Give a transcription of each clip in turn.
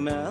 مع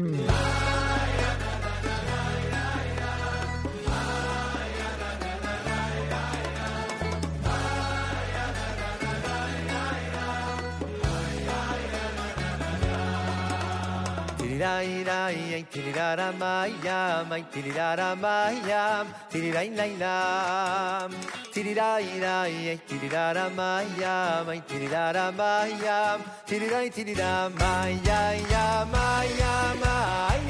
Tirirai rai, tirirara mayam, tirirara mayam, tirirai lai lam. Tirirai rai, tirirara mayam, tirirara mayam, tirirai tirira maya, ya, maya, maya.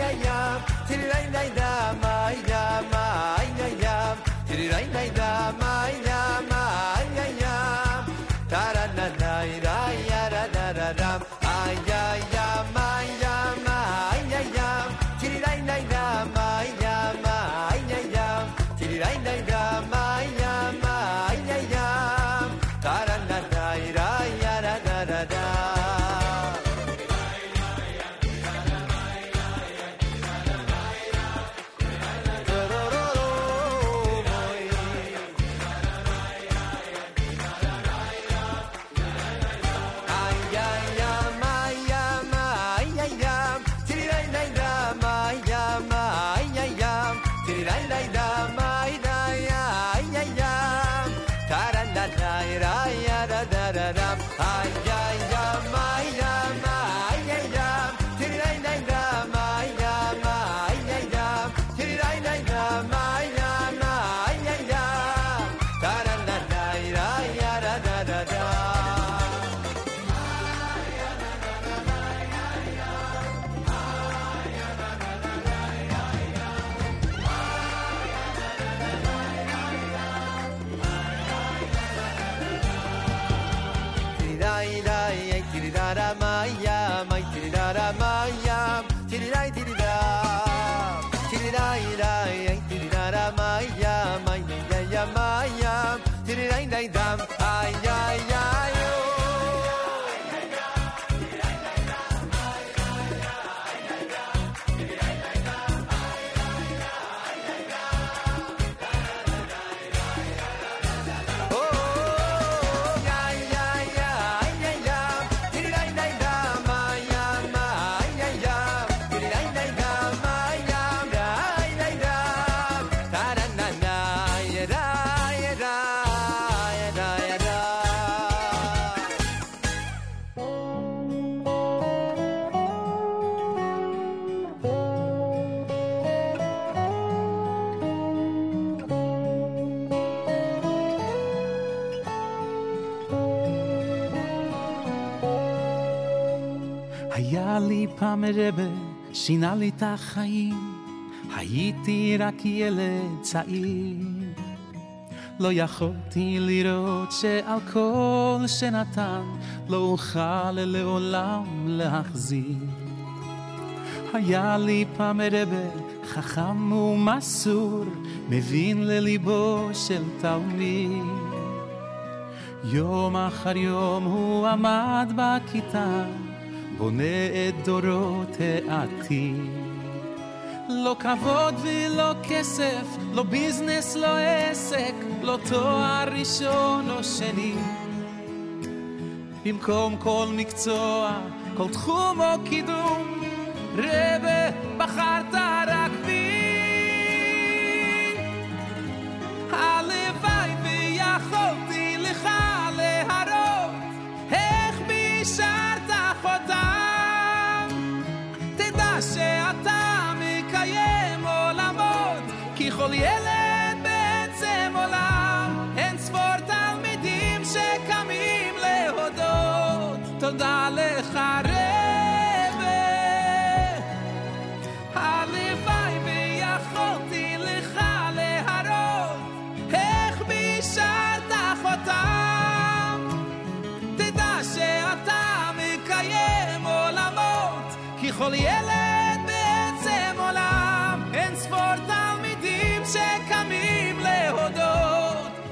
פעם רבה, שינה לי את החיים, הייתי רק ילד צעיר. לא יכולתי לראות שעל כל שנתן, לא אוכל לעולם להחזיר. היה לי פעם רבה, חכם ומסור, מבין לליבו של תלמיד. יום אחר יום הוא עמד בכיתה, בונה את דורות העתיד. לא כבוד ולא כסף, לא ביזנס, לא עסק, לא תואר ראשון או שני. במקום כל מקצוע, כל תחום או קידום, רבה בחרת רק בי. הלוואי כל ילד בעצם עולם. אין ספור תלמידים שקמים להודות. תודה לך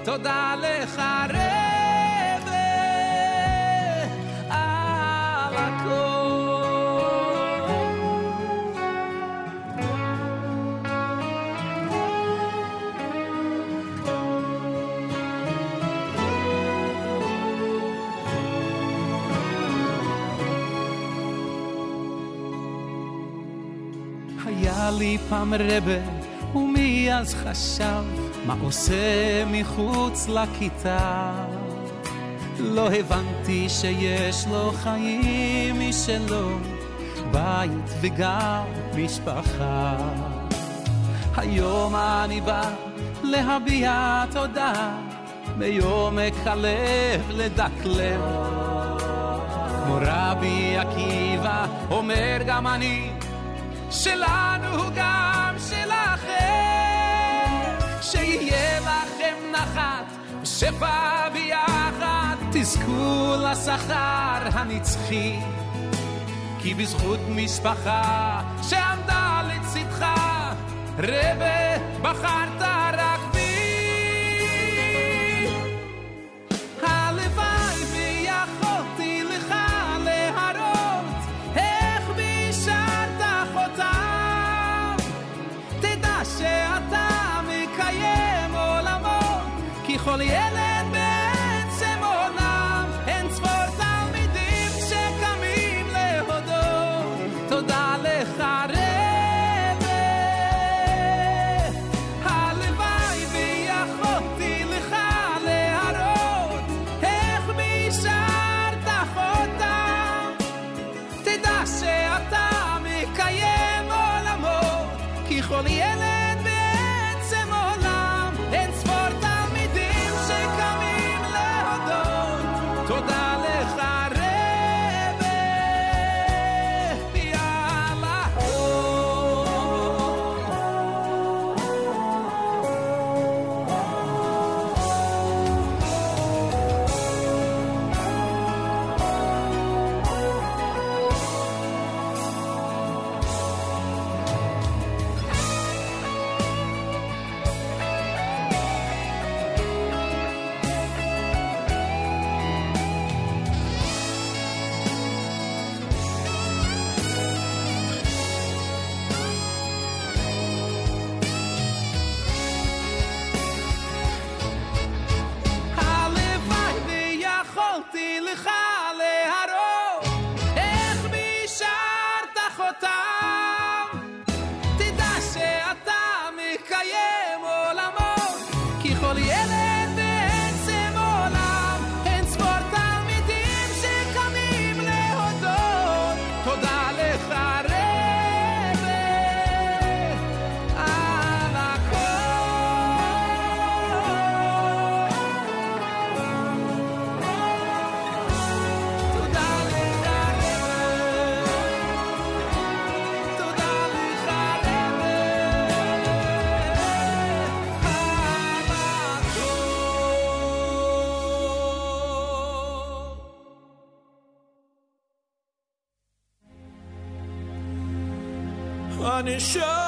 תודה לך רבה על הכל. היה לי פעם רבה, ומי אז חשב מה עושה מחוץ לכיתה? לא הבנתי שיש לו חיים משלו, בית וגם משפחה. היום אני בא להביע תודה, מעומק הלב לדקלם. כמו רבי עקיבא אומר גם אני, שלנו הוא גם שלכם. שיהיה לכם נחת, שפע ביחד, תזכו לשכר הנצחי. כי בזכות משפחה שעמדה לצדך, רבה בחרת רק Show.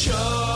show.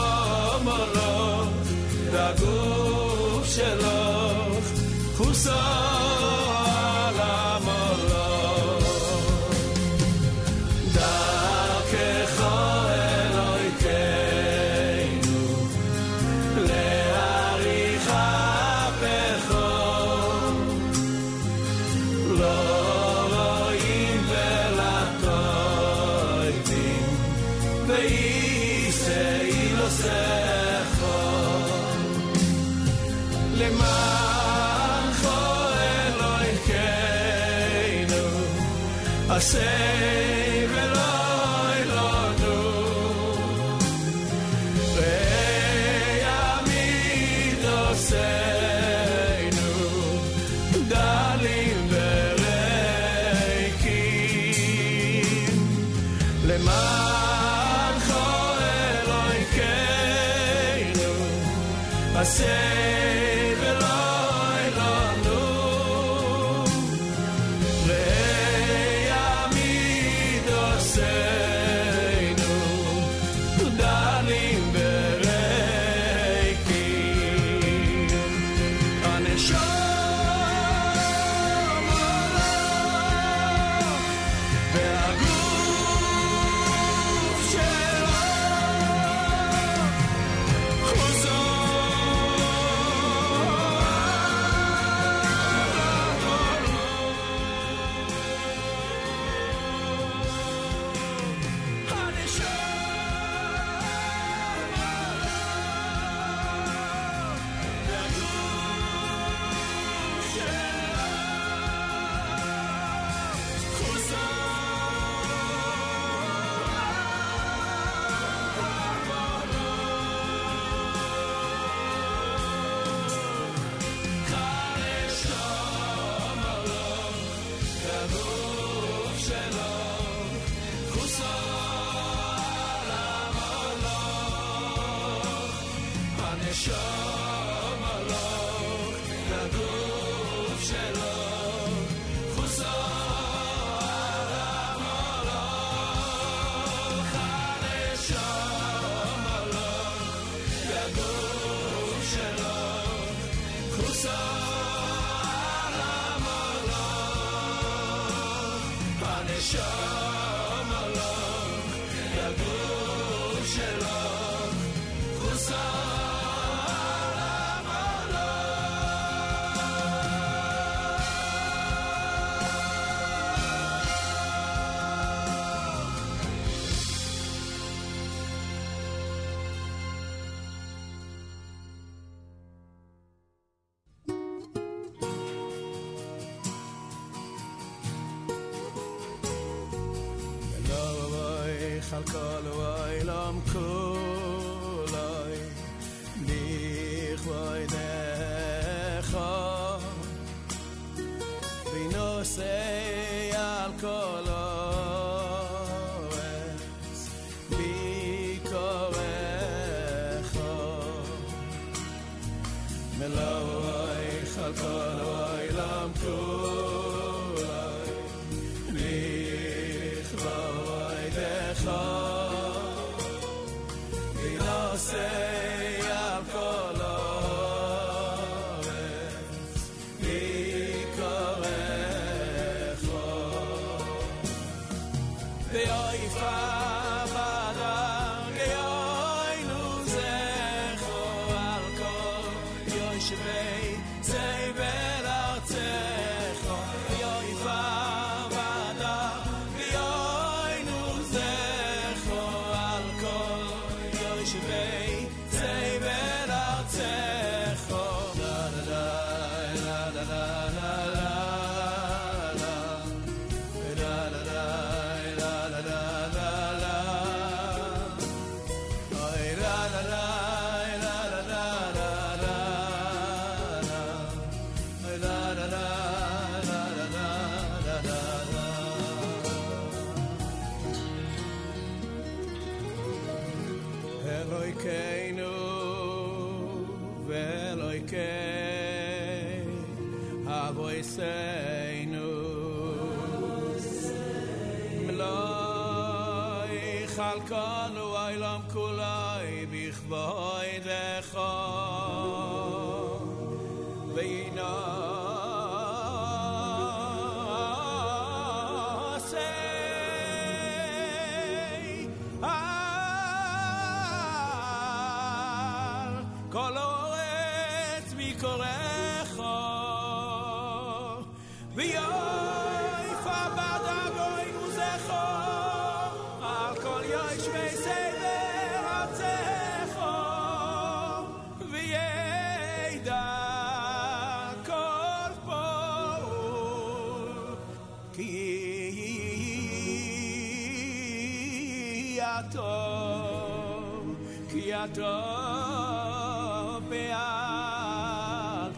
ato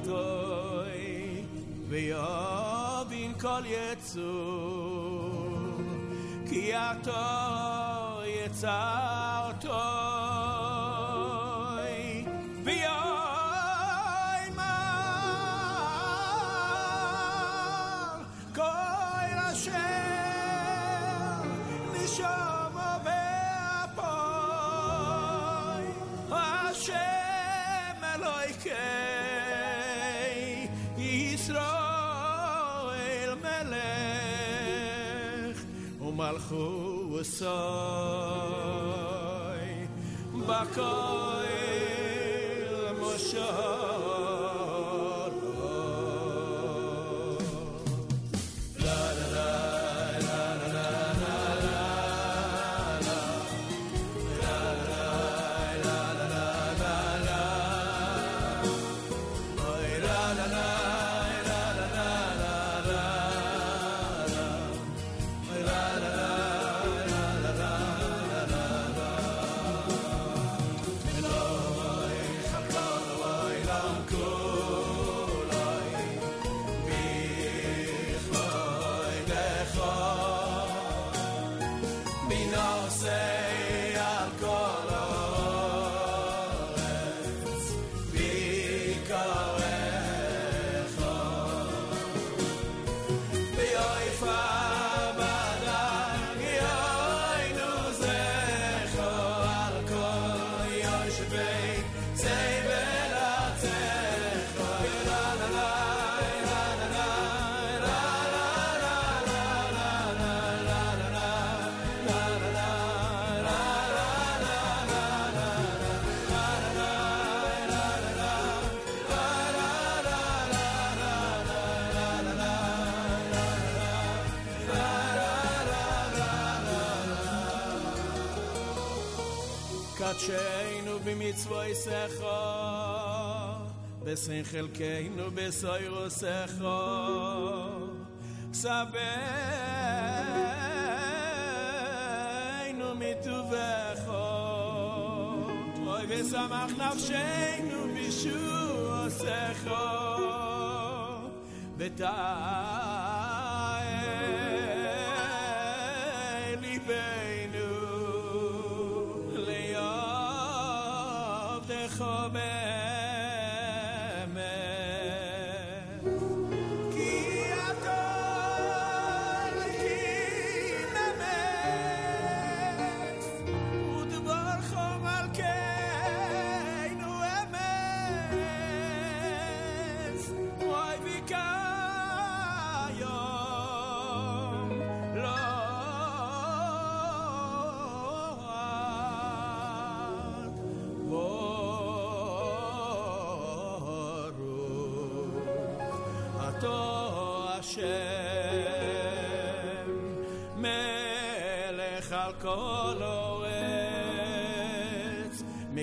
טאָי ווי אַ בינ קאל יצוק קי אַ טאָי זוי באק tsvayser khah des חלקנו בסוירו nu סבנו rokh אוי bey נפשנו mitover khoy vesamakh bishu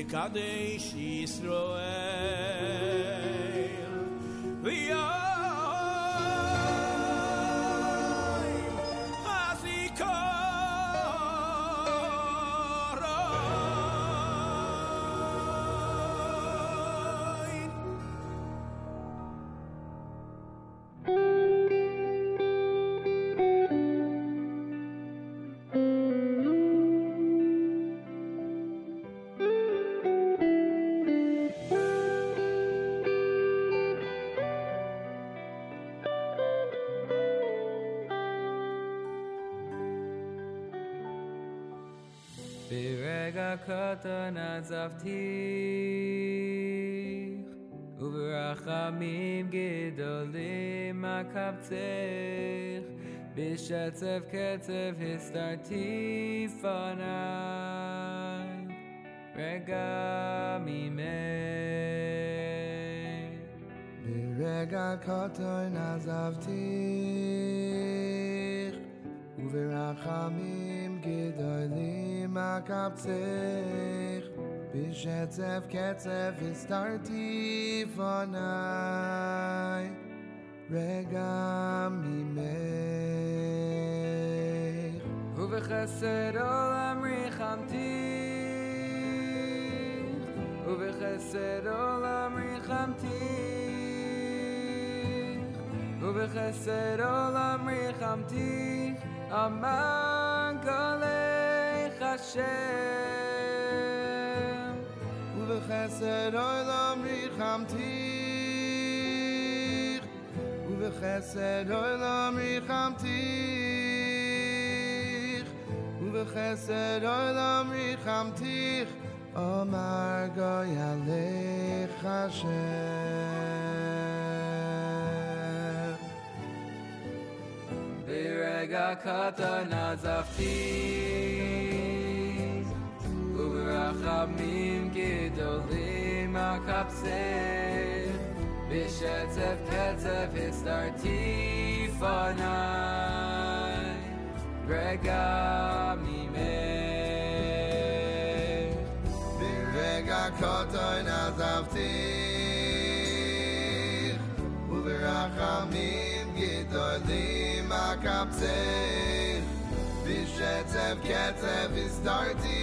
מקדש ישראל. ברגע קטן עזבתיך, וברחמים גדולים עקבתך, בשצף קצף הסתרתי פניי, רגע ממך. ברגע קטן עזבתיך, וברחמים גדולים עקבתך, בשצף קצף הסתרתי פניי, רגע ממך. ובחסד עולם ריחמתיך, ובחסד עולם ריחמתיך, ובחסד עולם ריחמתיך, אמן גולך השם. ובחסד עולם ריחמתיך, ובחסד עולם ריחמתיך, ובחסד עולם ריחמתיך, אמר גוי עליך השם. ברגע קטן עזבתי, וברחמים גדולים עקבצך, בשצף קצף הסתרתי פניי, רגע ממך. ברגע קטן עזבתיך, וברחמים גדולים עקבתך, בשצף קצף הסתרתי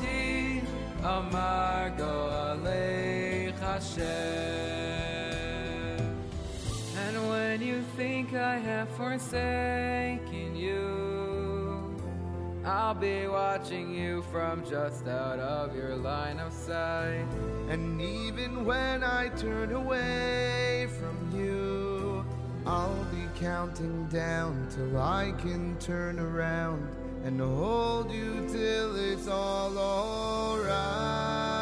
אמר גואלך השם. And when you think I have forsaken you, I'll be watching you from just out of your line of sight. And even when I turn away from you, I'll be counting down till I can turn around and hold you till it's all alright.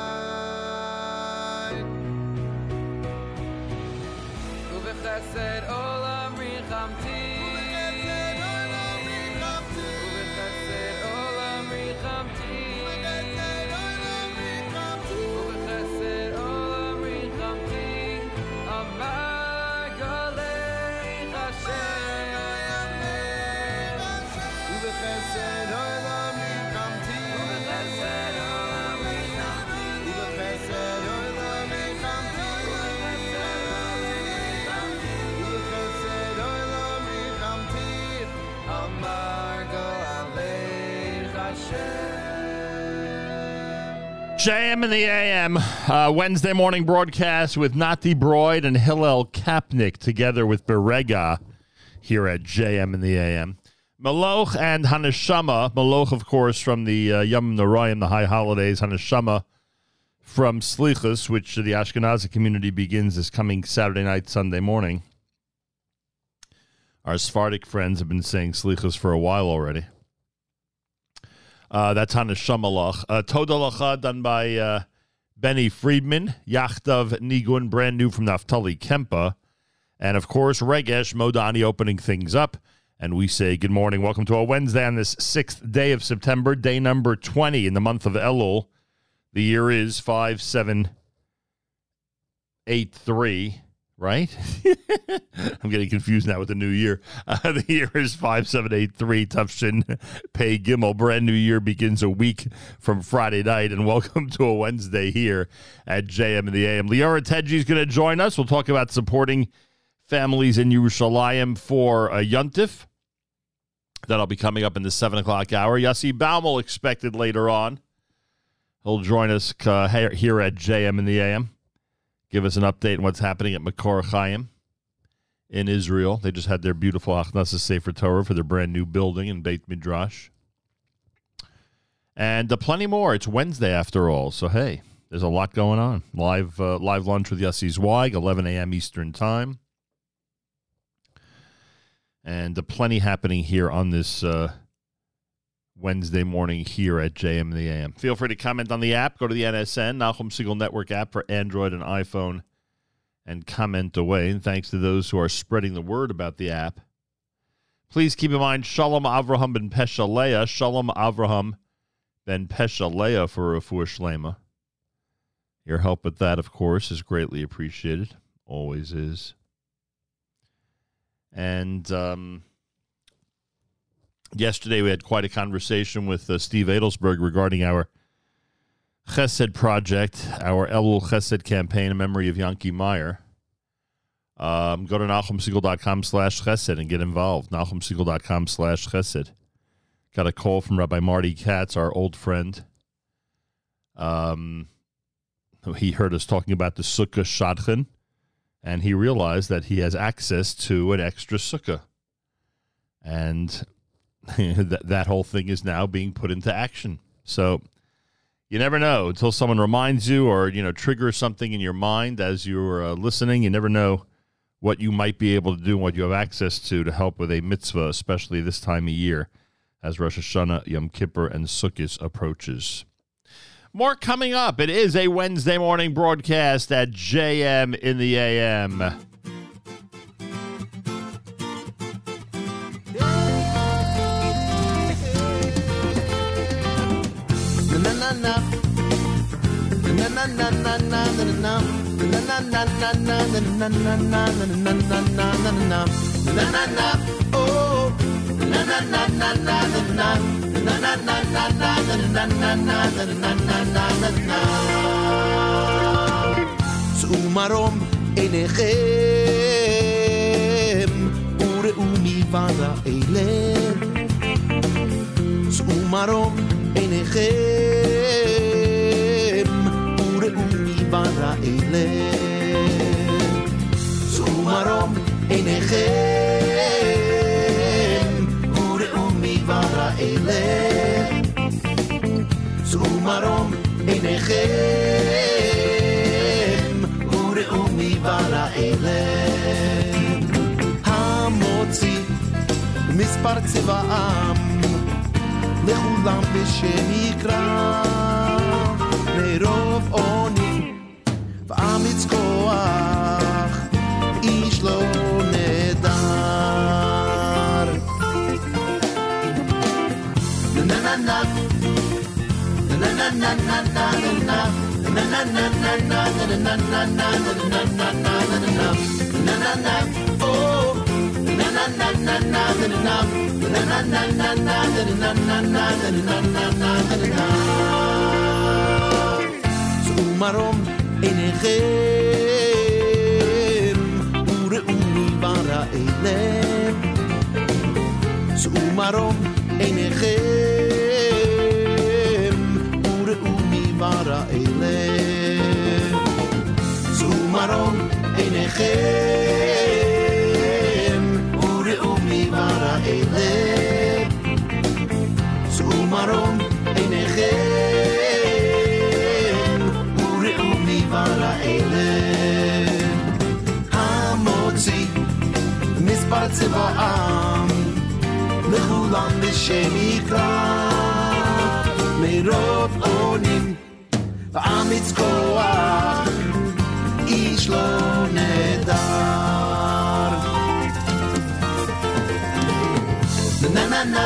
JM in the AM, uh, Wednesday morning broadcast with Nati Broid and Hillel Kapnick together with Berega here at JM in the AM. Maloch and Haneshama. Maloch, of course, from the uh, Yom Narayim, the high holidays. Haneshama from Slichus, which the Ashkenazi community begins this coming Saturday night, Sunday morning. Our Sephardic friends have been saying Slichus for a while already. Uh, that's Haneshamalach. Uh, Todalacha done by uh, Benny Friedman. Yachtav Nigun, brand new from Naftali Kempeh. And of course, Regesh Modani opening things up. And we say good morning. Welcome to a Wednesday on this sixth day of September, day number 20 in the month of Elul. The year is 5783, right? I'm getting confused now with the new year. Uh, the year is 5783, Tufshin Pay Gimel. Brand new year begins a week from Friday night. And welcome to a Wednesday here at JM in the AM. Liora Tedgi is going to join us. We'll talk about supporting families in Yerushalayim for a Yuntif. That'll be coming up in the 7 o'clock hour. Yossi Baumol expected later on. He'll join us uh, here at JM in the AM. Give us an update on what's happening at Makor Chaim in Israel. They just had their beautiful Achnasa Sefer Torah for their brand new building in Beit Midrash. And uh, plenty more. It's Wednesday after all. So, hey, there's a lot going on. Live uh, live lunch with Yossi Zweig, 11 a.m. Eastern Time and uh, plenty happening here on this uh, Wednesday morning here at JM and the AM. Feel free to comment on the app. Go to the NSN, Nachum Segal Network app for Android and iPhone, and comment away. And thanks to those who are spreading the word about the app. Please keep in mind Shalom Avraham ben Pesha Leah, Shalom Avraham ben Pesha Leah for Rafur Shlema. Your help with that, of course, is greatly appreciated. Always is. And um, yesterday we had quite a conversation with uh, Steve Adelsberg regarding our Chesed project, our Elul Chesed campaign in memory of Yanki Meyer. Um, go to NachumSegal.com slash chesed and get involved. NachumSegal.com slash chesed. Got a call from Rabbi Marty Katz, our old friend. Um, he heard us talking about the Sukkah Shadchan and he realized that he has access to an extra sukkah. And that, that whole thing is now being put into action. So you never know until someone reminds you or, you know, triggers something in your mind as you're uh, listening. You never know what you might be able to do and what you have access to to help with a mitzvah, especially this time of year as Rosh Hashanah, Yom Kippur, and Sukkot approaches. More coming up. It is a Wednesday morning broadcast at JM in the AM. צאו מרום עיניכם וראו מלבד האלם צאו מרום עיניכם וראו מלבד האלם צאו מרום עיניכם האלה צאו מרום עיניכם וראו מבר האלה המוציא מספר צבעם לכולם בשם יקרא מרוב עוני ואמיץ כוח איש לא מרום עיניכם וראו מבר האלם צאו מרום עיניכם bara ele zu marom einechem ure marom einechem ureum nivala ele hamotzi mispar tzevaam lechulam b'shem ikra meirov onim v'am itzkoach ish lo nedar na na na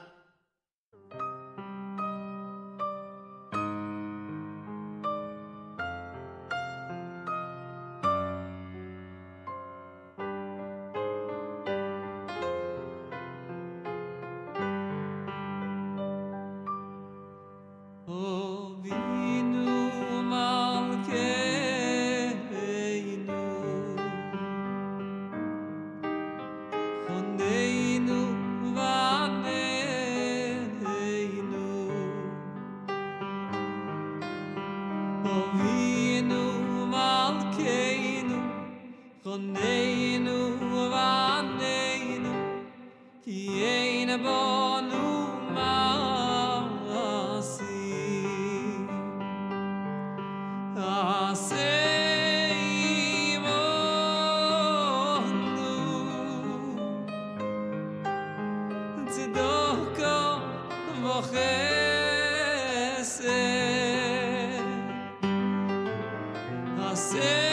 say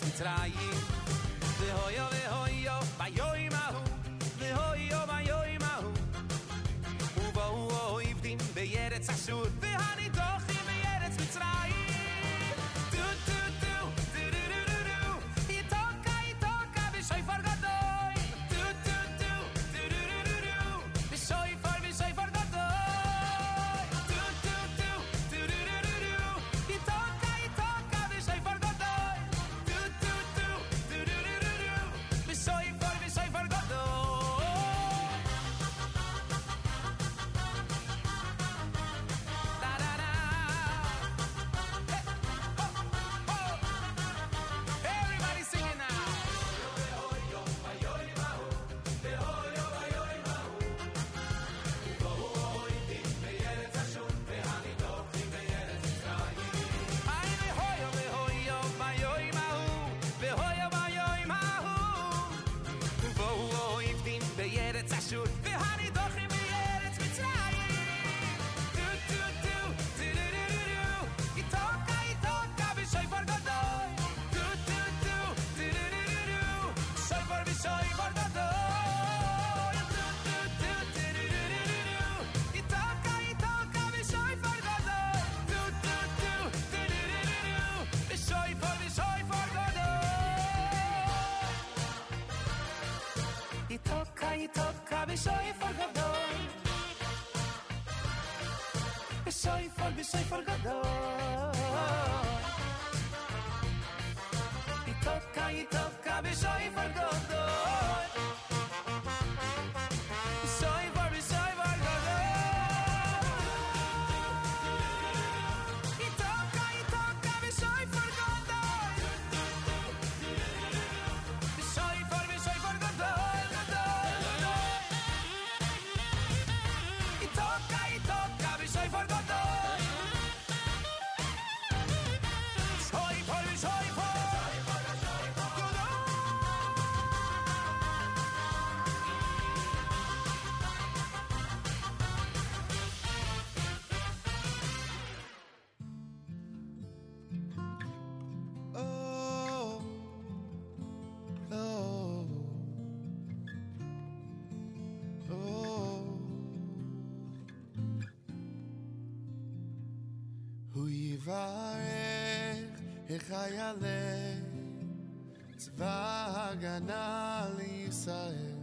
getting tired soy forgador. Que soy, forbi, soy forgador. yivarech echayale tzva hagana liYisrael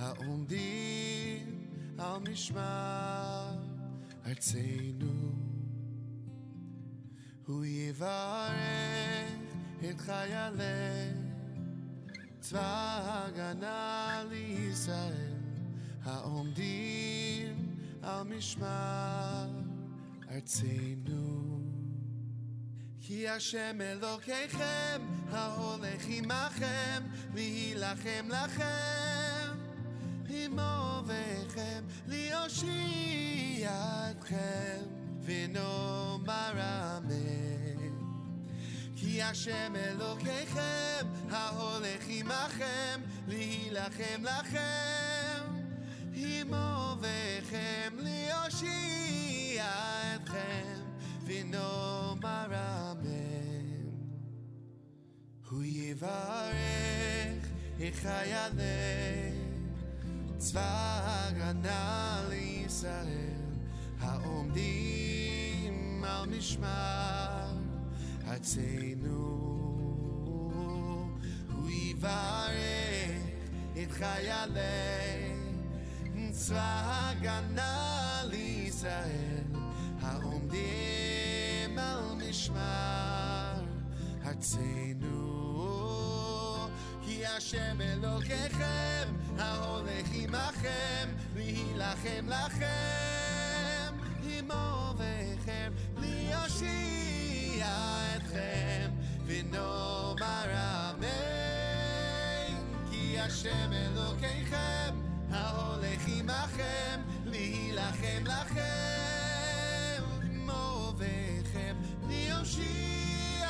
ha'omdim al mishmar artzeinu hu yivarech את חיילי צבא הגנה לישראל העומדים על משמר ארצנו כי השם אלוקיכם ההולך עמכם להילחם לכם עם אוהביכם להושיע אתכם ונאמר אמן כי השם אלוקיכם ההולך עמכם להילחם לכם עם אוהביכם להושיע אתכם ונאמר אמן hu yivarech ichayadeh tzvarana liyisrael haomdim al mishmar hatzenu hu yivarech ichayadeh tzvarana liyisrael haomdim al mishmar hatzenu העומדים על משמר ארצנו כי השם אלוקיכם ההולך עמכם להילחם לכם עם אוהביכם להושיע אתכם ונאמר אמן כי השם אלוקיכם ההולך עמכם להילחם לכם עם אוהביכם להושיע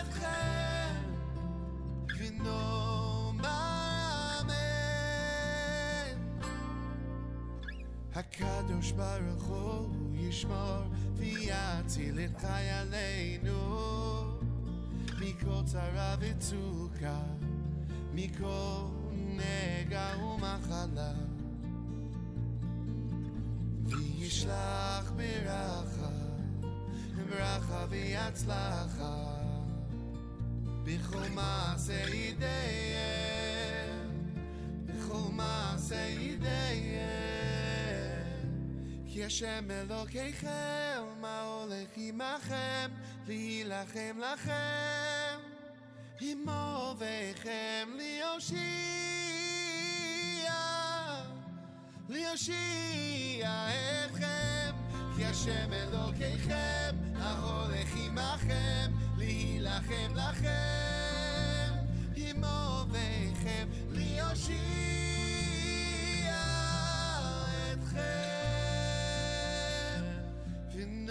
אתכם ונאמר הקדוש ברוך הוא ישמור ויציל את חיילינו מכל צרה וצוקה, מכל נגע ומחלה. וישלח ברכה, ברכה ויצלחה, בכל מעשה ידיהם, בכל מעשה ידיהם. כי השם אלוקיכם, מה הולך עמכם, להילחם לכם, עם אוהביכם להושיע, להושיע אתכם, כי השם אלוקיכם, ההולך עמכם, להילחם לכם, עם אוהביכם להושיע אתכם,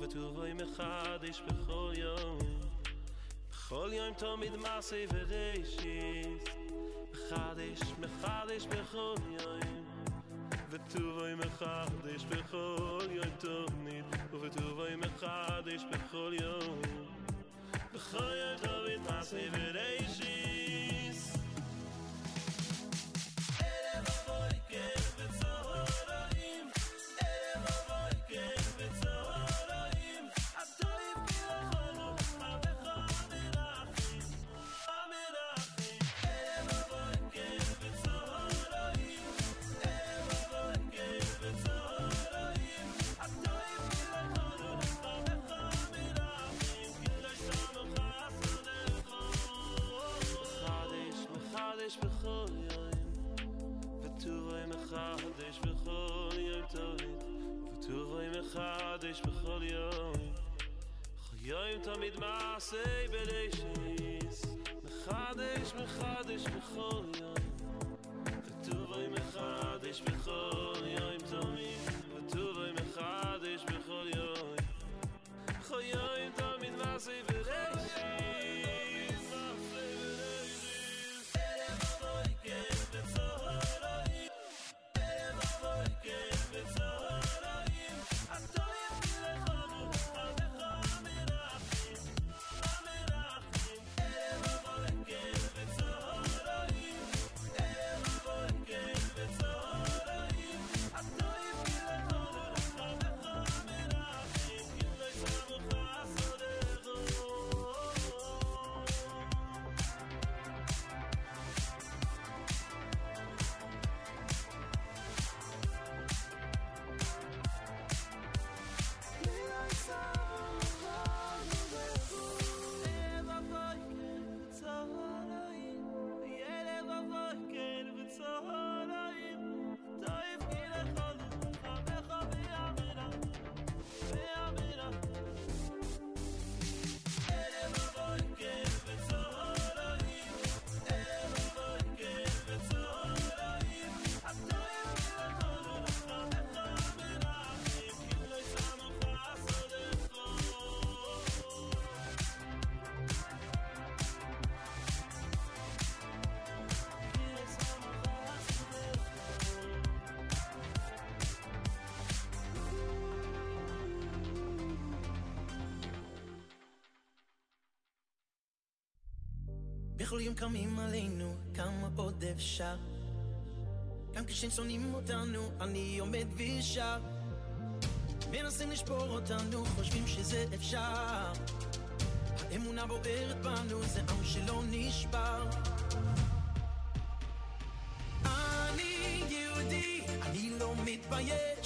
וטובוי מחדש בכל יום. בכל יום תמיד מעשי וראשיס מחדש מחדש בכל יום. וטובוי מחדש בכל יום תמיד וטובוי מחדש בכל יום. בכל יום תמיד מעשי וראשיס מחדש בכל יום תמיד ותובו מחדש בכל יום. חיים תמיד מעשי בלשיס מחדש מחדש בכל יום. ותובו מחדש בכל החולים קמים עלינו, כמה עוד אפשר? גם כשהם שונאים אותנו, אני עומד וישר. מנסים לשבור אותנו, חושבים שזה אפשר. האמונה בוערת בנו, זה עם שלא נשבר. אני יהודי, אני לא מתבייש.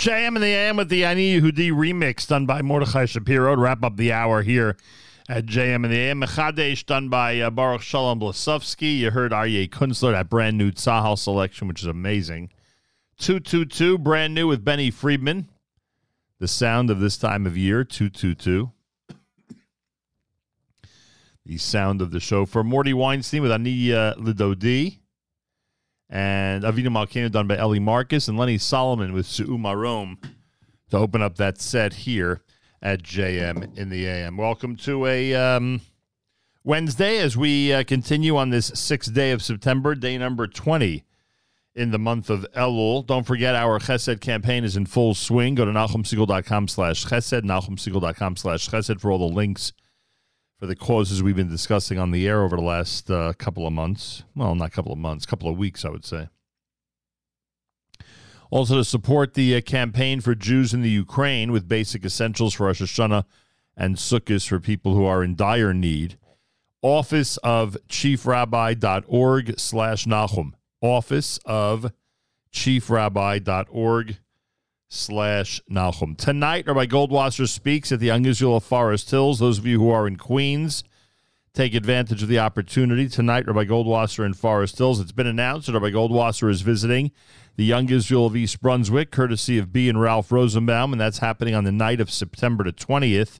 JM and the AM with the Ani Yehudi remix done by Mordechai Shapiro to wrap up the hour here at JM and the AM. Mechadesh done by uh, Baruch Shalom Blasovsky. You heard Aryeh Kunstler, that brand new Tzahal selection, which is amazing. 222, brand new with Benny Friedman. The sound of this time of year, 222. The sound of the show for Morty Weinstein with Ani uh, Lidodi and Avinu Malkenu done by Ellie Marcus and Lenny Solomon with Su'u Marom to open up that set here at JM in the AM. Welcome to a um, Wednesday as we uh, continue on this sixth day of September, day number 20 in the month of Elul. Don't forget our Chesed campaign is in full swing. Go to NachumSegal.com slash Chesed, NachumSegal.com slash Chesed for all the links for the causes we've been discussing on the air over the last uh, couple of months. Well, not couple of months, couple of weeks, I would say. Also, to support the uh, campaign for Jews in the Ukraine with basic essentials for Rosh Hashanah and Sukkot for people who are in dire need. Office of chiefrabbi.org slash Nahum. Office of chief chiefrabbi.org slash Nahum. Tonight, Rabbi Goldwasser speaks at the of Forest Hills. Those of you who are in Queens, take advantage of the opportunity. Tonight, Rabbi Goldwasser in Forest Hills. It's been announced that Rabbi Goldwasser is visiting the Young Israel of East Brunswick, courtesy of B and Ralph Rosenbaum, and that's happening on the night of September the 20th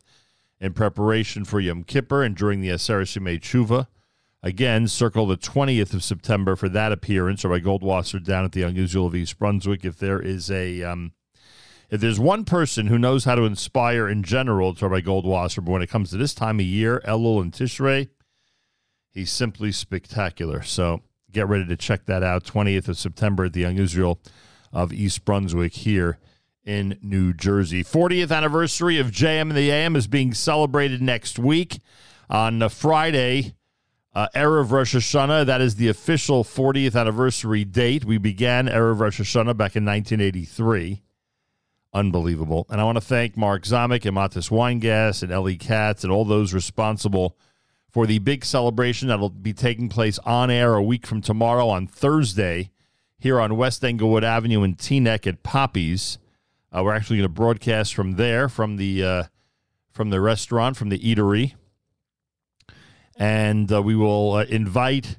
in preparation for Yom Kippur and during the Aseret Tshuva. Again, circle the 20th of September for that appearance, Rabbi Goldwasser down at the Young Israel of East Brunswick. If there is a... Um, if there's one person who knows how to inspire in general, it's Rabbi Goldwasser, but when it comes to this time of year, Elul and Tishrei, he's simply spectacular. So get ready to check that out. 20th of September at the Young Israel of East Brunswick here in New Jersey. 40th anniversary of JM and the AM is being celebrated next week on Friday, uh, Erev Rosh Hashanah. That is the official 40th anniversary date. We began Erev Rosh Hashanah back in 1983 unbelievable. And I want to thank Mark Zamek and Matis Weingas and Ellie Katz and all those responsible for the big celebration that'll be taking place on air a week from tomorrow on Thursday here on West Englewood Avenue in Teaneck at Poppy's. Uh, we're actually going to broadcast from there, from the uh, from the restaurant, from the eatery, and uh, we will uh, invite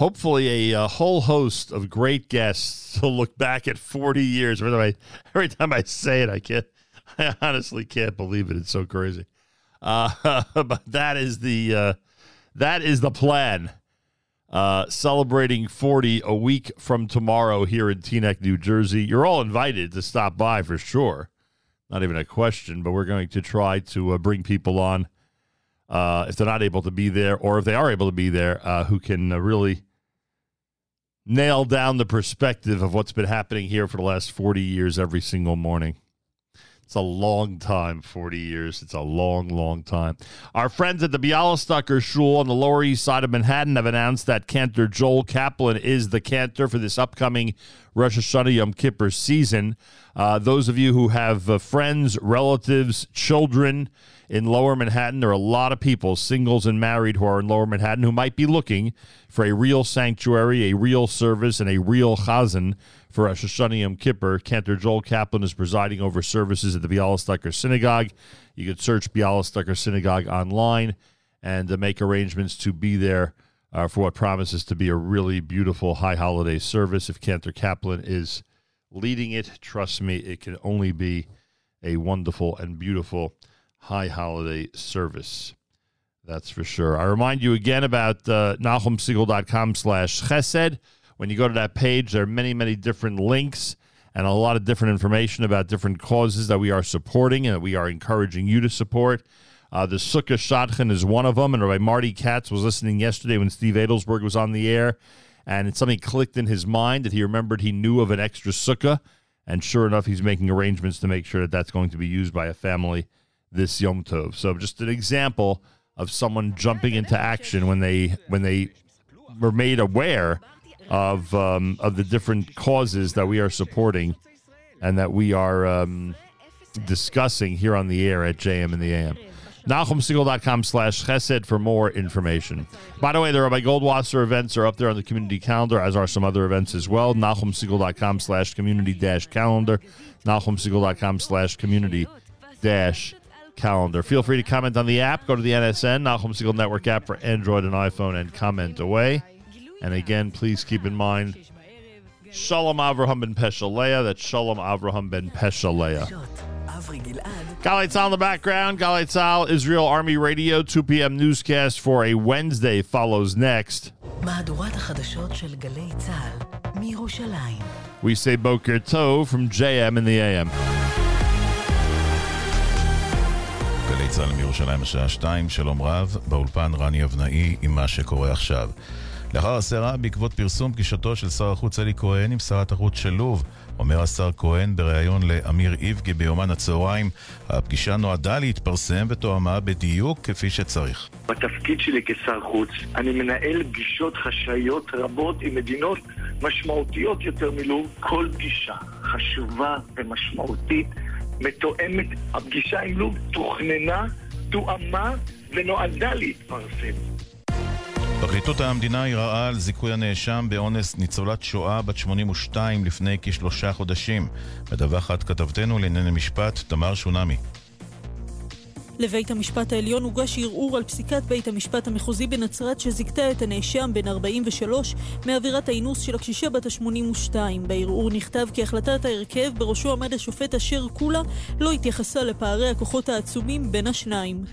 hopefully a, uh whole host of great guests to look back at 40 years. By the way, every time I say it, I can't, I honestly can't believe it. It's so crazy. Uh, but that is the, uh, that is the plan. Uh, celebrating 40 a week from tomorrow here in Teaneck, New Jersey. You're all invited to stop by for sure. Not even a question, but we're going to try to uh, bring people on uh, if they're not able to be there, or if they are able to be there, who can really nail down the perspective of what's been happening here for the last 40 years every single morning. It's a long time, 40 years. It's a long, long time. Our friends at the Bialystoker Shul on the Lower East Side of Manhattan have announced that Cantor Joel Kaplan is the cantor for this upcoming Rosh Hashanah Yom Kippur season. Uh, those of you who have uh, friends, relatives, children in Lower Manhattan, there are a lot of people, singles and married, who are in Lower Manhattan who might be looking for a real sanctuary, a real service, and a real chazan for Hashanah Yom Kippur. Cantor Joel Kaplan is presiding over services at the Bialystoker Synagogue. You could search Bialystoker Synagogue online and uh, make arrangements to be there uh, for what promises to be a really beautiful high holiday service. If Cantor Kaplan is leading it, trust me, it can only be a wonderful and beautiful high holiday service. That's for sure. I remind you again about uh, NachumSegal.com slash chesed. When you go to that page, there are many, many different links and a lot of different information about different causes that we are supporting and that we are encouraging you to support. Uh, the Sukkah Shadchan is one of them. And Rabbi Marty Katz was listening yesterday when Steve Adelsberg was on the air, and something clicked in his mind that he remembered he knew of an extra Sukkah. And sure enough, he's making arrangements to make sure that that's going to be used by a family this Yom Tov. So just an example of someone jumping into action when they when they were made aware of um, of the different causes that we are supporting and that we are um, discussing here on the air at JM and the AM. NachumSegal.com slash chesed for more information. By the way, the Rabbi Goldwasser events are up there on the community calendar, as are some other events as well. NachumSegal.com slash community dash calendar. NachumSegal.com slash community dash calendar. Feel free to comment on the app. Go to the NSN, Nachum Segal Network app for Android and iPhone, and comment away. And again, please keep in mind Shalom Avraham ben Peshalea. That's Shalom Avraham ben Peshalea. Galei Tzahal in the background. Galei Tzahal, Israel Army Radio, 2 p.m. newscast for a Wednesday follows next. We say Boker Tov from JM in the AM. גלי צה"ל מירושלים השעה 2, שלום רב, באולפן רני אבנאי עם מה שקורה עכשיו. לאחר הסערה בעקבות פרסום פגישתו של שר החוץ אלי כהן עם שרת החוץ של לוב, אומר השר כהן בריאיון לאמיר איבגי ביומן הצהריים, הפגישה נועדה להתפרסם ותואמה בדיוק כפי שצריך. בתפקיד שלי כשר חוץ, אני מנהל פגישות חשאיות רבות עם מדינות משמעותיות יותר מלוב. כל פגישה חשובה ומשמעותית, מתואמת. הפגישה עם לוב תוכננה, תואמה ונועדה להתפרסם. פרקליטות המדינה ערערה על זיכוי הנאשם באונס ניצולת שואה בת 82 לפני כשלושה חודשים. מדווחת כתבתנו לענייני משפט, תמר שונמי. לבית המשפט העליון הוגש ערעור על פסיקת בית המשפט המחוזי בנצרת שזיכתה את הנאשם בן 43 מעבירת האינוס של הקשישה בת ה-82. בערעור נכתב כי החלטת ההרכב, בראשו עמד השופט אשר קולה, לא התייחסה לפערי הכוחות העצומים בין השניים.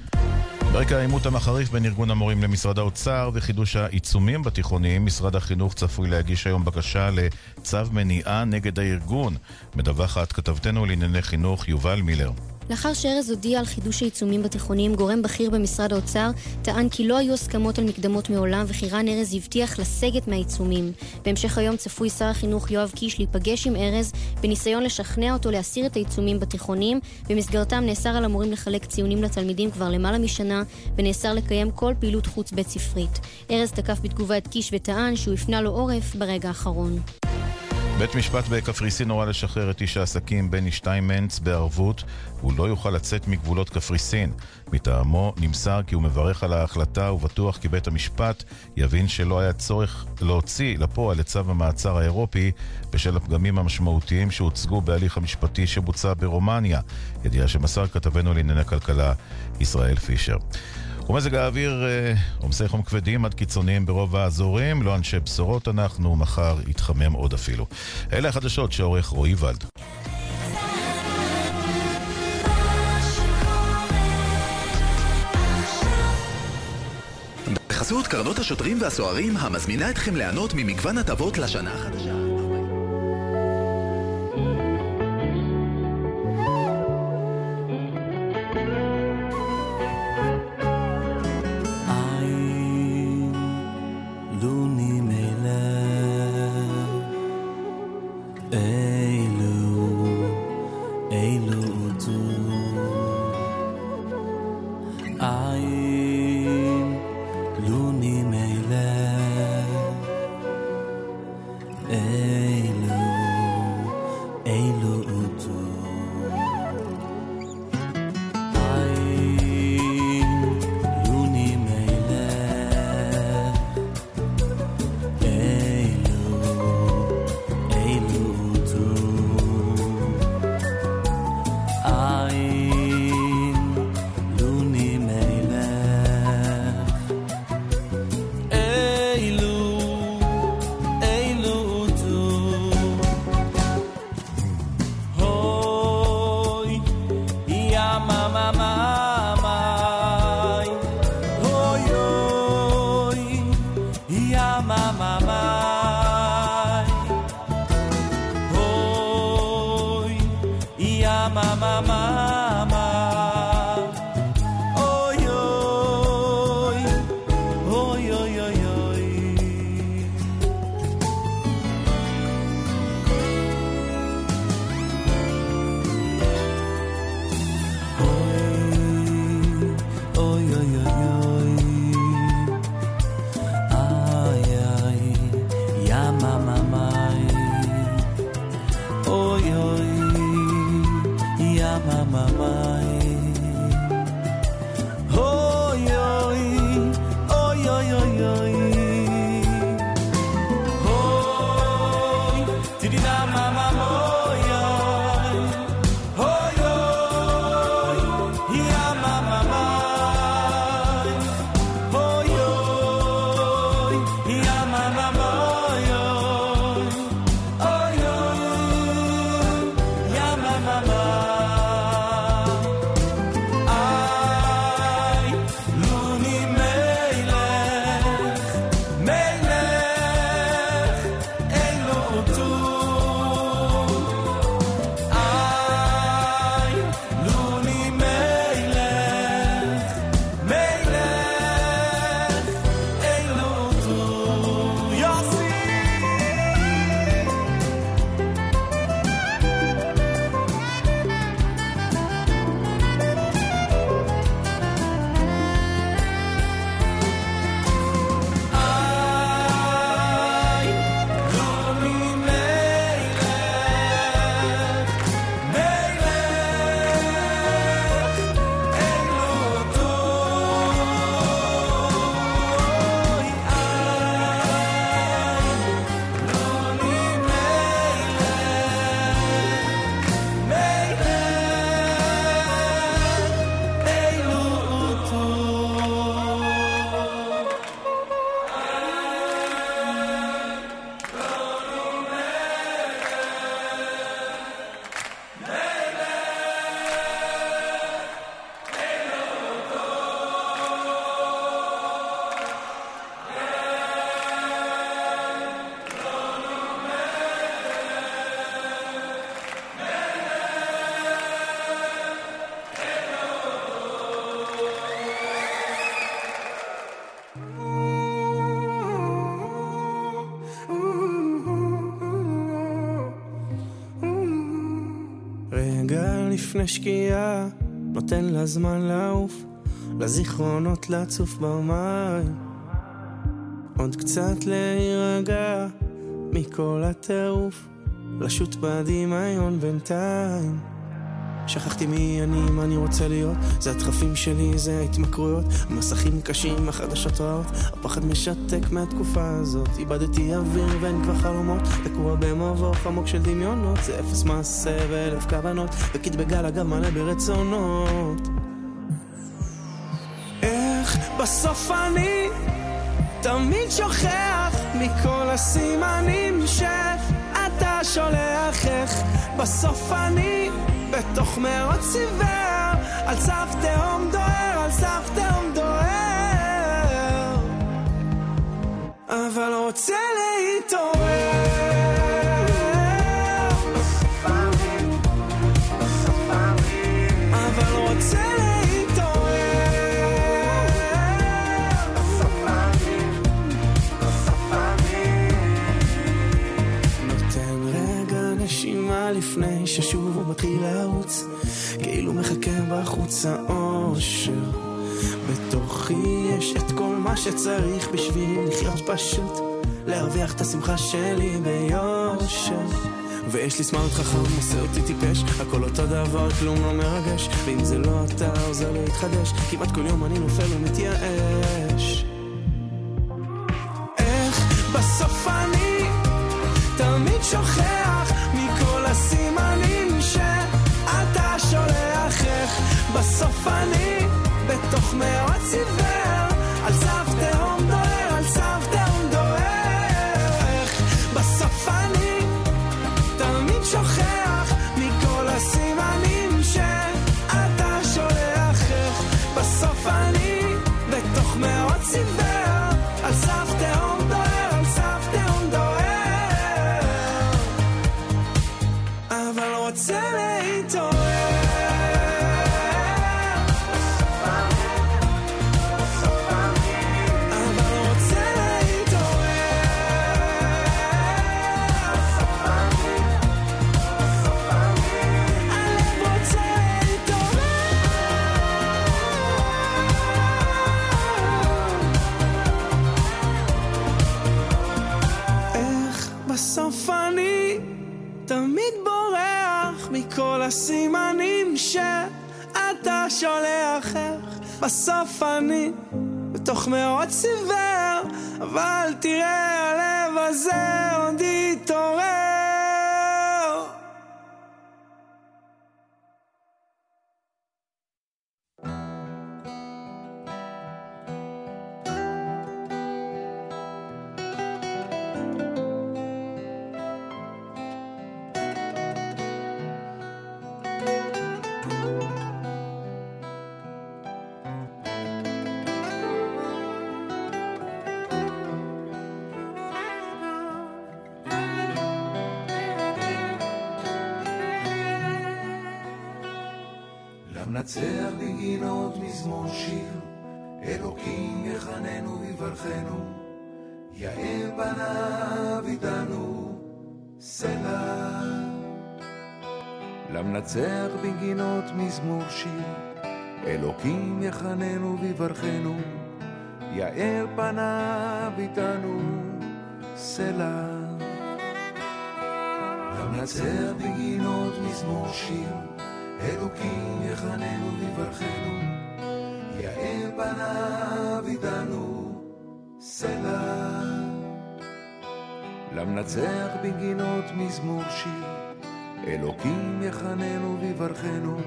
ברקע העימות המחריף בין ארגון המורים למשרד האוצר וחידוש העיצומים בתיכונים, משרד החינוך צפוי להגיש היום בקשה לצו מניעה נגד הארגון. מדווחת כתבתנו לענייני חינוך יובל מילר. לאחר שארז הודיע על חידוש העיצומים בתיכונים, גורם בכיר במשרד האוצר טען כי לא היו הסכמות על מקדמות מעולם וכי רן ארז הבטיח לסגת מהעיצומים. בהמשך היום צפוי שר החינוך יואב קיש להיפגש עם ארז בניסיון לשכנע אותו להסיר את העיצומים בתיכונים. במסגרתם נאסר על המורים לחלק ציונים לתלמידים כבר למעלה משנה ונאסר לקיים כל פעילות חוץ בית ספרית. ארז תקף בתגובה את קיש וטען שהוא הפנה לו עורף ברגע האחרון. בית משפט בקפריסין הורה לשחרר את איש העסקים בני שטיימנץ בערבות, הוא לא יוכל לצאת מגבולות קפריסין. מטעמו נמסר כי הוא מברך על ההחלטה ובטוח כי בית המשפט יבין שלא היה צורך להוציא לפועל את צו המעצר האירופי בשל הפגמים המשמעותיים שהוצגו בהליך המשפטי שבוצע ברומניה. ידיעה שמסר כתבנו לענייני כלכלה ישראל פישר. ומזג האוויר, אה, עומסי חום כבדים עד קיצוניים ברוב האזורים, לא אנשי בשורות אנחנו, מחר יתחמם עוד אפילו. אלה החדשות שעורך רועי ולד. בחסות קרנות השוטרים והסוהרים המזמינה אתכם ליהנות ממגוון הטבות לשנה החדשה. לפני שקיעה, נותן לה זמן לעוף, לזיכרונות לצוף במים. עוד קצת להירגע מכל הטירוף, לשוט בדמיון בינתיים. שכחתי מי אני, מה אני רוצה להיות. זה הדחפים שלי, זה ההתמכרויות. המסכים קשים, החדשות רעות. הפחד משתק מהתקופה הזאת. איבדתי אוויר ואין כבר חלומות. תקוע במבוך עמוק של דמיונות. זה אפס מעשה ואלף כוונות. וקיד בגל אגב מלא ברצונות. איך בסוף אני תמיד שוכח מכל הסימנים שאתה שולח. איך בסוף אני בתוך מרוץ עיוור על סף תהום דוהר, על סף תהום דוהר. אבל רוצה להתעורר מתחיל לרוץ כאילו מחכה בחוץ האושר. בתוכי יש את כל מה שצריך בשביל לחיות פשוט להרוויח את השמחה שלי ביושר. ויש לי סמארט חכם, עושה אותי טיפש הכל אותו דבר, כלום לא מרגש. ואם זה לא אתה, עוזר להתחדש כמעט כל יום אני נופל ומתייאש בסוף אני בתוך מרוץ עיוור אבל תראה הלב הזה עוד למנצח בגינות מזמור שיר, אלוקים יחננו ויברכנו, יאר פניו איתנו, סלע. למנצח בגינות מזמור שיר, אלוקים יחננו ויברכנו, יאר פניו איתנו, סלע. למנצח בגינות מזמור שיר, אלוקים יחננו ויברכנו, יאר פניו איתנו, סלע. למנצח בגינות מזמור שיר, אלוקים יחננו ויברכנו,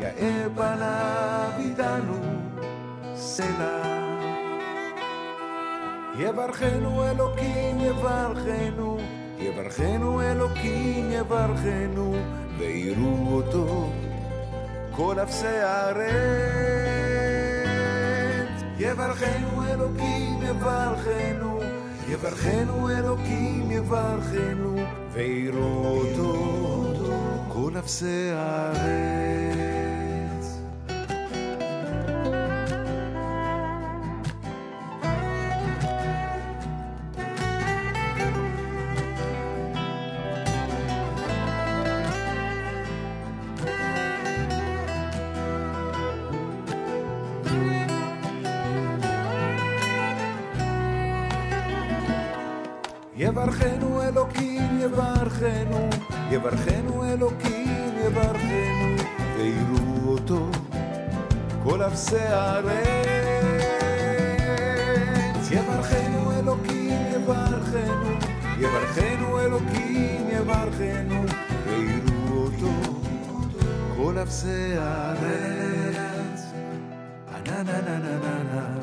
יאר פניו איתנו, סלע. יברכנו אלוקים יברכנו, יברכנו אלוקים יברכנו, ויראו אותו כל אפסי הארץ. יברכנו אלוקים יברכנו, יברכנו אלוקים יברכנו, ויראו אותו כל אפסי הארץ. יברכנו אלוקים יברכנו, יברכנו אלוקים יברכנו, ויראו אותו כל אפסי הארץ. יברכנו אלוקים יברכנו, יברכנו אלוקים יברכנו, ויראו אותו כל אפסי הארץ. na na na na na na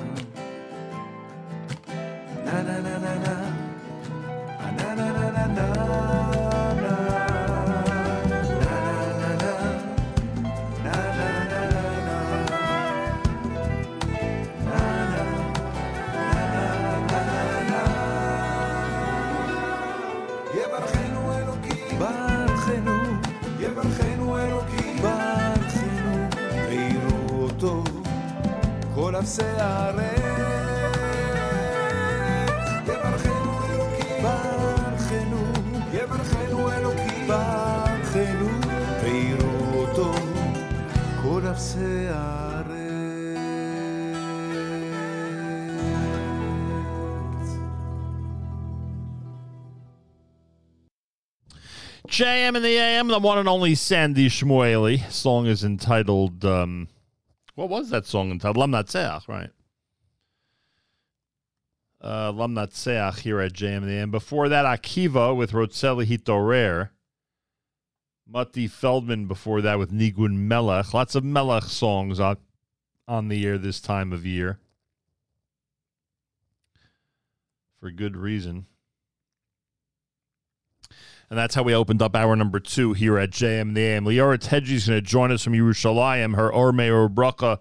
כל אפסי הארץ. יברכנו אלוקים, ברכנו, יברכנו אלוקים, ברכנו, ויראו אותו כל אפסי הארץ. JM in the AM, the one and only Sandy Shmueli. Song is entitled, um, what was that song entitled? Lam Natseach, right? Uh, Lam Natseach here at JM in the AM. Before that, Akiva with Rotzeli Hitorer. Matti Feldman before that with Nigun Melech. Lots of Melech songs on, on the air this time of year. For good reason. And that's how we opened up hour number two here at JM the AM. Liora is going to join us from Yerushalayim, her Ohr Meir U'Bracha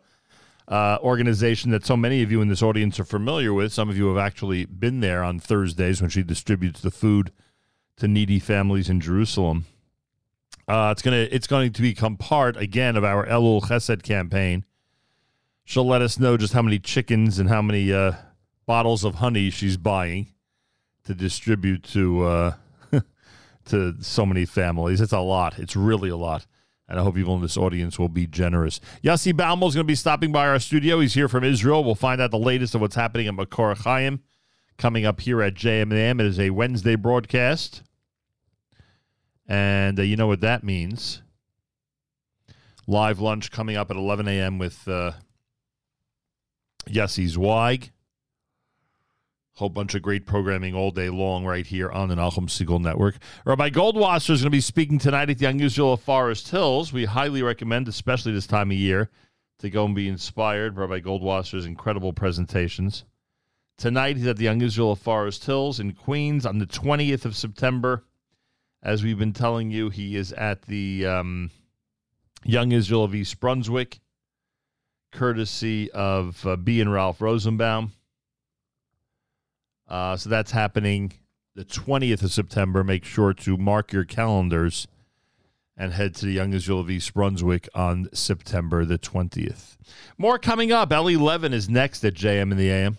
uh, organization that so many of you in this audience are familiar with. Some of you have actually been there on Thursdays when she distributes the food to needy families in Jerusalem. Uh, it's gonna it's going to become part again of our Elul Chesed campaign. She'll let us know just how many chickens and how many uh, bottles of honey she's buying to distribute to uh, to so many families. It's a lot. It's really a lot. And I hope people in this audience will be generous. Yossi Baumol is going to be stopping by our studio. He's here from Israel. We'll find out the latest of what's happening at Makor Chaim coming up here at JMM. It is a Wednesday broadcast. And uh, you know what that means. Live lunch coming up at 11 a.m. with uh, Yossi Zweig. Whole bunch of great programming all day long right here on the Nachum Segal Network. Rabbi Goldwasser is going to be speaking tonight at the of Forest Hills. We highly recommend, especially this time of year, to go and be inspired by Rabbi Goldwasser's incredible presentations. Tonight, he's at the of Forest Hills in Queens on the 20th of September. As we've been telling you, he is at the um, Young Israel of East Brunswick, courtesy of uh, B and Ralph Rosenbaum. Uh, so that's happening the 20th of September. Make sure to mark your calendars and head to the Young Israel of East Brunswick on September the 20th. More coming up. Ellie Levin is next at JM in the AM.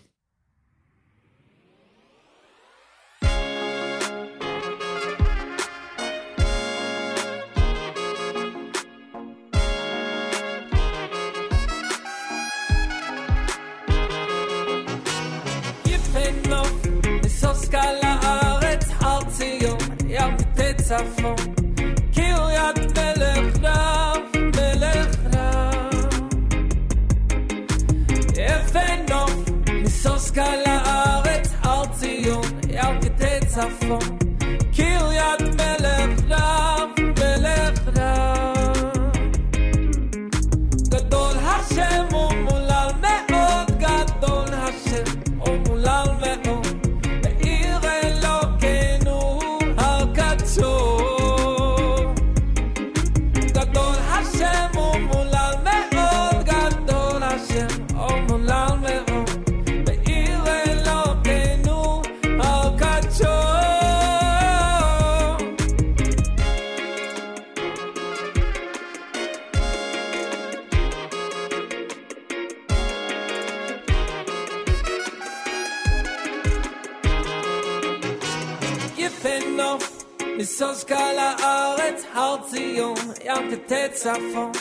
צפון כי הוא יד מלך רב, מלך רב יפה נוף, ניסוס קל לארץ, הר ציון, יר קטעי צפון היום ים ותצפון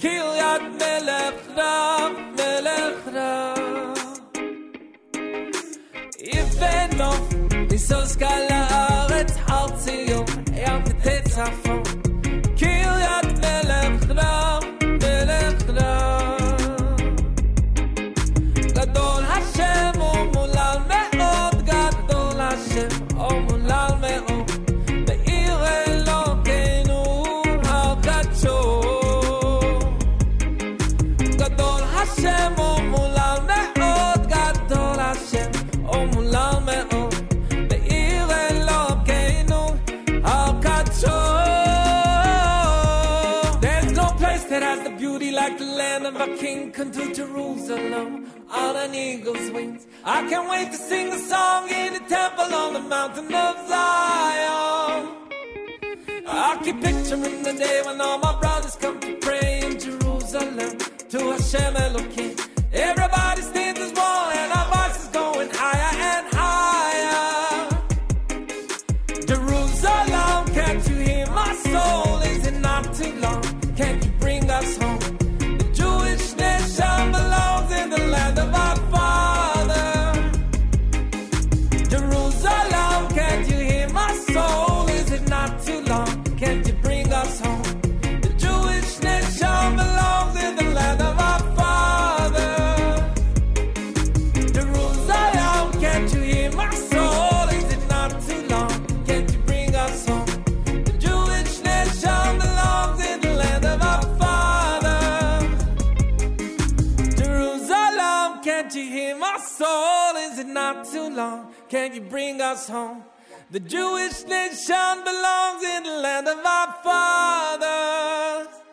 קריית מלך רב, מלך רב יבנוב ניסוס קל לארץ הר ציון ים ותצפון wings alone on an eagle's wings. I can't wait to sing a song in the temple on the mountain of Zion. I keep picturing the day when all my brothers come to pray in Jerusalem to Hashem Elohim. Everybody. can you bring us home? The Jewish nation belongs in the land of our fathers.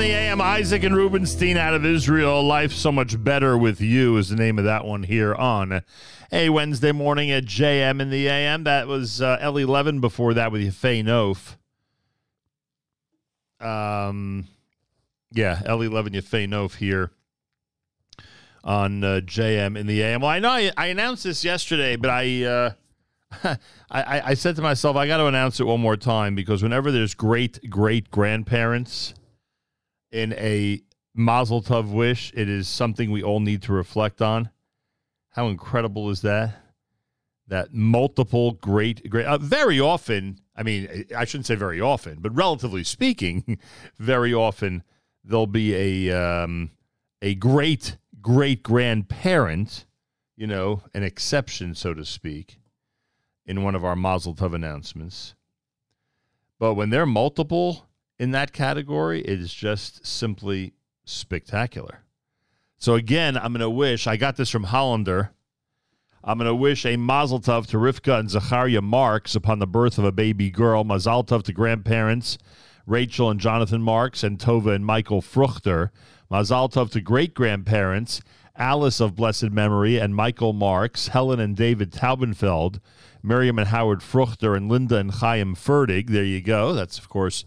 The AM, Isaac and Rubenstein out of Israel. Life so much better with you is the name of that one here on a Wednesday morning at JM in the AM. That was uh, Ellie Levin before that with Yefei Nof. Um, yeah, Ellie Levin Yefei Nof here on uh, JM in the AM. Well, I know I, I announced this yesterday, but I, uh, I I said to myself, I got to announce it one more time because whenever there's great great grandparents in a Mazel Tov wish, it is something we all need to reflect on. How incredible is that? That multiple great great uh, very often. I mean, I shouldn't say very often, but relatively speaking, very often there'll be a um, a great great grandparent, you know, an exception, so to speak, in one of our Mazel Tov announcements. But when they're multiple in that category, it is just simply spectacular. So again, I'm going to wish, I got this from Hollander. I'm going to wish a Mazel Tov to Rivka and Zachariah Marks upon the birth of a baby girl. Mazel Tov to grandparents Rachel and Jonathan Marks and Tova and Michael Fruchter. Mazel Tov to great grandparents Alice of blessed memory and Michael Marks, Helen and David Taubenfeld, Miriam and Howard Fruchter, and Linda and Chaim Ferdig. There you go. That's, of course,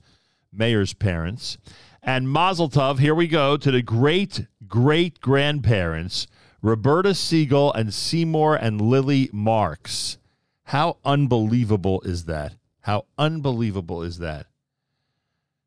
Mayor's parents. And Mazel Tov, here we go, to the great great grandparents, Roberta Siegel and Seymour and Lily Marks. How unbelievable is that? How unbelievable is that?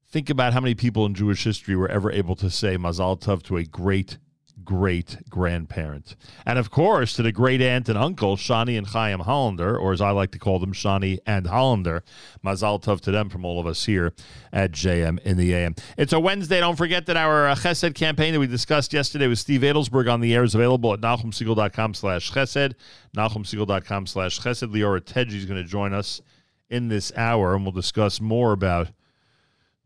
Think about how many people in Jewish history were ever able to say Mazal Tov to a great, great grandparent. And of course, to the great aunt and uncle, Shani and Chaim Hollander, or as I like to call them, Shani and Hollander. Mazal Tov to them from all of us here at JM in the AM. It's a Wednesday. Don't forget that our uh, Chesed campaign that we discussed yesterday with Steve Adelsberg on the air is available at NachumSegal.com slash Chesed, NachumSegal.com slash Chesed. Liora Tedgi is going to join us in this hour, and we'll discuss more about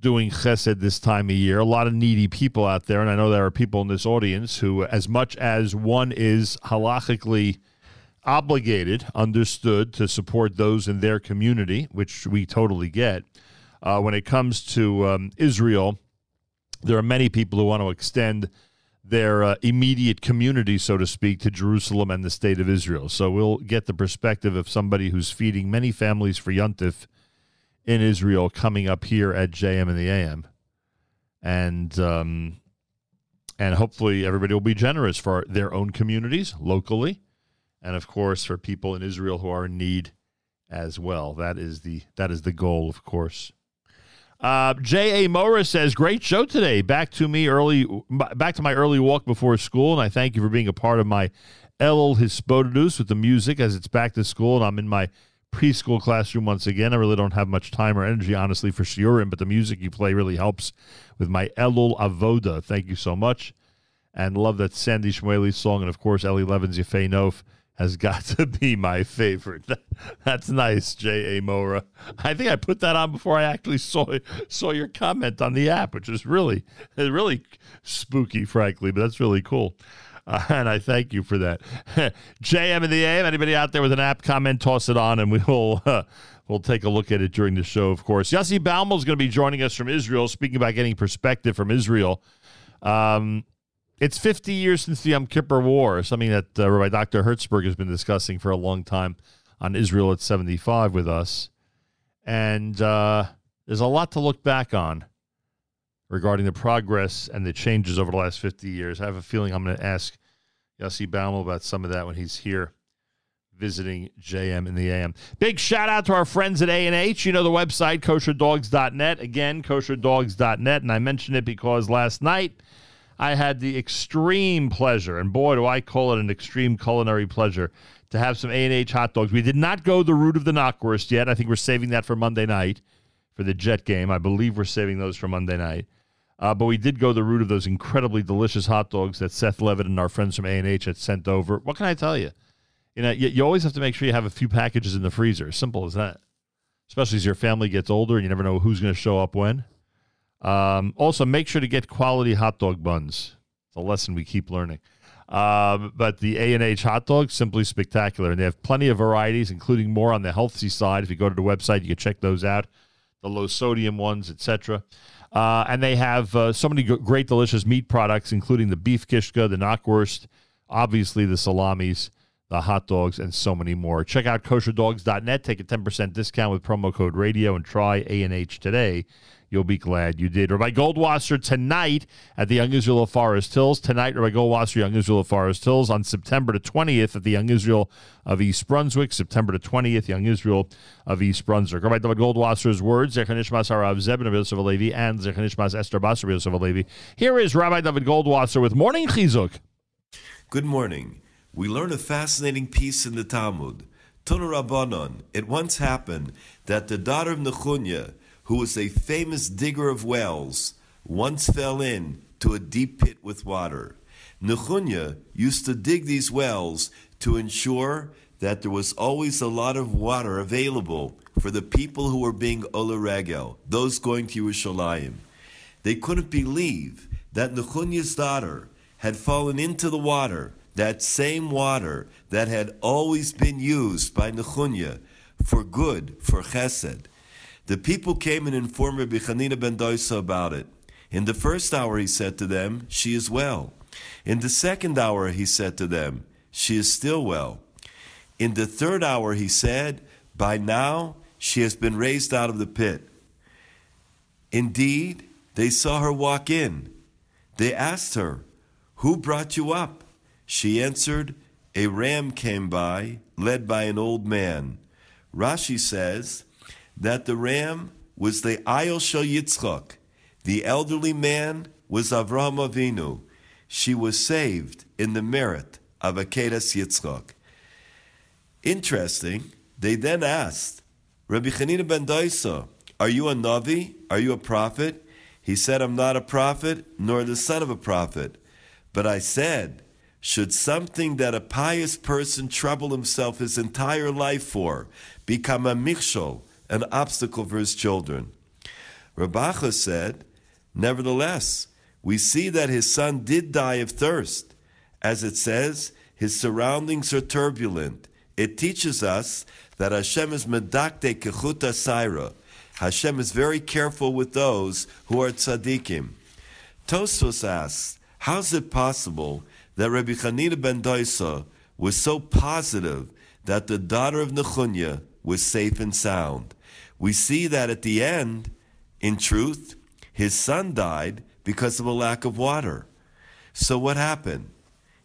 doing chesed this time of year. A lot of needy people out there, and I know there are people in this audience who, as much as one is halachically obligated, understood to support those in their community, which we totally get, uh, when it comes to um, Israel, there are many people who want to extend their uh, immediate community, so to speak, to Jerusalem and the state of Israel. So we'll get the perspective of somebody who's feeding many families for Yontif in Israel coming up here at JM and the AM, and um, and hopefully everybody will be generous for their own communities locally, and of course for people in Israel who are in need as well. That is the that is the goal, of course. Uh, J. A. Mora says, "Great show today. Back to me early. Back to my early walk before school, and I thank you for being a part of my El Hispodadus with the music as it's back to school, and I'm in my." Preschool classroom once again. I really don't have much time or energy, honestly, for shiurim, but the music you play really helps with my Elul Avoda. Thank you so much. And love that Sandy Shmueli's song. And of course, Ellie Levin's Yefei Nof has got to be my favorite. That's nice, J.A. Mora. I think I put that on before I actually saw saw your comment on the app, which is really, really spooky, frankly, but that's really cool. Uh, and I thank you for that. JM in the AM. Anybody out there with an app comment, toss it on, and we will uh, we'll take a look at it during the show. Of course, Yossi Baumol is going to be joining us from Israel. Speaking about getting perspective from Israel, um, it's 50 years since the Yom Kippur War, something that uh, Rabbi Dr. Hertzberg has been discussing for a long time on Israel at 75 with us, and uh, there's a lot to look back on regarding the progress and the changes over the last 50 years. I have a feeling I'm going to ask Yossi Baumol about some of that when he's here visiting JM in the AM. Big shout out to our friends at A&H. You know the website, kosherdogs.net. Again, kosherdogs.net. And I mentioned it because last night I had the extreme pleasure, and boy, do I call it an extreme culinary pleasure, to have some A&H hot dogs. We did not go the route of the knockwurst yet. I think we're saving that for Monday night for the Jet game. I believe we're saving those for Monday night. Uh, but we did go the route of those incredibly delicious hot dogs that Seth Levitt and our friends from A&H had sent over. What can I tell you? You know, you, you always have to make sure you have a few packages in the freezer. Simple as that. Especially as your family gets older and you never know who's going to show up when. Um, also, make sure to get quality hot dog buns. It's a lesson we keep learning. Um, but the A&H hot dogs, simply spectacular. And they have plenty of varieties, including more on the healthy side. If you go to the website, you can check those out the low sodium ones, etc. Uh, and they have uh, so many great, delicious meat products, including the beef kishka, the knockwurst, obviously the salamis, the hot dogs, and so many more. Check out kosherdogs.net. Take a 10% discount with promo code radio and try A&H today. You'll be glad you did. Rabbi Goldwasser tonight at the Young Israel of Forest Hills. Tonight, Rabbi Goldwasser, Young Israel of Forest Hills. On September the 20th at the Young Israel of East Brunswick. September the 20th, Young Israel of East Brunswick. Rabbi David Goldwasser's words, Zechanishmas Harav Zebin of Yosef Alevi and Zechanishmas Esther Basar Yosef Alevi. Here is Rabbi David Goldwasser with Morning Chizuk. Good morning. We learn a fascinating piece in the Talmud. Tunu Rabbanon. It once happened that the daughter of Nechunya, who was a famous digger of wells, once fell in to a deep pit with water. Nechunya used to dig these wells to ensure that there was always a lot of water available for the people who were being Ola those going to Yerushalayim. They couldn't believe that Nechunya's daughter had fallen into the water, that same water that had always been used by Nechunya for good, for chesed. The people came and informed Rabbi Chanina ben Doisa about it. In the first hour, he said to them, She is well. In the second hour, he said to them, She is still well. In the third hour, he said, By now, she has been raised out of the pit. Indeed, they saw her walk in. They asked her, Who brought you up? She answered, A ram came by, led by an old man. Rashi says that the ram was the Ayel Shel Yitzchak. The elderly man was Avraham Avinu. She was saved in the merit of Akedas Yitzchak. Interesting, they then asked, Rabbi Chanina ben Daisa, are you a Navi? Are you a prophet? He said, I'm not a prophet, nor the son of a prophet. But I said, should something that a pious person trouble himself his entire life for become a mikshol, an obstacle for his children? Rabacha said, Nevertheless, we see that his son did die of thirst. As it says, his surroundings are turbulent. It teaches us that Hashem is medakte kechuta saira. Hashem is very careful with those who are tzaddikim. Tosfos asks, how is it possible that Rabbi Chanina ben Doisa was so positive that the daughter of Nechunya was safe and sound? We see that at the end, in truth, his son died because of a lack of water. So what happened?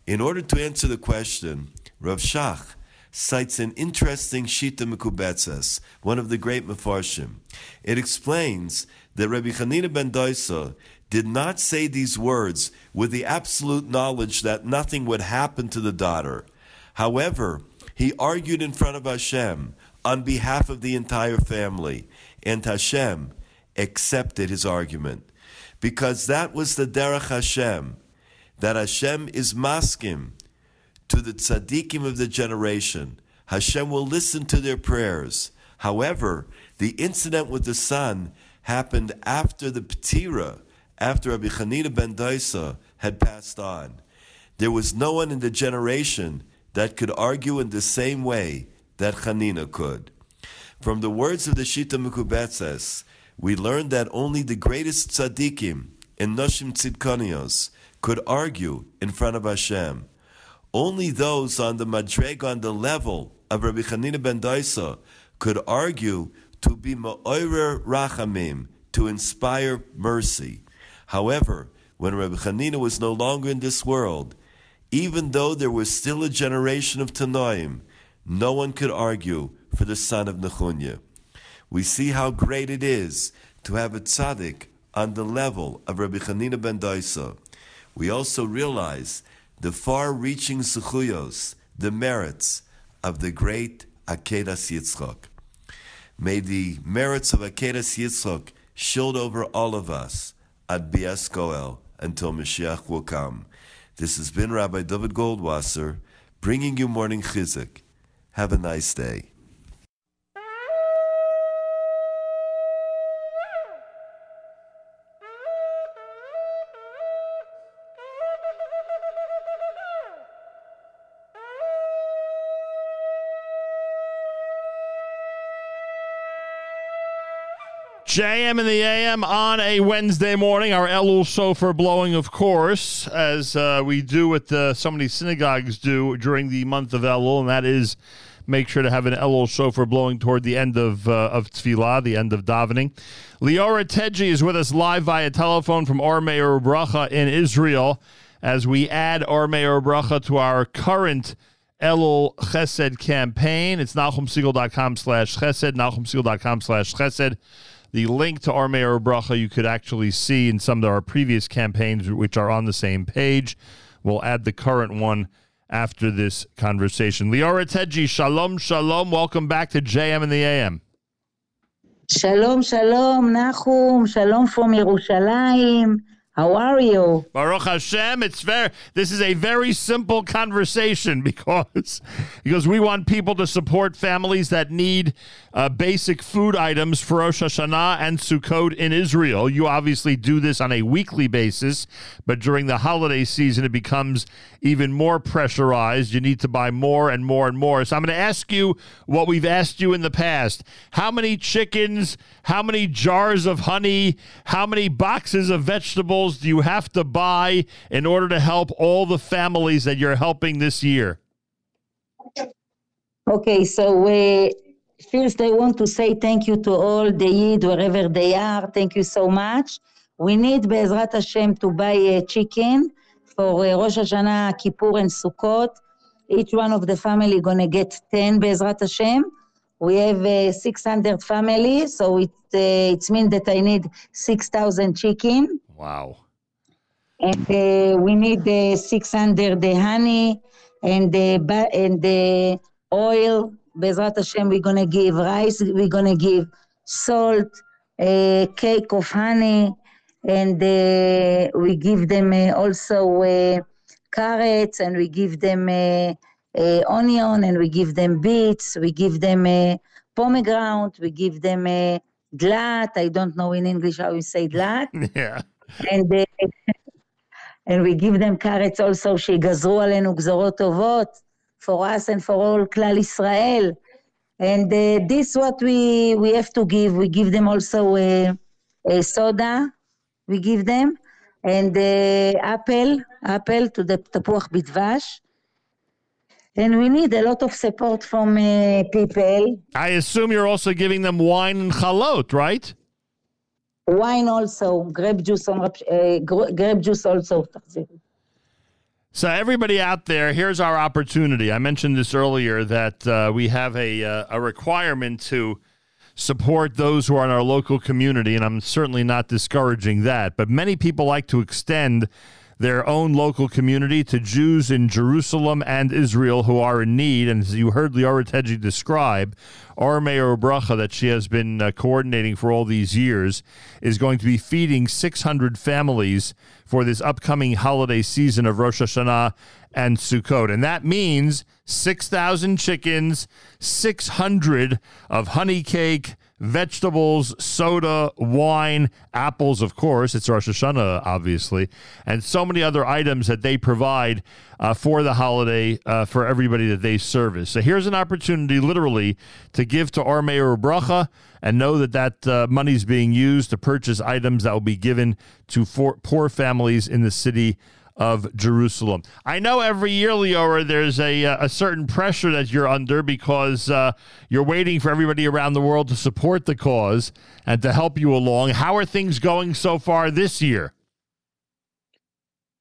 In order to answer the question, Rav Shach cites an interesting Shita Mekubetzes, one of the great Mefarshim. It explains that Rabbi Chanina ben Doisa did not say these words with the absolute knowledge that nothing would happen to the daughter. However, he argued in front of Hashem on behalf of the entire family, and Hashem accepted his argument. Because that was the Derech Hashem, that Hashem is maskim to the tzaddikim of the generation. Hashem will listen to their prayers. However, the incident with the son happened after the Ptira, after Rabbi Chanina ben Daisa had passed on. There was no one in the generation that could argue in the same way that Chanina could. From the words of the Shita Mekubetzes, we learn that only the greatest tzaddikim and Noshim Tzidkonios could argue in front of Hashem. Only those on the madreg on the level of Rabbi Chanina ben Daisa could argue to be ma'orer rachamim, to inspire mercy. However, when Rabbi Chanina was no longer in this world, even though there was still a generation of Tanoim, no one could argue for the son of Nechunya. We see how great it is to have a tzaddik on the level of Rabbi Chanina ben Daisa. We also realize the far-reaching zechuyos, the merits of the great Akedas Yitzchak. May the merits of Akedas Yitzchak shield over all of us at Bias Goel until Mashiach will come. This has been Rabbi David Goldwasser bringing you morning chizuk. Have a nice day. JM and the AM on a Wednesday morning. Our Elul shofar blowing, of course, as uh, we do what uh, so many synagogues do during the month of Elul, and that is make sure to have an Elul shofar blowing toward the end of uh, of tefillah, the end of davening. Liora Tedgi is with us live via telephone from Ohr Meir Bracha in Israel as we add Ohr Meir Bracha to our current Elul Chesed campaign. It's NachumSegal.com slash Chesed, NachumSegal.com slash Chesed. The link to Ohr Meir Bracha you could actually see in some of our previous campaigns, which are on the same page. We'll add the current one after this conversation. Liora Tedgi, shalom, shalom. Welcome back to JM and the AM. Shalom, shalom, Nachum. Shalom from Yerushalayim. How are you? Baruch Hashem, it's very. This is a very simple conversation because because we want people to support families that need uh, basic food items for Rosh Hashanah and Sukkot in Israel. You obviously do this on a weekly basis, but during the holiday season, it becomes even more pressurized. You need to buy more and more and more. So I'm going to ask you what we've asked you in the past: How many chickens? How many jars of honey? How many boxes of vegetables? Do you have to buy in order to help all the families that you're helping this year? Okay, so uh, first I want to say thank you to all the Yid wherever they are. Thank you so much. We need Be'ezrat Hashem to buy a chicken for uh, Rosh Hashanah, Kippur, and Sukkot. Each one of the family gonna get 10 Be'ezrat Hashem. We have uh, 600 families, so it uh, it means that I need 6,000 chicken. Wow. And uh, we need the 600 the honey and the and the oil. Bezrat Hashem, we're gonna give rice. We're gonna give salt, a cake of honey, and uh, we give them uh, also uh, carrots, and we give them uh, uh, onion, and we give them beets. We give them uh, pomegranate. We give them uh, dlat. I don't know in English how you say dlat. Yeah and uh, and we give them carrots also שיגזרו עלינו גזרות טובות for us and for all כלל ישראל. And uh, this what we we have to give. We give them also uh, a soda. We give them and uh, apple apple to the תפוח בדבש. And we need a lot of support from uh, people. I assume you're also giving them wine and chalot, right? wine also, grape juice, on, uh, grape juice also. So everybody out there, here's our opportunity. I mentioned this earlier that uh, we have a uh, a requirement to support those who are in our local community, and I'm certainly not discouraging that. But many people like to extend their own local community to Jews in Jerusalem and Israel who are in need. And as you heard Liora Tedgi describe, Ohr Meir Bracha, that she has been uh, coordinating for all these years, is going to be feeding 600 families for this upcoming holiday season of Rosh Hashanah and Sukkot. And that means 6,000 chickens, 600 of honey cake, vegetables, soda, wine, apples, of course. It's Rosh Hashanah, obviously, and so many other items that they provide uh, for the holiday uh, for everybody that they service. So here's an opportunity, literally, to give to Ohr Meir Bracha and know that that uh, money is being used to purchase items that will be given to for- poor families in the city of Jerusalem. I know every year, Liora, there's a, uh, a certain pressure that you're under because uh, you're waiting for everybody around the world to support the cause and to help you along. How are things going so far this year?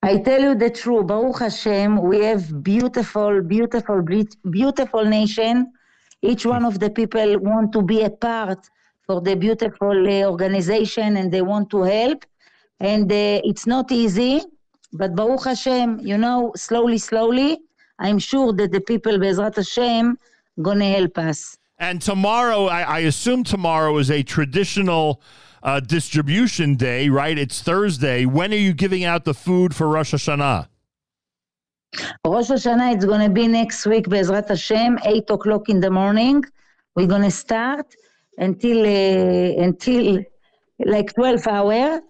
I tell you the truth, Baruch Hashem, we have beautiful, beautiful, beautiful nation. Each one of the people want to be a part for the beautiful uh, organization and they want to help. And uh, it's not easy, but Baruch Hashem, you know, slowly, slowly, I'm sure that the people, Bezrat Hashem, gonna help us. And tomorrow, I, I assume tomorrow is a traditional uh, distribution day, right? It's Thursday. When are you giving out the food for Rosh Hashanah? Rosh Hashanah, it's gonna be next week, Bezrat Hashem, 8 o'clock in the morning. We're gonna start until, uh, until like 12 hour,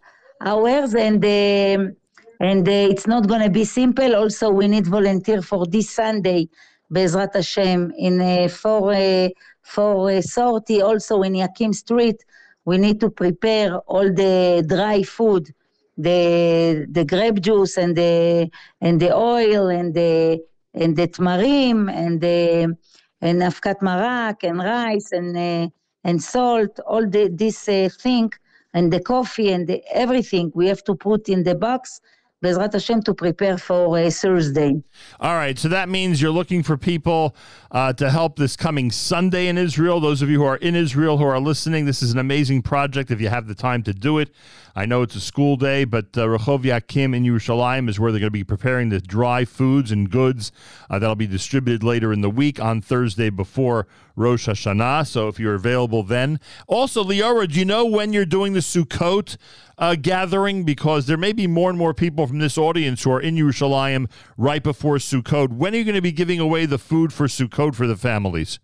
hours, and um and uh, it's not gonna be simple. Also, we need volunteer for this Sunday, Bezrat Hashem, in uh, for uh, for uh, sortie, also in Yakim Street. we need to prepare all the dry food, the the grape juice and the and the oil and the and the tmarim and the and afkat marak and rice and uh, and salt, all the this uh, thing and the coffee and the, everything we have to put in the box. Bezrat Hashem to prepare for uh, Thursday. All right, so that means you're looking for people uh, to help this coming Sunday in Israel. Those of you who are in Israel who are listening, this is an amazing project if you have the time to do it. I know it's a school day, but uh, Rehov Yakim in Yerushalayim is where they're going to be preparing the dry foods and goods uh, that'll be distributed later in the week on Thursday before Rosh Hashanah. So if you're available then. Also, Liora, do you know when you're doing the Sukkot uh, gathering? Because there may be more and more people from this audience who are in Yerushalayim right before Sukkot. When are you going to be giving away the food for Sukkot for the families?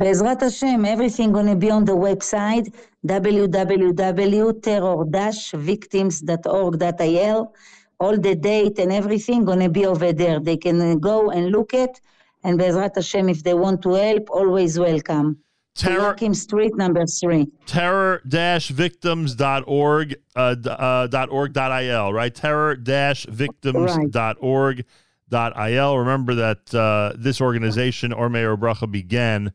Everything gonna be on the website www.terror-victims.org.il. All the date and everything gonna be over there. They can go and look it, and Bezrat Hashem, if they want to help, always welcome. Terror Street, number three. terror-victims.org uh, uh, dot org dot il right terror-victims.org dot il remember that uh, this organization Ohr Meir Bracha began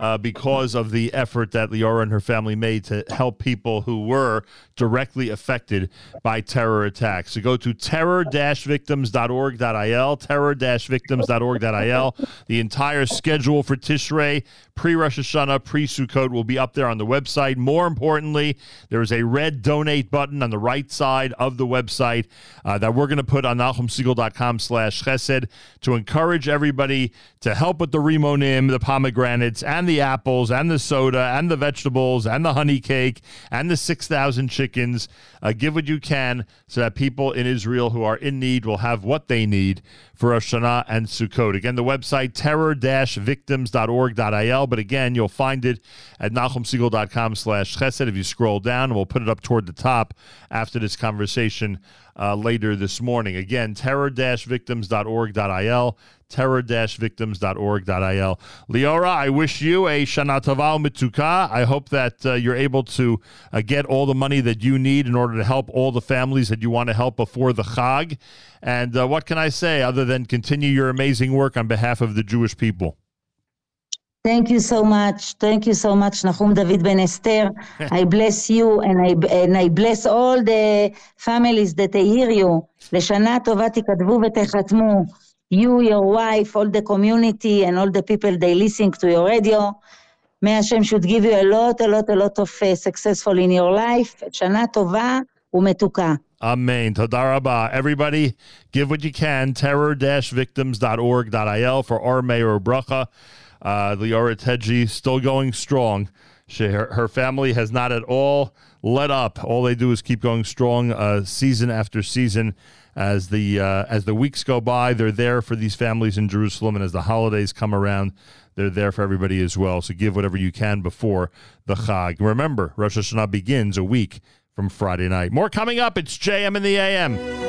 uh, because of the effort that Liora and her family made to help people who were directly affected by terror attacks. So go to terror-victims.org.il, terror-victims.org.il. The entire schedule for Tishrei, pre-Rosh Hashanah, pre-Sukkot will be up there on the website. More importantly, there is a red donate button on the right side of the website uh, that we're going to put on NachumSegal.com slash chesed to encourage everybody to help with the rimonim, the pomegranates, and the apples, and the soda, and the vegetables, and the honey cake, and the 6,000 chickens. Uh, give what you can so that people in Israel who are in need will have what they need for Rosh Hashanah and Sukkot. Again, the website terror-victims.org.il, but again, you'll find it at NachumSegal.com slash chesed if you scroll down, we'll put it up toward the top after this conversation uh, later this morning. Again, terror-victims.org.il, terror-victims.org.il. Liora, I wish you a Shana Tova Mituka. I hope that uh, you're able to uh, get all the money that you need in order to help all the families that you want to help before the Chag. And uh, what can I say other than continue your amazing work on behalf of the Jewish people? Thank you so much. Thank you so much, Nahum David Ben Esther. I bless you and I, and I bless all the families that I hear you. לשנה טובה תכתבו ותחתמו. You, your wife, all the community and all the people they listen to your radio. May Hashem should give you a lot, a lot, a lot of uh, successful in your life. שנה טובה ומתוקה. Amen. Tadaraba. Everybody, give what you can. Terror-victims.org.il for Ohr Meir Bracha. Uh, Liora Tedgi still going strong. She, her, her family has not at all let up. All they do is keep going strong, uh, season after season. As the uh, as the weeks go by, they're there for these families in Jerusalem, and as the holidays come around, they're there for everybody as well. So give whatever you can before the Chag. Remember, Rosh Hashanah begins a week from Friday night. More coming up. It's JM in the AM.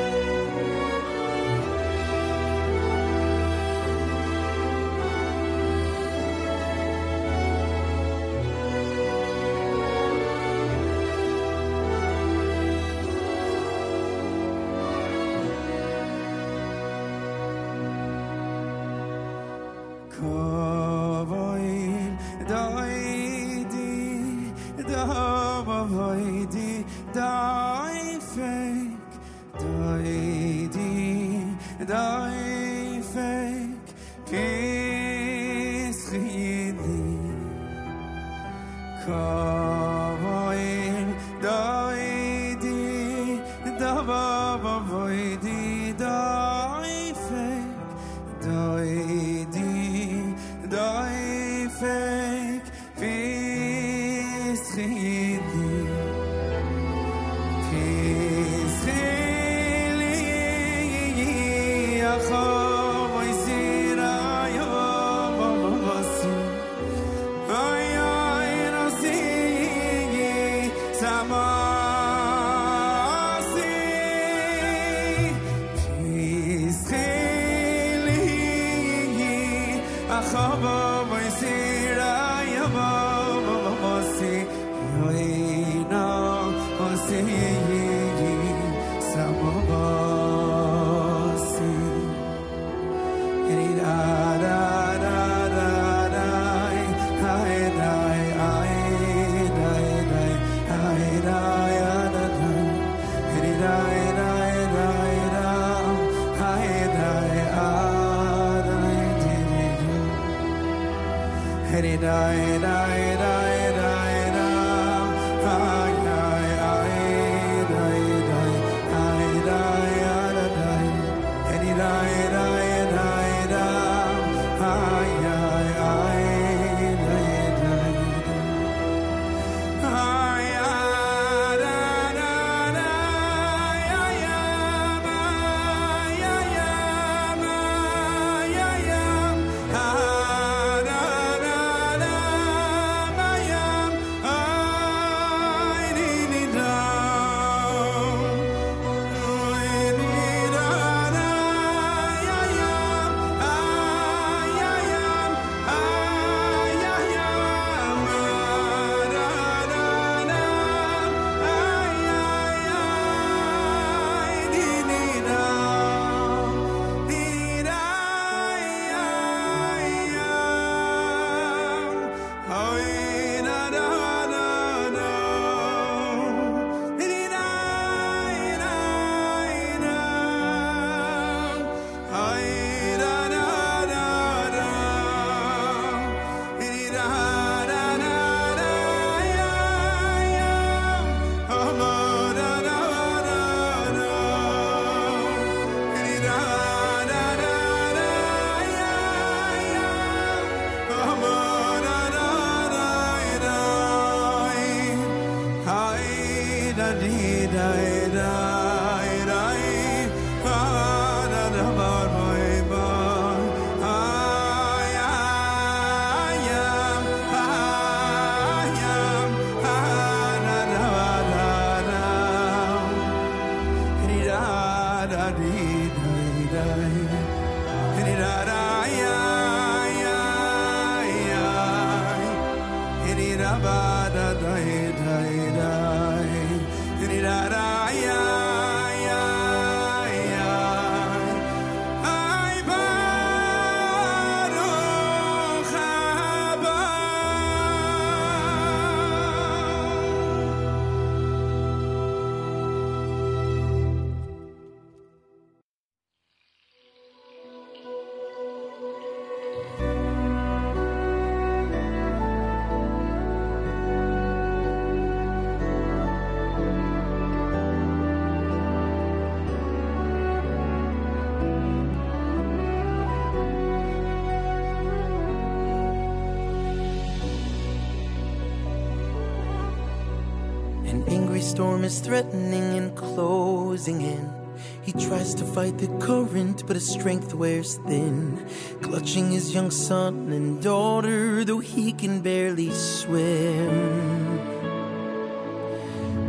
Storm is threatening and closing in. He tries to fight the current, but his strength wears thin. Clutching his young son and daughter, though he can barely swim.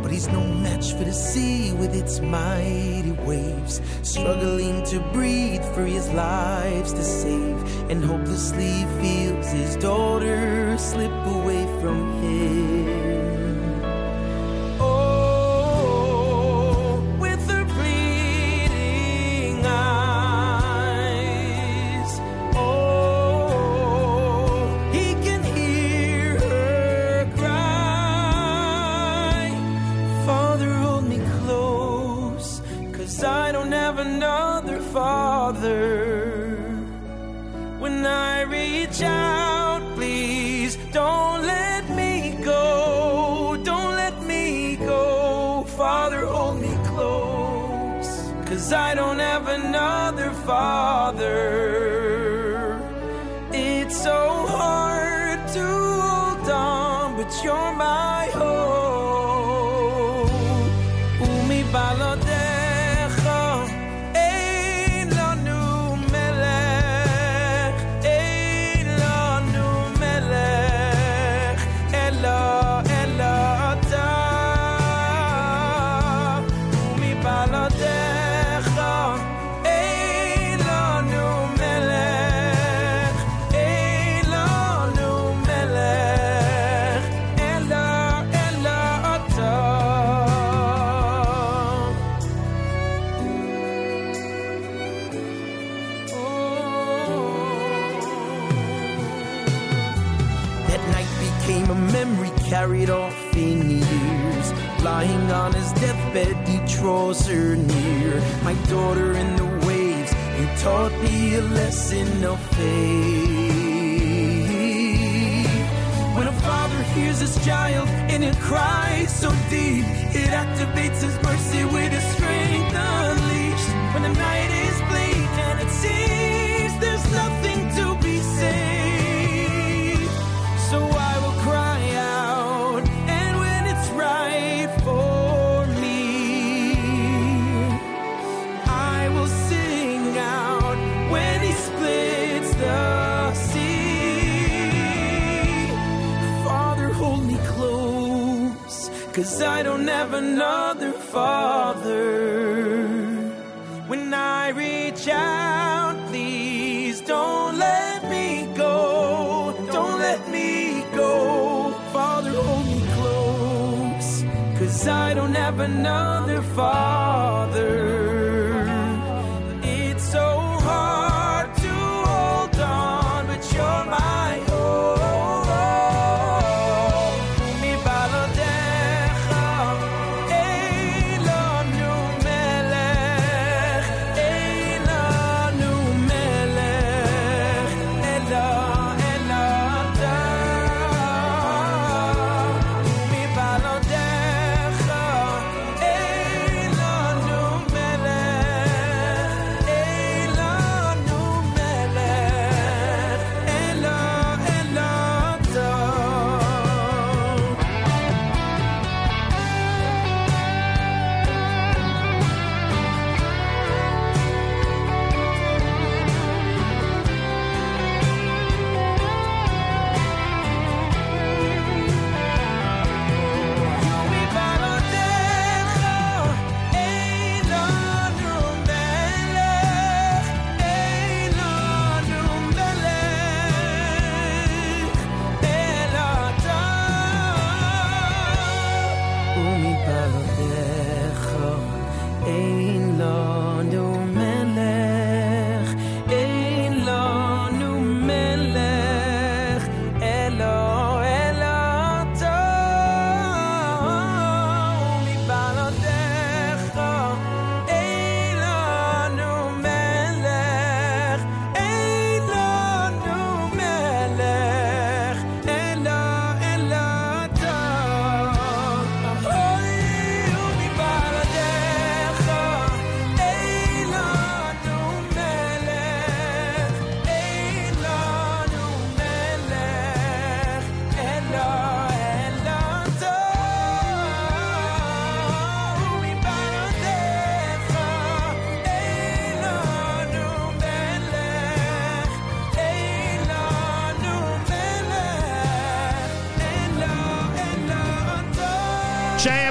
But he's no match for the sea with its mighty waves, struggling to breathe for his lives to save. And hopelessly feels his daughter slip away from him.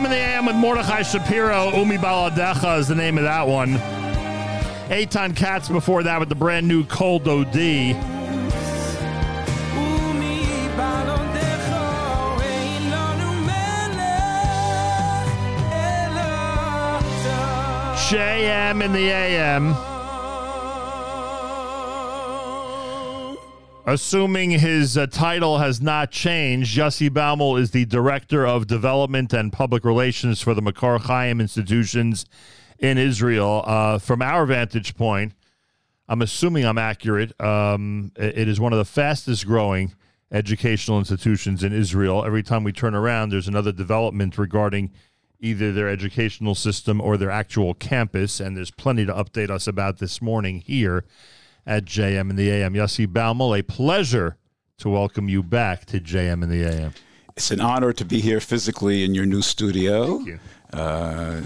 In the AM with Mordechai Shapiro. Umi Baladecha" is the name of that one. Eitan Katz before that with the brand new Cold OD. JM in the AM. Assuming his uh, title has not changed, Yossi Baumol is the Director of Development and Public Relations for the Makor Chaim institutions in Israel. Uh, from our vantage point, I'm assuming I'm accurate. Um, it- it is one of the fastest growing educational institutions in Israel. Every time we turn around, there's another development regarding either their educational system or their actual campus. And there's plenty to update us about this morning here at JM in the AM. Yossi Baumol, a pleasure to welcome you back to JM in the AM. It's an honor to be here physically in your new studio. Thank you. Uh,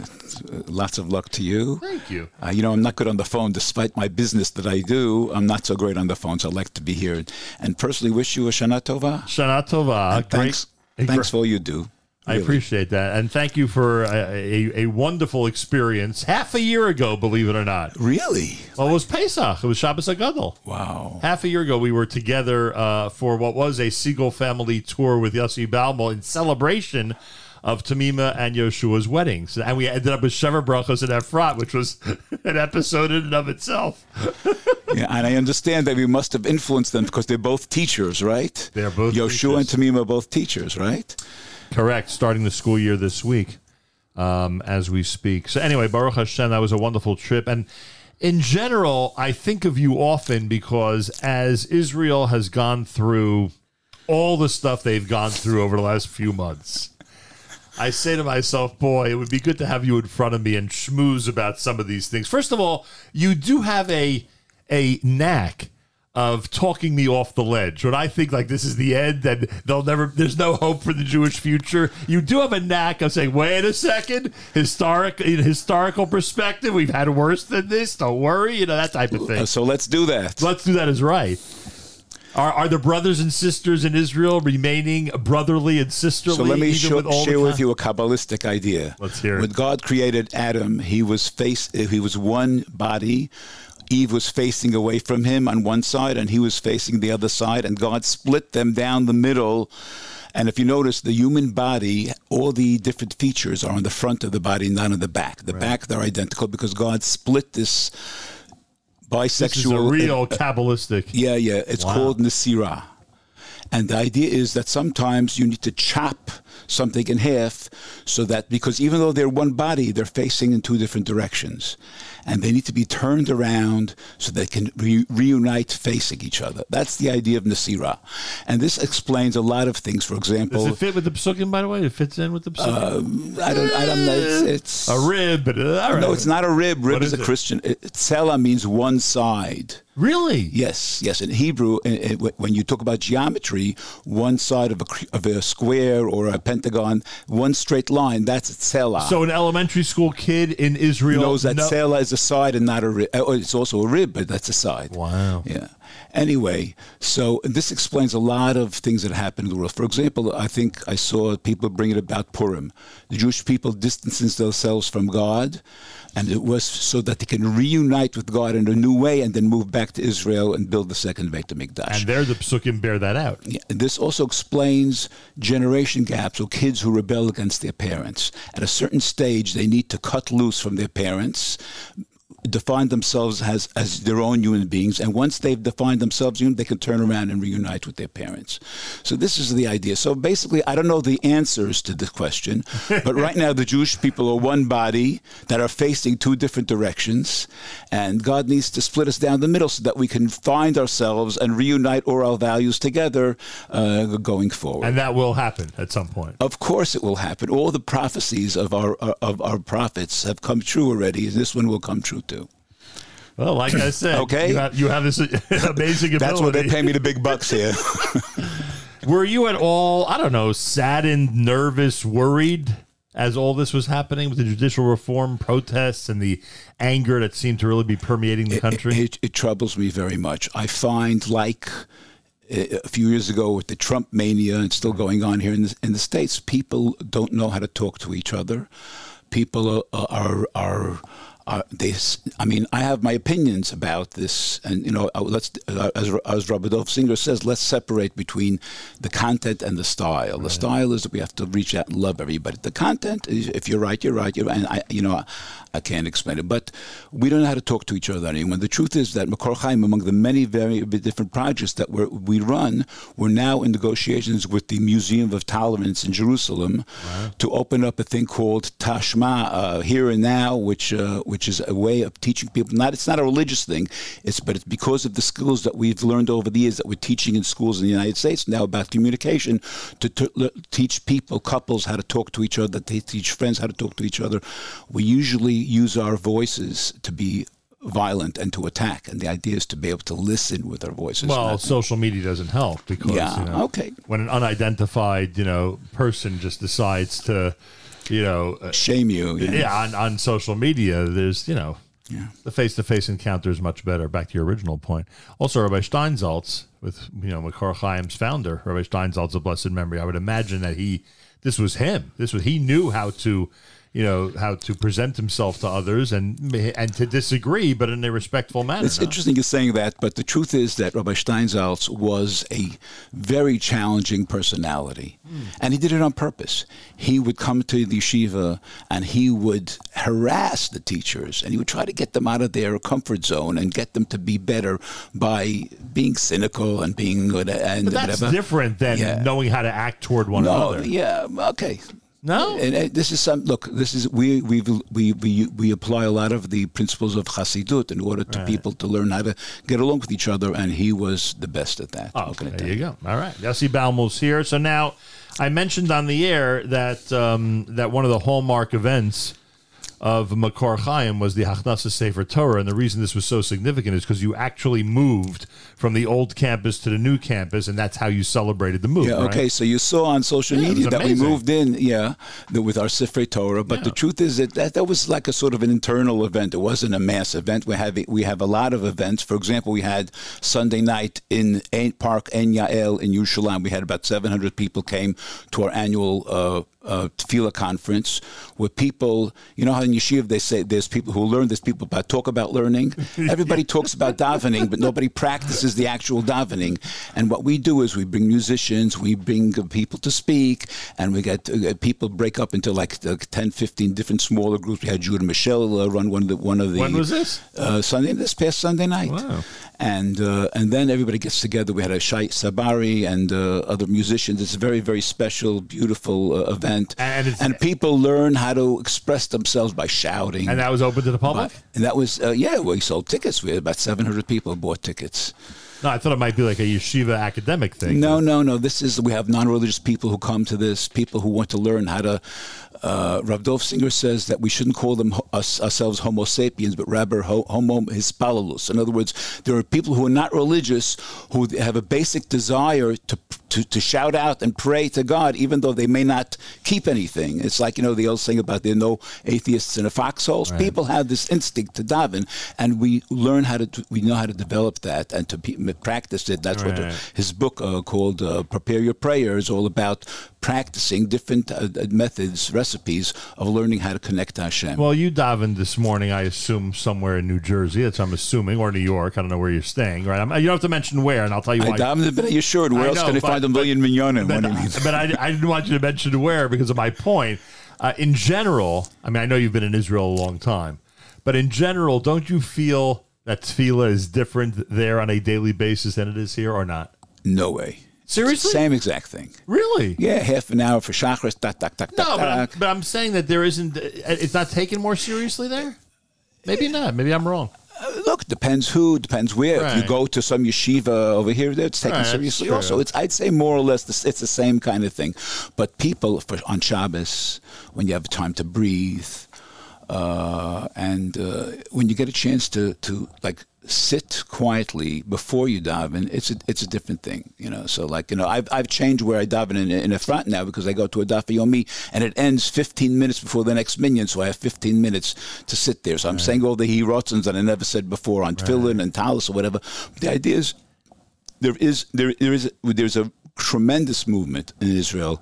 lots of luck to you. Thank you. Uh, you know, I'm not good on the phone, despite my business that I do. I'm not so great on the phone, so I'd like to be here and personally wish you a Shana Tova. Shana Tova. And thanks, Great- thanks for all you do. I appreciate that. And thank you for a, a, a wonderful experience half a year ago, believe it or not. Really? Well, it was Pesach. It was Shabbos Hagadol. Wow. Half a year ago, we were together uh, for what was a Segal family tour with Yossi Baumol in celebration of Tamima and Yoshua's weddings. And we ended up with Sheva Brachos and Efrat, which was an episode in and of itself. yeah, and I understand that we must have influenced them because they're both teachers, right? They're both Yoshua and Tamima are both teachers, right? Correct. Starting the school year this week um, as we speak. So, anyway, Baruch Hashem, that was a wonderful trip. And in general, I think of you often because as Israel has gone through all the stuff they've gone through over the last few months. I say to myself, boy, it would be good to have you in front of me and schmooze about some of these things. First of all, you do have a a knack of talking me off the ledge. When I think like this is the end and they'll never there's no hope for the Jewish future, you do have a knack of saying, wait a second, historic in historical perspective, we've had worse than this. Don't worry, you know, that type of thing. So let's do that. Let's do that is right. Are, are the brothers and sisters in Israel remaining brotherly and sisterly? So let me with share with you a kabbalistic idea. Let's hear it. When God created Adam, he was face he was one body. Eve was facing away from him on one side, and he was facing the other side, and God split them down the middle. And if you notice, the human body, all the different features are on the front of the body, not on the back. The back, they're identical because God split this bisexual. This is a real uh, Kabbalistic. yeah, yeah. It's Wow. called Nasira. And the idea is that sometimes you need to chop something in half so that because even though they're one body, they're facing in two different directions. And they need to be turned around so they can re- reunite facing each other. That's the idea of Nasira. And this explains a lot of things. For example, Does it fit with the psukim, by the way? It fits in with the psukim. um, I don't. I don't know. It's, it's a rib, but uh, right. no, it's not a rib. Rib What is, is a it? Christian. It, Tsela means one side. Really? Yes, yes. In Hebrew, uh, uh, wh- when you talk about geometry, one side of a, of a square or a pentagon, one straight line, that's Tsela. So an elementary school kid in Israel knows that know- Tsela is a side and not a rib. Oh, it's also a rib, but that's a side. Wow. Yeah. Anyway, so this explains a lot of things that happen in the world. For example, I think I saw people bring it about Purim. The Jewish people distancing themselves from God, and it was so that they can reunite with God in a new way and then move back to Israel and build the second Beit HaMikdash. and there the psukim bear that out. Yeah, this also explains generation gaps or kids who rebel against their parents. At a certain stage, they need to cut loose from their parents, define themselves as, as their own human beings, and once they've defined themselves, they can turn around and reunite with their parents. So this is the idea. So basically, I don't know the answers to this question, but right now the Jewish people are one body that are facing two different directions, and God needs to split us down the middle so that we can find ourselves and reunite all our values together uh, going forward. And that will happen at some point. Of course, it will happen. All the prophecies of our of our prophets have come true already, and this one will come true too. Well, like I said, Okay. you have, you have this amazing ability. That's why they pay me the big bucks here. Were you at all, I don't know, saddened, nervous, worried as all this was happening with the judicial reform protests and the anger that seemed to really be permeating the country? It, it troubles me very much. I find, like uh, a few years ago with the Trump mania, and still going on here in the, in the states, people don't know how to talk to each other. People are are. are are they, I mean, I have my opinions about this, and you know, uh, let's uh, as as Robert Dolph Singer says, let's separate between the content and the style. The style is that we have to reach out and love everybody. The content is, if you're right, you're right. You're, and I, you know, I, I can't explain it, but we don't know how to talk to each other anymore. The truth is that Makor Chaim, among the many very different projects that we're, we run, we're now in negotiations with the Museum of Tolerance in Jerusalem to open up a thing called Tashma, uh, here and now, which uh, which is a way of teaching people. Not it's not a religious thing, it's but it's because of the skills that we've learned over the years that we're teaching in schools in the United States now about communication to, to le- teach people, couples, how to talk to each other. That they teach friends how to talk to each other. We usually use our voices to be violent and to attack, and the idea is to be able to listen with our voices. well, not- social media doesn't help because Yeah, you know, okay. when an unidentified you know person just decides to you know uh, shame you, yeah, on, on social media, there's you know the face to face encounter is much better. Back to your original point. Also, Rabbi Steinsaltz, with you know Makor Chaim's founder, Rabbi Steinsaltz of blessed memory. I would imagine that he this was him. This was he knew how to you know how to present himself to others and and to disagree, but in a respectful manner. It's interesting you're saying that, but the truth is that Rabbi Steinsaltz was a very challenging personality. Hmm. And he did it on purpose. He would come to the yeshiva and he would harass the teachers and he would try to get them out of their comfort zone and get them to be better by being cynical and being good and But that's whatever. different than Yeah. knowing how to act toward one no, another. yeah, okay. No, and, uh, this is some look. This is we we we we we apply a lot of the principles of Hasidut in order to Right. people to learn how to get along with each other, and he was the best at that. Oh, okay, there you go. All right, Yossi Baumol's here. So now, I mentioned on the air that um, that one of the hallmark events of Makor Chaim was the Hachnasa Sefer Torah, and the reason this was so significant is because you actually moved from the old campus to the new campus, and that's how you celebrated the move. Yeah, right? okay. So you saw on social Yeah, media that we moved in, yeah, the, with our Sefer Torah. But the truth is that, that that was like a sort of an internal event. It wasn't a mass event. We have we have a lot of events. For example, we had Sunday night in Park En Yael in Yerushalayim. We had about 700 people came to our annual. Uh, uh, tefillah conference where people, you know how in yeshiva they say there's people who learn, there's people that talk about learning. Everybody talks about davening, but nobody practices the actual davening. And what we do is we bring musicians, we bring people to speak, and we get uh, people break up into like uh, 10, 15 different smaller groups. We had Judah Michelle uh, run one of the one of the. When was this? Uh, Sunday, this past Sunday night. Wow. And uh, and then everybody gets together. We had a Shai Sabari and uh, other musicians. It's a very very special, beautiful uh, event. And, people learn how to express themselves by shouting. And that was open to the public? and that was uh, yeah. We sold tickets. We had about seven hundred people bought tickets. No, I thought it might be like a yeshiva academic thing. No, no, no. This is we have non-religious people who come to this. People who want to learn how to. Uh, Rav Dov Singer says that we shouldn't call them us, ourselves Homo sapiens, but rather Homo hispalalus. In other words, there are people who are not religious who have a basic desire to, to to shout out and pray to God, even though they may not keep anything. It's like you know the old saying about there are no atheists in a foxholes. Right. People have this instinct to daven, and we learn how to we know how to develop that and to practice it. That's what Right. his book uh, called uh, "Prepare Your Prayer" is all about practicing different uh, uh, methods, recipes of learning how to connect to Hashem. Well, you davened this morning, I assume, somewhere in New Jersey. That's I'm assuming, or New York. I don't know where you're staying, right? I'm, you don't have to mention where, and I'll tell you I why. davened in Bnei Yeshurun. Where I else know, can I find a million minyanim? But, What do you mean? but I, I didn't want you to mention where because of my point. Uh, in general, I mean, I know you've been in Israel a long time, but in general, don't you feel that tefillah is different there on a daily basis than it is here, or not? No way. Seriously? Same exact thing. Really? Yeah, half an hour for Shacharis. Tak tak tak No, but I'm, but I'm saying that there isn't. It's not taken more seriously there. Maybe not. Maybe I'm wrong. Look, depends who, depends where. If you go to some yeshiva over here, it's taken Right, seriously. Also, it's I'd say more or less this, it's the same kind of thing. But people for, on Shabbos, when you have time to breathe, uh, and uh, when you get a chance to to like sit quietly before you daven, it's a, it's a different thing, you know. So like you know, I've I've changed where I daven in, in the front now because I go to a daf yomi and it ends 15 minutes before the next minyan, so I have 15 minutes to sit there. So I'm saying all the hirotzins that I never said before on tefillin and talis or whatever. The idea is there is there there is there's a tremendous movement in Israel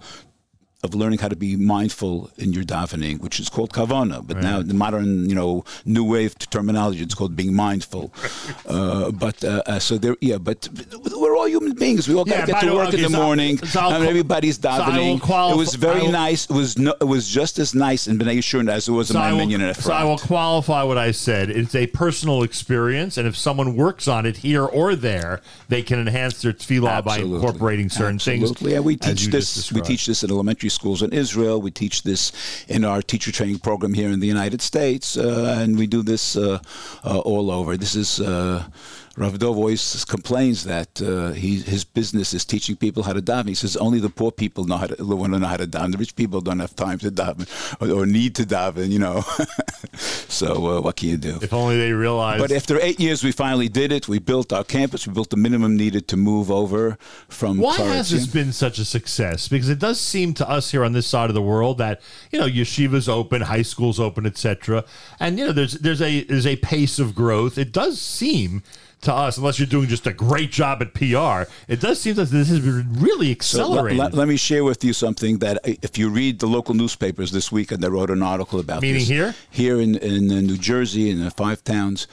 of learning how to be mindful in your davening, which is called kavana. But now the modern, you know, new wave terminology, it's called being mindful. uh, but uh, uh, so there, yeah. But we're all human beings. We all got Yeah, to get to work okay, in the so- morning. so I'll and qual- everybody's so davening. qualify- it was very nice. It was no, it was just as nice in Bnei Yeshurun as it was in my will, minyan in so I will qualify what I said. It's a personal experience, and if someone works on it here or there, they can enhance their tefillah by incorporating certain Absolutely. things. Yeah, we teach this. We teach this in elementary schools in Israel. We teach this in our teacher training program here in the United States, uh, and we do this uh, uh, all over. This is. Rav Dov always complains that uh, he, his business is teaching people how to daven. He says only the poor people know how to want to know how to daven. The rich people don't have time to daven or, or need to daven. You know. so uh, what can you do? If only they realize. But after eight years, we finally did it. We built our campus. We built the minimum needed to move over from. Why Kfar has this been such a success? Because it does seem to us here on this side of the world that you know yeshivas open, high schools open, etc. And you know there's there's a there's a pace of growth. It does seem to us, unless you're doing just a great job at PR, it does seem that this has been really So let- let, let me share with you something that uh, if you read the local newspapers this weekend, they wrote an article about Meaning this. here? Here in, in uh, New Jersey, in the five towns.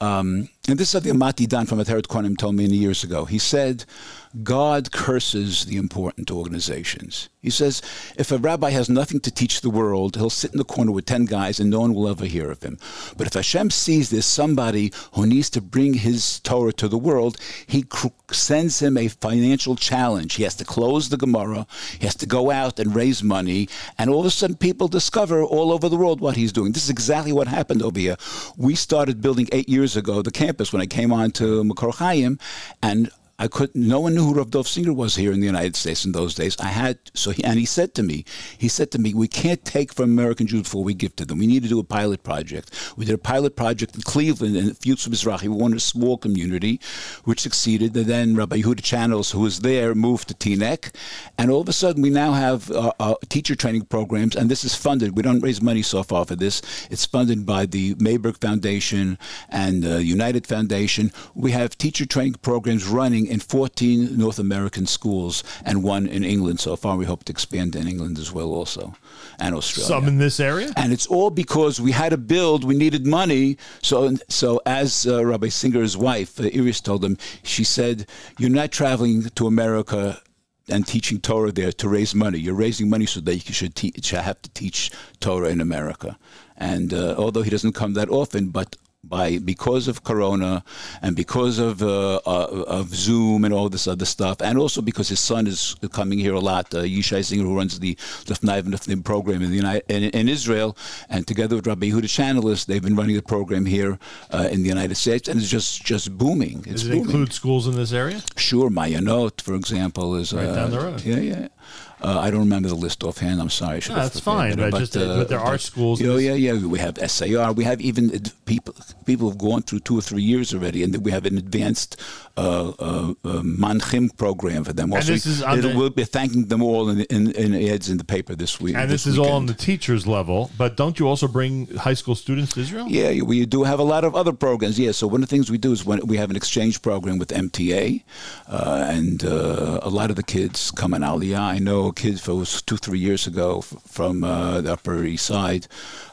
Um, and this is something Mati Dan from Ateret Cohanim told me many years ago. He said God curses the important organizations. He says, if a rabbi has nothing to teach the world, he'll sit in the corner with 10 guys and no one will ever hear of him. But if Hashem sees there's somebody who needs to bring his Torah to the world, he cr- sends him a financial challenge. He has to close the Gemara, he has to go out and raise money, and all of a sudden people discover all over the world what he's doing. This is exactly what happened over here. We started building eight years ago the campus when I came on to Makor Chaim, and I could. No one knew who Rav Dov Singer was here in the United States in those days. I had so, he, and he said to me, he said to me, we can't take from American Jews before we give to them. We need to do a pilot project. We did a pilot project in Cleveland and Fuchs Mizrachi. We wanted a small community, which succeeded. And then Rabbi Yehuda Channels, who was there, moved to Teaneck, and all of a sudden we now have uh, uh, teacher training programs, and this is funded. We don't raise money so far for this. It's funded by the Mayberg Foundation and uh, United Foundation. We have teacher training programs running in 14 North American schools and one in England. So far, we hope to expand in England as well, also, and Australia. Some in this area? And it's all because we had to build, we needed money. So, so as uh, Rabbi Singer's wife, uh, Iris, told him, she said, You're not traveling to America and teaching Torah there to raise money. You're raising money so that you should, should have to teach Torah in America. And uh, although he doesn't come that often, but by because of Corona and because of uh, uh, of Zoom and all this other stuff, and also because his son is coming here a lot, uh, Yishai Singer, who runs the Lefnai and Lefnim program in the United, in, in Israel, and together with Rabbi Yehuda Chanelis, they've been running the program here uh, in the United States, and it's just just booming. It's Does it booming. include schools in this area? Sure, Mayanot, for example, is Right uh, down the road. Yeah, yeah. Uh, I don't remember the list offhand. I'm sorry. I should No, have that's fine, it, but just, uh, but there are schools in Oh this- yeah, yeah. We have SAR. We have even ad- people people who've gone through two or three years already, and then we have an advanced uh, uh, uh, manchim program for them. And Also, this is the- we'll be thanking them all in, in, in ads in the paper this week. And this, is all on the teacher's level. But don't you also bring high school students to Israel? Yeah, we do have a lot of other programs. Yeah, so one of the things we do is when we have an exchange program with MTA, uh, and uh, a lot of the kids come in Aliyah. I know a kid who was two, three years ago from uh, the Upper East Side,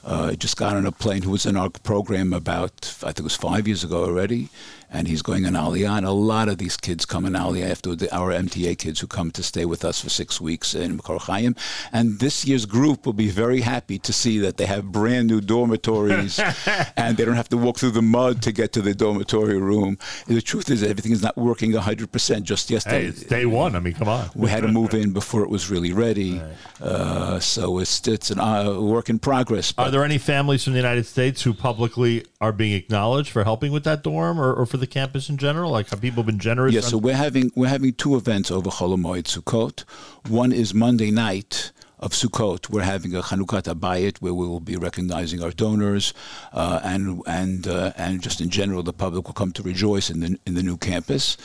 uh, just got on a plane who was in our program about, I think it was five years ago already. And he's going on Aliyah, and a lot of these kids come in Aliyah after the, our MTA kids who come to stay with us for six weeks in Makor Chaim. And this year's group will be very happy to see that they have brand new dormitories and they don't have to walk through the mud to get to the dormitory room. The truth is, everything is not working 100% just yesterday. Hey, it's day one. I mean, come on. We had to move in before it was really ready. Uh, so it's, it's a uh, work in progress. Are there any families from the United States who publicly are being acknowledged for helping with that dorm or, or for the campus in general? Like, have people been generous? Yes, so we're having we're having two events over Cholomoid Sukkot. One is Monday night of Sukkot. We're having a Chanukah Abayit where we will be recognizing our donors, uh, and and uh, and just in general, the public will come to rejoice in the in the new campus.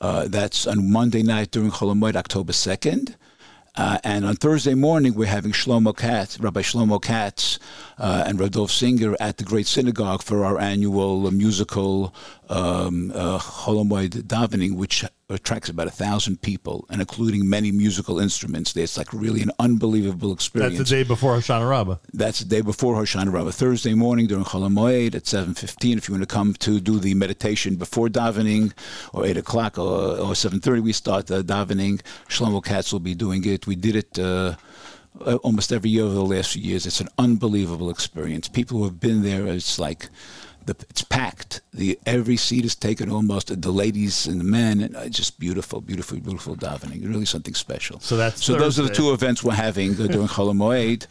Uh, that's on Monday night during Cholomoid, October second. Uh, and on Thursday morning, we're having Shlomo Katz, Rabbi Shlomo Katz, uh, and Rav Dov Singer at the Great Synagogue for our annual musical um, uh, Holomoid davening, which attracts about a thousand people, and including many musical instruments. It's like really an unbelievable experience. That's the day before Hoshana Rabbah. That's the day before Hoshana Rabbah. Thursday morning during Chol Hamoed at 7.15. If you want to come to do the meditation before davening, or 8 o'clock, or, or 7.30 we start the davening. Shlomo Katz will be doing it. We did it... Uh, uh, almost every year over the last few years. It's an unbelievable experience. People who have been there, it's like the, it's packed. The every seat is taken almost. The ladies and the men, and uh, just beautiful, beautiful, beautiful davening. Really something special. So that's so. Those are the two events we're having uh, during Chol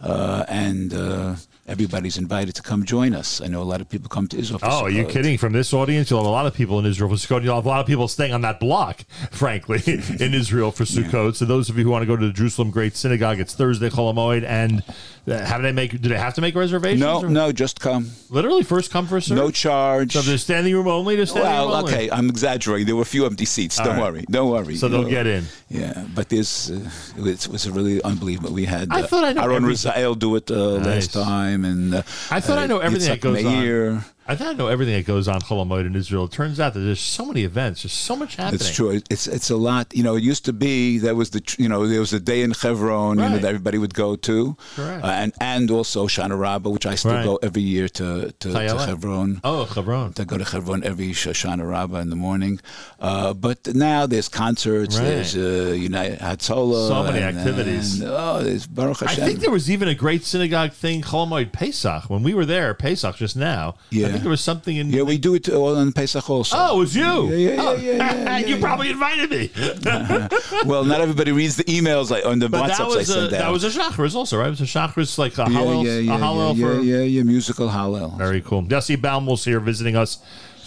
uh, and. Uh, Everybody's invited to come join us. I know a lot of people come to Israel. For Oh, are you kidding? From this audience, you'll have a lot of people in Israel for Sukkot. You'll have a lot of people staying on that block, frankly, in Israel for Sukkot. So those of you who want to go to the Jerusalem Great Synagogue, it's Thursday, Chol Hamoed, and uh, how do they make? Do they have to make reservations? No, or- no, just come. Literally, first come first serve. No charge. So there's standing room only, there's standing room Well, only. okay, I'm exaggerating. There were a few empty seats. All don't right. worry. Don't worry. So they'll get in. Yeah, but this uh, it was a really unbelievable. We had I uh, thought I know Aaron. Razel do it uh, Nice. last time, and uh, I thought I know uh, everything that goes on. I thought I know everything that goes on Cholamoid in Israel. It turns out that there's so many events. There's so much happening. It's true. It's it's a lot. You know, it used to be there was the you know there was a day in Hebron you know, Right. that everybody would go to, Correct. Uh, and and also Shana Rabbah, which I still Right. go every year to to, to Hebron. Oh, Hebron. To go to Hebron every Hoshana Rabbah in the morning. Uh, but now there's concerts. Right. There's uh, United Hatzalah. So many and- activities. and, oh, there's Baruch Hashem. I think there was even a great synagogue thing, Cholamoid Pesach. When we were there, Pesach just now. Yeah. Think there was something in. yeah, we do it all on Pesach also. Oh, it was you. Yeah, yeah, yeah, Oh, yeah, yeah, you yeah, probably invited me. well, not everybody reads the emails like, on the But that WhatsApps I was a, send that was a Shacharis also, right? It was a Shacharis like a yeah, hallel, yeah, yeah, a hallel yeah, for yeah, yeah, yeah, musical hallel. Very cool. Yossi was here visiting us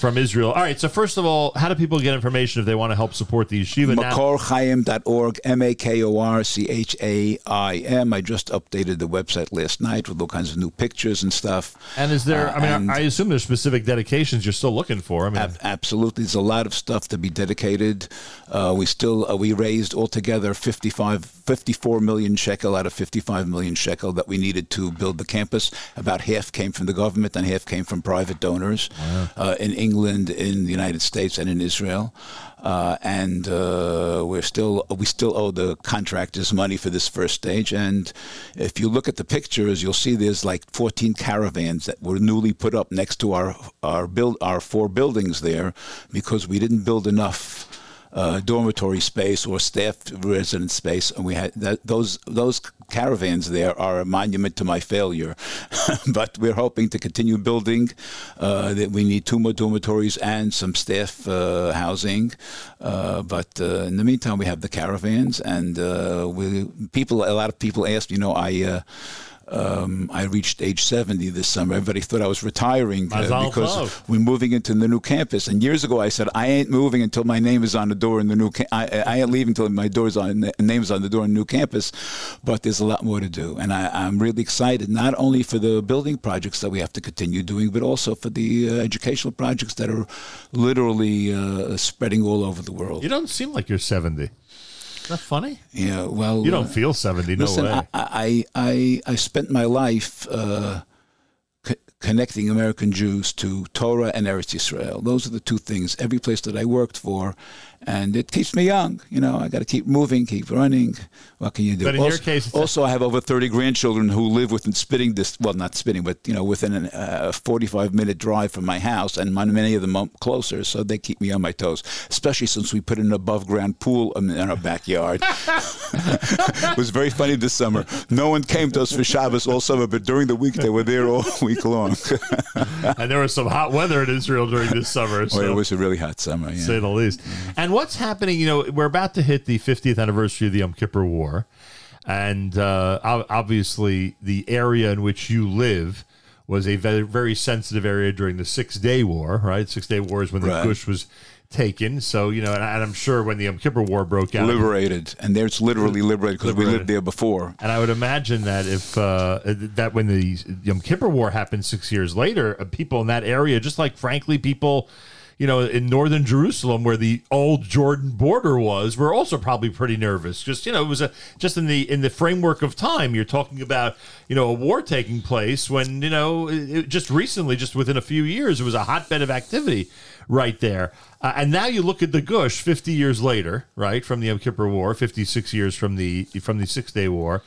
from Israel. All right, so first of all, how do people get information if they want to help support the yeshiva? MakorChaim.org, M A K O R C H A I M. I just updated the website last night with all kinds of new pictures and stuff. And is there? Uh, I mean, I assume there's specific dedications you're still looking for. I mean, Ab- absolutely, there's a lot of stuff to be dedicated. Uh, we still uh, we raised altogether 55, 54 million shekel out of 55 million shekel that we needed to build the campus. About half came from the government and half came from private donors uh, in England, in the United States, and in Israel. Uh, and uh, we're still we still owe the contractors money for this first stage. And if you look at the pictures, you'll see there's like 14 caravans that were newly put up next to our our build our four buildings there because we didn't build enough. Uh, dormitory space or staff residence space, and we had that, those those caravans there are a monument to my failure. but we're hoping to continue building. Uh, that we need two more dormitories and some staff uh, housing. Uh, but uh, in the meantime, we have the caravans, and uh, we people. A lot of people ask, you know, I. Um, I reached age 70 this summer. Everybody thought I was retiring uh, because we're moving into the new campus. And years ago, I said I ain't moving until my name is on the door in the new. Ca- I, I ain't leaving until my door's on name is on the door in the new campus. But there's a lot more to do, and I, I'm really excited not only for the building projects that we have to continue doing, but also for the uh, educational projects that are literally uh, spreading all over the world. you don't seem like you're 70. Is that funny? Yeah, well, You don't uh, feel 70. No Listen, way. I, I, I, I spent my life uh, co- connecting American Jews to Torah and Eretz Yisrael. Those are the two things. Every place that I worked for, and it keeps me young. You know, I got to keep moving, keep running. What can you do? But in your also, case, also I have over thirty grandchildren who live within spitting this. Well, not spitting, but you know, within a uh, forty-five minute drive from my house, and many of them are closer, so they keep me on my toes. Especially since we put an above-ground pool in in our backyard. it was very funny this summer. No one came to us for Shabbos all summer, but during the week they were there all week long. and there was some hot weather in Israel during this summer. So. Well, it was a really hot summer. Yeah. say the least. And what's happening? You know, we're about to hit the 50th anniversary of the Yom Kippur War, and uh, obviously the area in which you live was a very, very sensitive area during the Six Day War. Right, Six Day War is when the Right. Gush was taken. So you know, and, and I'm sure when the Yom Kippur War broke out, liberated, and there's literally liberated because we lived there before. and I would imagine that if uh, that when the Yom Kippur War happened six years later, uh, people in that area, just like frankly people, you know, in northern Jerusalem where the old Jordan border was, were also probably pretty nervous. Just you know, it was a just in the in the framework of time. You're talking about you know a war taking place when you know it, just recently, just within a few years, it was a hotbed of activity right there. Uh, and now you look at the Gush 50 years later, right, from the Yom Kippur War, 56 years from the from the Six Day War,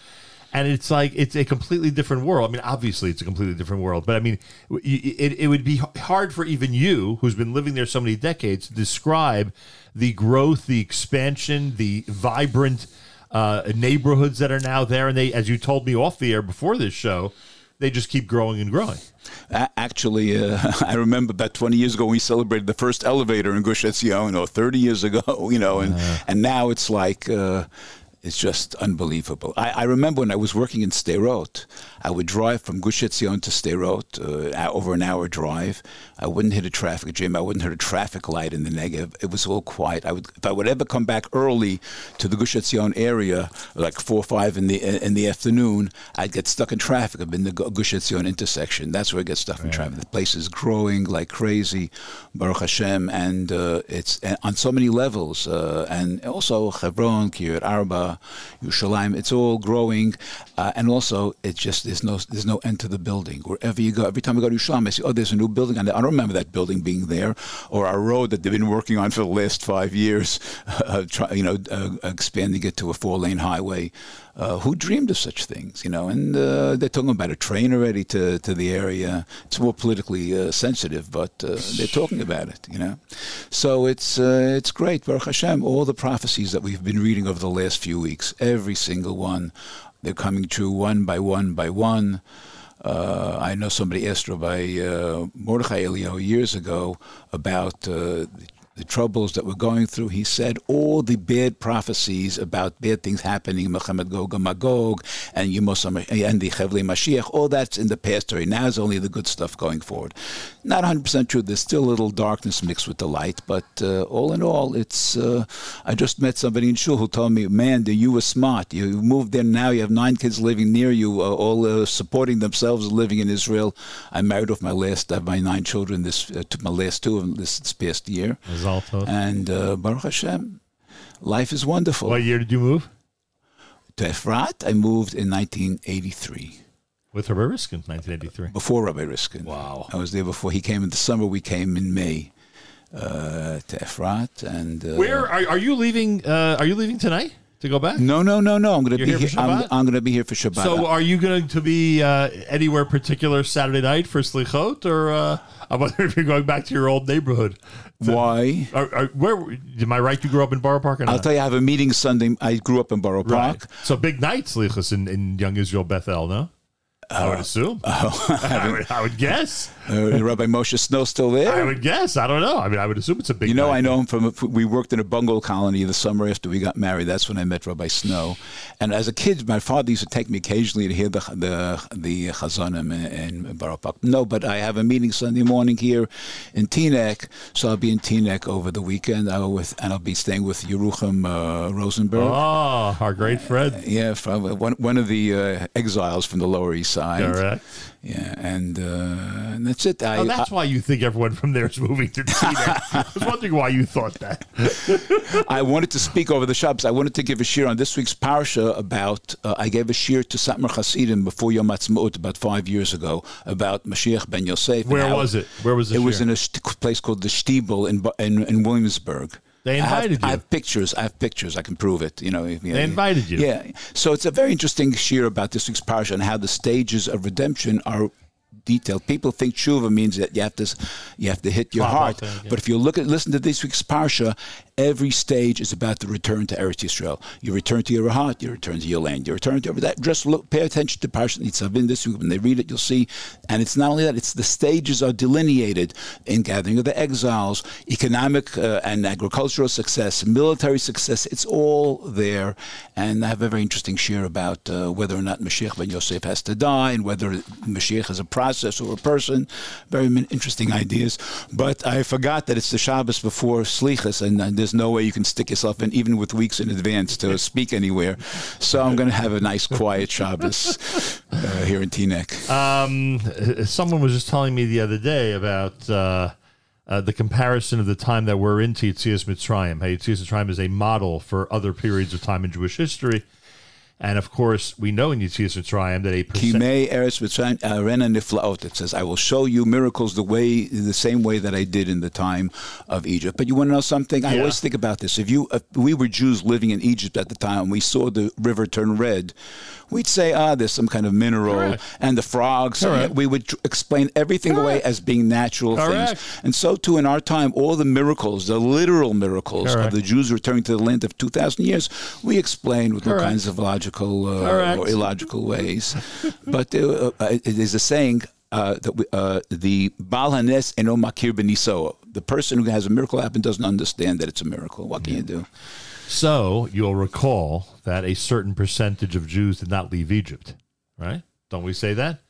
and it's like it's a completely different world. I mean, obviously it's a completely different world, but I mean, it, it would be hard for even you, who's been living there so many decades, to describe the growth, the expansion, the vibrant uh, neighborhoods that are now there. And they, as you told me off the air before this show, they just keep growing and growing. Actually, uh, I remember about 20 years ago we celebrated the first elevator in Gush Etzion, or 30 years ago, you know, and, and now it's like, uh, it's just unbelievable. I, I remember when I was working in Sderot, I would drive from Gush Etzion to Sderot, uh, over an hour drive. I wouldn't hit a traffic jam. I wouldn't hit a traffic light in the Negev. It was all quiet. I would, if I would ever come back early to the Gush Etzion area, like four or five in the in the afternoon, I'd get stuck in traffic. I've been the Gush Etzion intersection. That's where I get stuck in traffic. The place is growing like crazy, Baruch Hashem, and uh, it's uh, on so many levels. Uh, and also Hebron, Kiryat Arba, Yerushalayim. It's all growing. Uh, and also, it's just there's no there's no end to the building. Wherever you go, every time I go to Yerushalayim, I see oh, there's a new building, I don't remember that building being there, or our road that they've been working on for the last five years, uh, try, you know, uh, expanding it to a four lane highway. Uh, who dreamed of such things, you know? And uh, they're talking about a train already to, to the area. It's more politically uh, sensitive, but they're talking about it, you know? So it's, it's great. Baruch Hashem, all the prophecies that we've been reading over the last few weeks, every single one, they're coming true one by one by one. Uh, I know somebody asked Rabbi uh, Mordechai Eliyahu years ago about uh, the troubles that we're going through. He said all the bad prophecies about bad things happening, Muhammad Gog and Magog, and Yemos and the Chevli Mashiach, all that's in the past already. Now is only the good stuff going forward. Not 100% true. There's still a little darkness mixed with the light, but uh, all in all, it's. Uh, I just met somebody in shul who told me, "Man, you were smart. You moved there now. You have nine kids living near you, uh, all uh, supporting themselves, living in Israel. I married off my last. I have my nine children. This uh, took my last two of them this, this past year, tov. and uh, Baruch Hashem, life is wonderful. What year did you move? To Efrat, I moved in 1983. With Rabbi Riskin, 1983. Before Rabbi Riskin. Wow. I was there before he came in the summer. We came in May uh, to Efrat, and uh, Where are, are you leaving? Uh, are you leaving tonight to go back? No, no, no, no. I'm going to be here for I'm, Shabbat? I'm going to be here for Shabbat. So, are you going to be uh, anywhere particular Saturday night for slichot, or uh, I wonder if you're going back to your old neighborhood? Why? Are, are, where am I right? You grew up in Borough Park, or I'll tell you, I have a meeting Sunday. I grew up in Borough Right. Park. So big night slichos in, in Young Israel Bethel, no? I would assume. I, would, I would guess. Uh, Rabbi Moshe Snow still there? I would guess. I don't know. I mean, I would assume it's a big. You know. I know him from. We worked in a bungalow colony the summer after we got married. That's when I met Rabbi Snow. And as a kid, my father used to take me occasionally to hear the the the chazanim in, in Borough No, but I have a meeting Sunday morning here in Teaneck, so I'll be in Teaneck over the weekend. I will with and I'll be staying with Yerucham uh, Rosenberg. Oh, our great friend. Yeah, from one one of the uh, exiles from the Lower East Side. Correct. Yeah, and, uh, and that's it. I, Oh, that's I- why you think everyone from there is moving to Teaneck. I was wondering why you thought that. I wanted to speak over the shops. I wanted to give a shiur on this week's parsha about. Uh, I gave a shiur to Satmar Hasidim before Yom Ha'atzmaut about five years ago about Mashiach ben Yosef. Where was it? Where was the It was in a place called the Stiebel in in, in Williamsburg. They I have- invited I have pictures. I have pictures. I can prove it. You know. if- They invited you. Yeah. So it's a very interesting shiur about this week's parsha and how the stages of redemption are detailed. People think tshuva means that you have to you have to hit your Pop heart, yeah. but if you look at listen to this week's parsha, every stage is about the return to Eretz Yisrael. You return to your heart, you return to your land, you return to that. Just look, pay attention to Parshat Nitzavim this week. When they read it, you'll see. And it's not only that; it's the stages are delineated in gathering of the exiles, economic uh, and agricultural success, military success. It's all there. And I have a very interesting share about uh, whether or not Mashiach ben Yosef has to die, and whether Mashiach is a process or a person. Very interesting ideas. But I forgot that it's the Shabbos before Slichas, and, uh, there's no way you can stick yourself in, even with weeks in advance, to speak anywhere. So I'm going to have a nice, quiet Shabbos uh, here in Teaneck. Um, someone was just telling me the other day about uh, uh, the comparison of the time that we're in to Yitzias Mitzrayim. How Yitzias Mitzrayim is a model for other periods of time in Jewish history. And of course, we know in Yitzias Mitzrayim that a percent- Kimei Eretz Mitzrayim Arena Niflaot. It says, "I will show you miracles the way, the same way that I did in the time of Egypt." But you want to know something? I Yeah. always think about this. If you, if we were Jews living in Egypt at the time, and we saw the river turn red, we'd say, "Ah, there's some kind of mineral," Correct. and the frogs. Correct. We would tr- explain everything away as being natural Correct. things. And so too in our time, all the miracles, the literal miracles Correct. of the Jews returning to the land of two thousand years, we explain with all kinds of logical uh, or illogical ways. but uh, uh, it is a saying uh, that we, uh, the Baal Hanes eno makir beniso. The person who has a miracle happen doesn't understand that it's a miracle. What can you do? So you'll recall that a certain percentage of Jews did not leave Egypt, right? Don't we say that?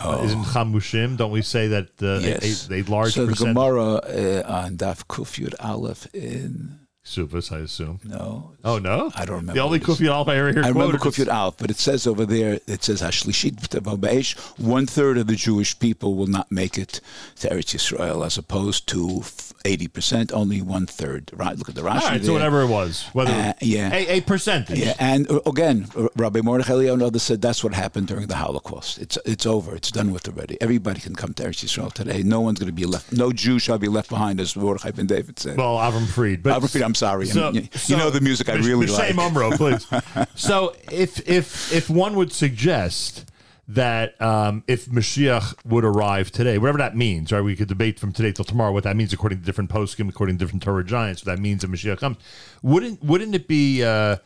Oh. Isn't Chamushim? Don't we say that uh, yes. a, a, a large so the percentage? Gemara uh, on Daf Kuf Yud Aleph in Sufis, I assume. No. Oh no, I don't remember. The only what it is. Kufiyat Alf I ever hear I remember Kufiyat Alf, but it says over there, it says Hashlishit one third of the Jewish people will not make it to Eretz Yisrael, as opposed to eighty percent, only one third. Right? Look at the Rashi. All right, so whatever it was, whether Uh, yeah, a, a percentage. Yeah, and uh, again, Rabbi Mordechai others said that's what happened during the Holocaust. It's it's over. It's done with already. Everybody can come to Eretz Yisrael today. No one's going to be left. No Jew shall be left behind, as Mordechai ben David said. Well, Avram Fried, but Avram Fried, I'm sorry. I mean, you, you know the music I really like. like. Mumro, please. so if if if one would suggest that um, if Mashiach would arrive today, whatever that means, right? We could debate from today till tomorrow what that means according to different poskim, according to different Torah giants. What that means if Mashiach comes, wouldn't wouldn't it be? Uh,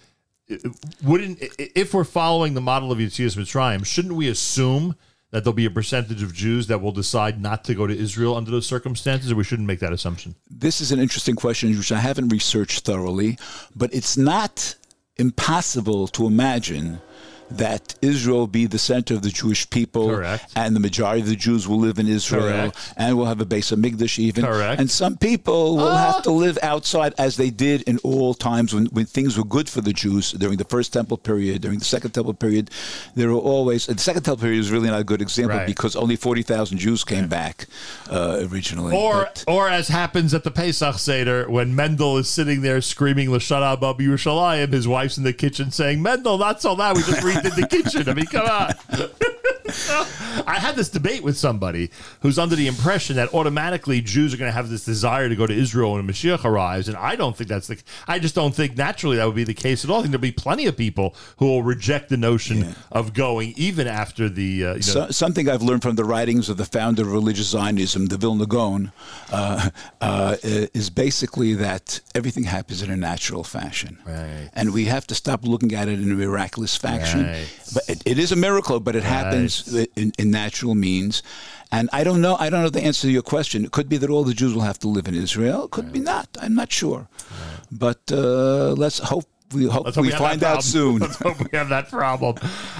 wouldn't if we're following the model of Yitzias Mitzrayim, shouldn't we assume that there'll be a percentage of Jews that will decide not to go to Israel under those circumstances, or we shouldn't make that assumption? This is an interesting question, which I haven't researched thoroughly, but it's not impossible to imagine that Israel be the center of the Jewish people, Correct. and the majority of the Jews will live in Israel, Correct. and will have a base of Mikdash even. Correct. Ah. And some people will have to live outside, as they did in all times when, when things were good for the Jews during the first temple period, during the second temple period. There were always the second temple period is really not a good example Right. because only forty thousand Jews came back uh, originally. Or, But- or as happens at the Pesach Seder, when Mendel is sitting there screaming "Lashana Abba Yerushalayim," his wife's in the kitchen saying, "Mendel, not so loud. We just redid the kitchen. I mean, come on." I had this debate with somebody who's under the impression that automatically Jews are going to have this desire to go to Israel when a Mashiach arrives, and I don't think that's the. I just don't think naturally that would be the case at all. I think there'll be plenty of people who will reject the notion of going even after the. Uh, you know, So, something I've learned from the writings of the founder of religious Zionism, the Vilna Gaon, uh, uh, is basically that everything happens in a natural fashion, Right. and we have to stop looking at it in a miraculous fashion. Right. But it, it is a miracle, but it happens in, in natural means. And I don't know. I don't know the answer to your question. It could be that all the Jews will have to live in Israel. It could be not. I'm not sure. But uh, let's hope we hope hope we have find out soon. Let's hope we have that problem.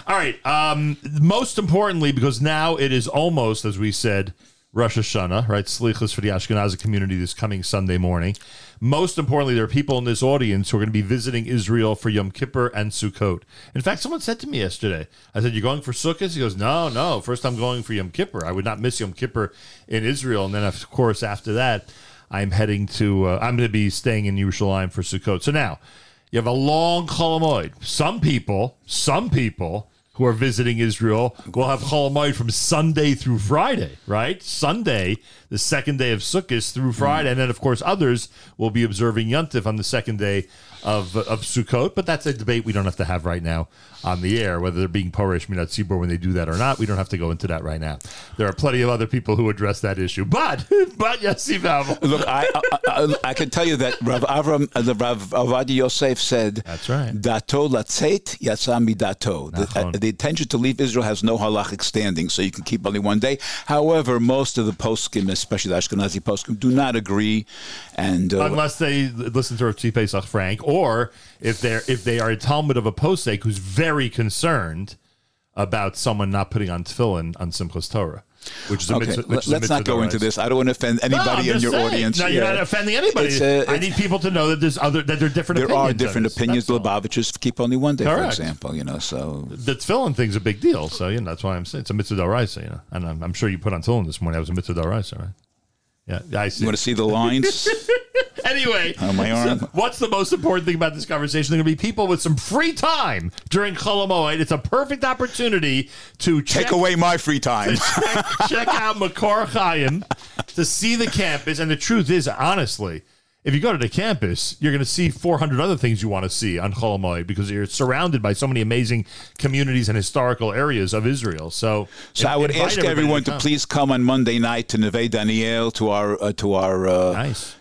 All right. Um, most importantly, because now it is almost, as we said, Rosh Hashanah, right? Slichas for the Ashkenazi community this coming Sunday morning. Most importantly, there are people in this audience who are going to be visiting Israel for Yom Kippur and Sukkot. In fact, someone said to me yesterday, I said, You're going for Sukkot? He goes, No, no. First, I'm going for Yom Kippur. I would not miss Yom Kippur in Israel. And then, of course, after that, I'm heading to, uh, I'm going to be staying in Yerushalayim for Sukkot. So now, you have a long Cholamoid. Some people, some people who are visiting Israel will have Cholamoid from Sunday through Friday, right? Sunday, the second day of Sukkot through Friday. And then, of course, others will be observing Yontif on the second day of, of Sukkot. But that's a debate we don't have to have right now on the air, whether they're being Porish Minat Tzibor when they do that or not. We don't have to go into that right now. There are plenty of other people who address that issue. But, but Yassif Abel. Look, I, I, I, I can tell you that Rav Avram, uh, the Rav Ovadia Yosef said, "That's right. Dato latzet yatsami dato." The, uh, the intention to leave Israel has no halachic standing, so you can keep only one day. However, most of the poskim, especially the Ashkenazi poskim, do not agree, and uh, unless they listen to Rav Pesach Frank, or if they're if they are a Talmud of a posek who's very concerned about someone not putting on tefillin on Simchas Torah, which is a Okay, mitzvah. let- Which is a let's not go into d'oraisa. this. I don't want to offend No, anybody in your saying. audience. No, you're Yeah. not offending anybody. It's, uh, I need people to know that there's other that there are different. there opinions are different this. opinions. The Lubavitchers keep only one day, for example. You know, so The tefillin thing's a big deal, so you know that's why I'm saying it's a mitzvah d'oraisa, you know. And I'm, I'm sure you put on tefillin this morning. That was a mitzvah d'oraisa, right? Yeah, I see. you want to see the lines? Anyway, On my arm. so what's the most important thing about this conversation? There are going to be people with some free time during Cholamoid. It's a perfect opportunity to check, Take away my free time. check, check out Makor Chaim to see the campus. And the truth is, honestly, if you go to the campus, you're going to see 400 other things you want to see on Cholamoid because you're surrounded by so many amazing communities and historical areas of Israel. So, So I would ask everyone to come. please come on Monday night to Neve Daniel to our uh, to our uh,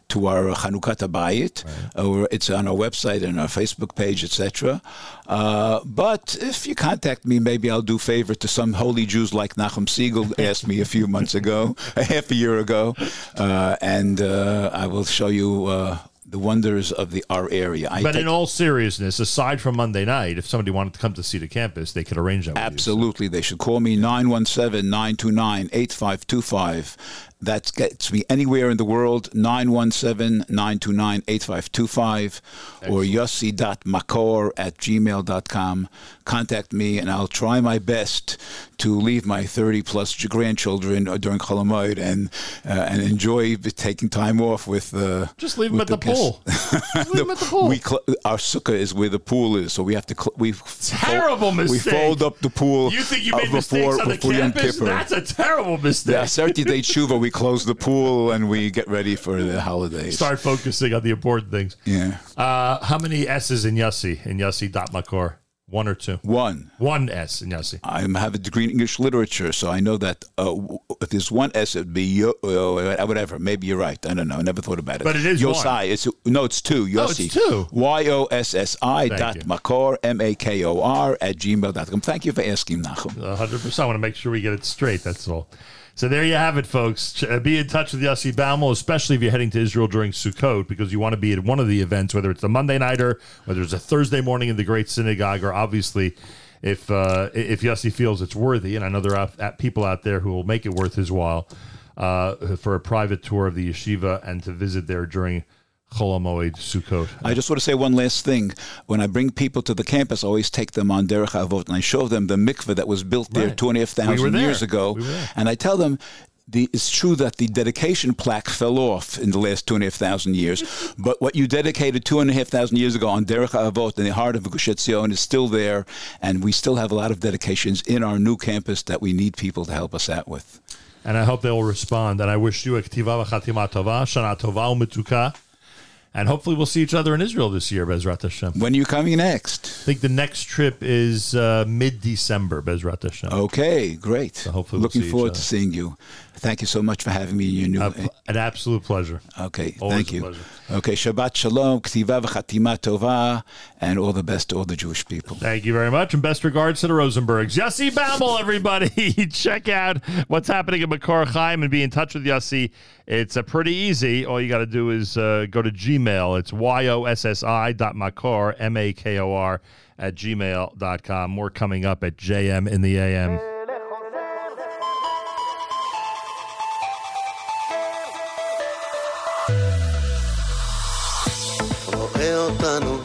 to our Chanukah Bayit. Uh, it's on our website and our Facebook page, etc. Uh, but if you contact me, maybe I'll do favor to some holy Jews like Nachum Segal asked me a few months ago, a half a year ago, uh, and uh, I will show you. Uh, the wonders of the our area. I but in all seriousness, aside from Monday night, if somebody wanted to come to see the campus, they could arrange that. with you. Absolutely. They should call me 917 929 8525. That gets me anywhere in the world, 917-929-8525 or yossi.makor at gmail.com. Contact me and I'll try my best to leave my 30-plus grandchildren during Cholamoid and uh, and enjoy taking time off with uh, Just leave 'em with at the guests. pool. Leave 'em at the pool. We cl- our sukkah is where the pool is, so we have to cl- we Terrible We mistake. We fold up the pool. You think you made mistakes on the before campus? That's a terrible mistake. Yeah, Saturday Day Tshuva, we close the pool and we get ready for the holidays. Start focusing on the important things. Yeah. Uh, how many S's in Yossi? In Yossi.makor? One or two? One. One S in Yossi. I have a degree in English literature, so I know that uh, if there's one S, it'd be yo, uh, whatever. Maybe you're right. I don't know. I never thought about it. But it is Yosai. one. It's no, it's two. Oh, it's Yossi. two. Y o s s i Thank dot you. makor m a k o r at gmail dot com. Thank you for asking, Nachum. 100%. I want to make sure we get it straight. That's all. So there you have it, folks. Uh, Be in touch with Yossi Baumol, especially if you're heading to Israel during Sukkot, because you want to be at one of the events, whether it's the Monday nighter, whether it's a Thursday morning in the Great Synagogue, or obviously if uh, if Yossi feels it's worthy, and I know there are people out there who will make it worth his while uh, for a private tour of the yeshiva and to visit there during Chol Sukkot. I just want to say one last thing. When I bring people to the campus, I always take them on Derech Avot, and I show them the mikveh that was built there Right. two and a half We thousand there. years ago, We and I tell them. The, it's true that the dedication plaque fell off in the last two and a half thousand years, but what you dedicated two and a half thousand years ago on Derech Avot in the heart of Gush Etzion is still there, and we still have a lot of dedications in our new campus that we need people to help us out with. and I hope they will respond. And I wish you a ktiva v'chatima tova, shana tova u'metuka. And hopefully we'll see each other in Israel this year, Bezrat Hashem. When are you coming next? I think the next trip is uh, mid-December, Bezrat Hashem. Okay, great. So hopefully we'll Looking forward to seeing you. Thank you so much for having me in your new. Uh, an absolute pleasure. Okay, Always thank a you. pleasure. Okay, Shabbat Shalom, Ktiva v'chatima tova, and all the best to all the Jewish people. Thank you very much, and best regards to the Rosenbergs. Yossi Baumol, everybody. Check out what's happening at Makor Chaim and be in touch with Yossi. It's uh, pretty easy. All you got to do is uh, go to Gmail. It's y-o-s-s-i dot makor, M-A-K-O-R, at gmail.com. More coming up at JM in the AM. אותנו,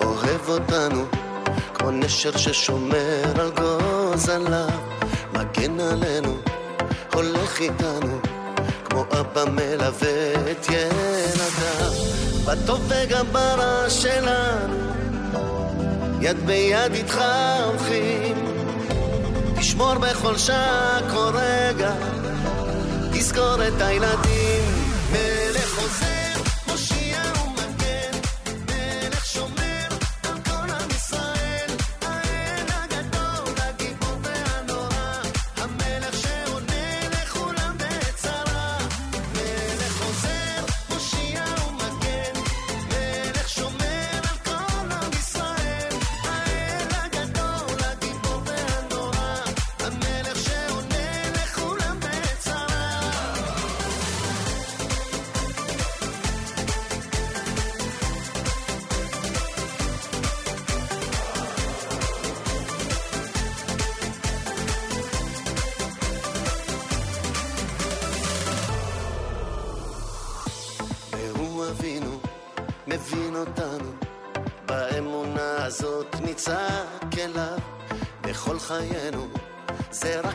אוהב אותנו, כמו נשר ששומר על גוזליו, מגן עלינו, הולך איתנו, כמו אבא מלווה את ילדיו, בטוב וגם ברע שלנו, יד ביד איתך הולכים, תשמור בכל שעה, כל רגע, תזכור את הילדים,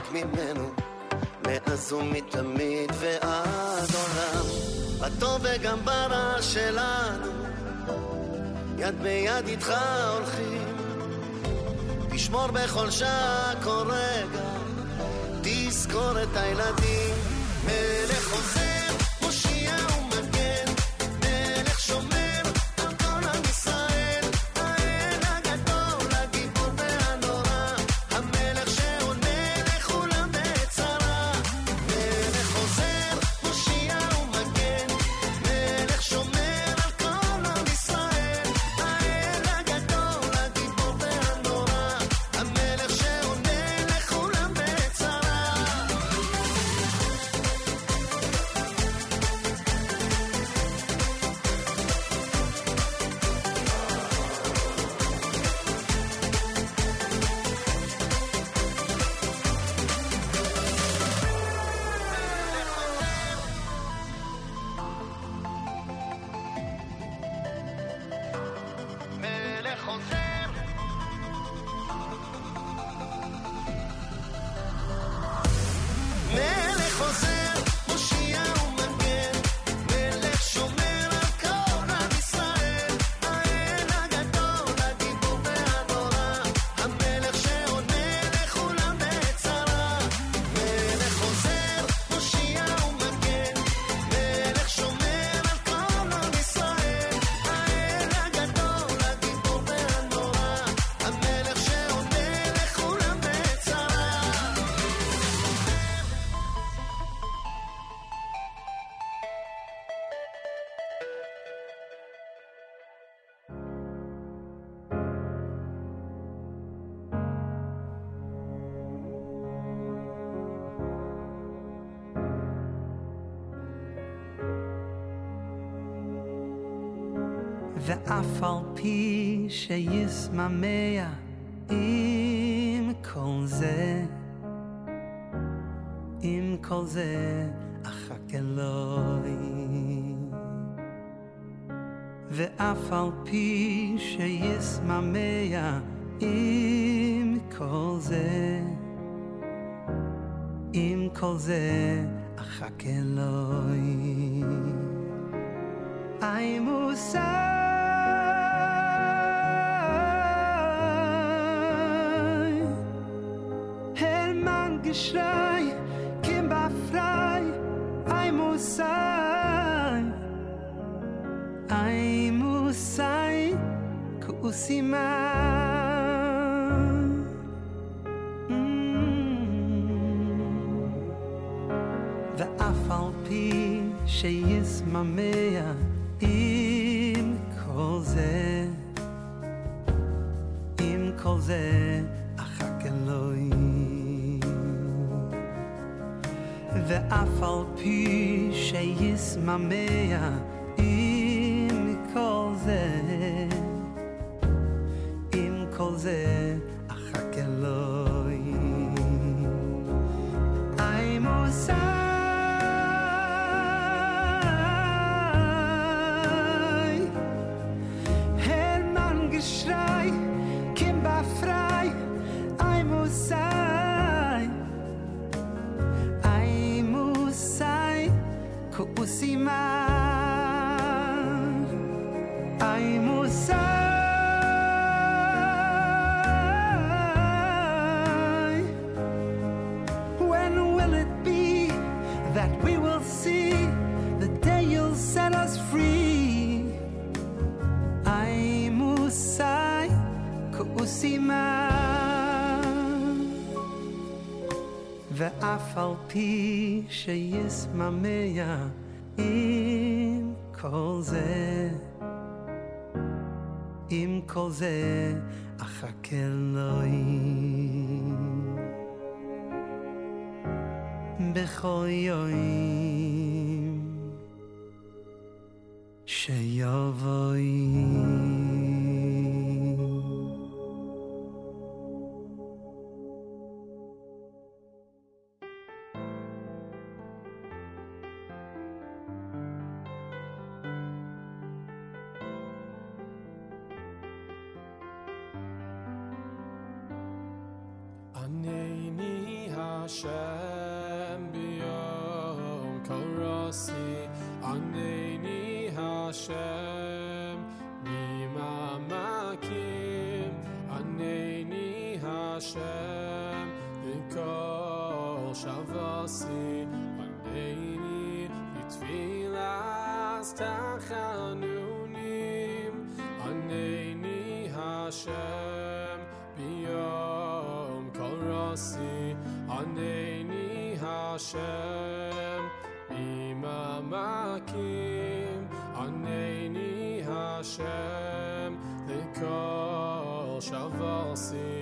רק ממנו, מאז ומתמיד. ועד עולם, בטוב וגם ברע שלנו, יד ביד איתך הולכים, תשמור בכל שעה, כל רגע, תזכור את הילדים, שישממע עם כל זה, עם כל זה אחכה אלוהי. ואף על פי שישממע עם כל זה, עם כל זה אחכה אלוהי. I Musai Hermann Geschrei Kimba frei I Musai I Musai Kusima ואף על פי שישממע עם כל זה, עם כל זה אחכה אלוהים. ואף על פי שישממע עם כל זה, עם כל זה אחכה אלוהים. I Musai Hermann Geschrei ואף על פי שישממע עם כל זה, עם כל זה אחכה אלוהים. בכל יום שיבואי. see one day ni bitvilas tachanunim aneni Hashem biyom kol rasi aneni Hashem bimamakim aneni Hashem lekol shavasi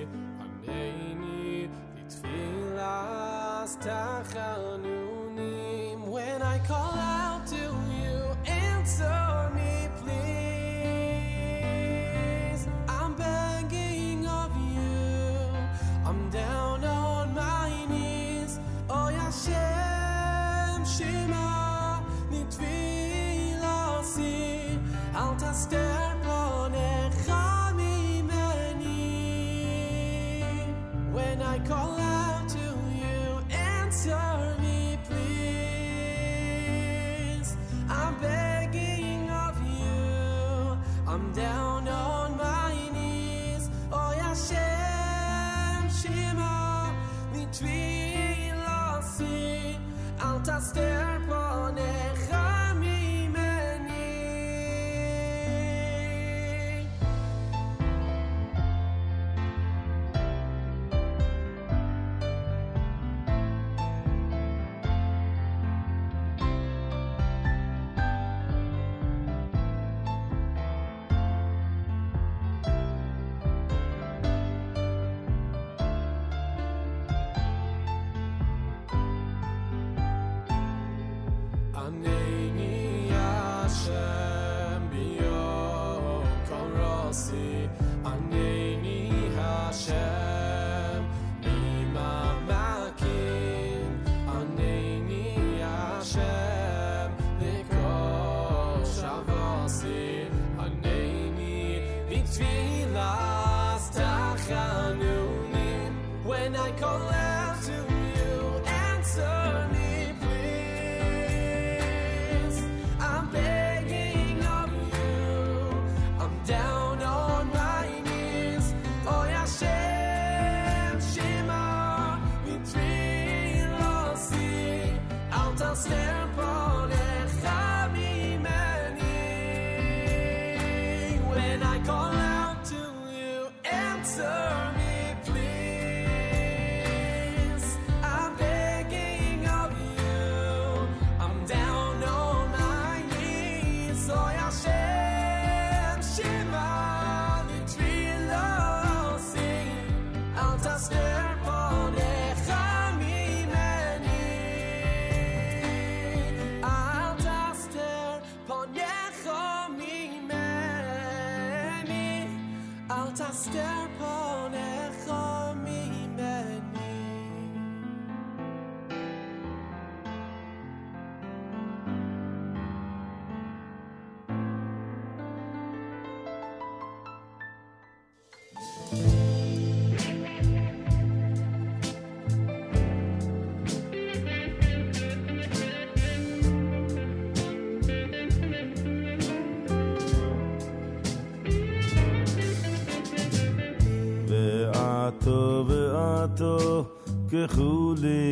khule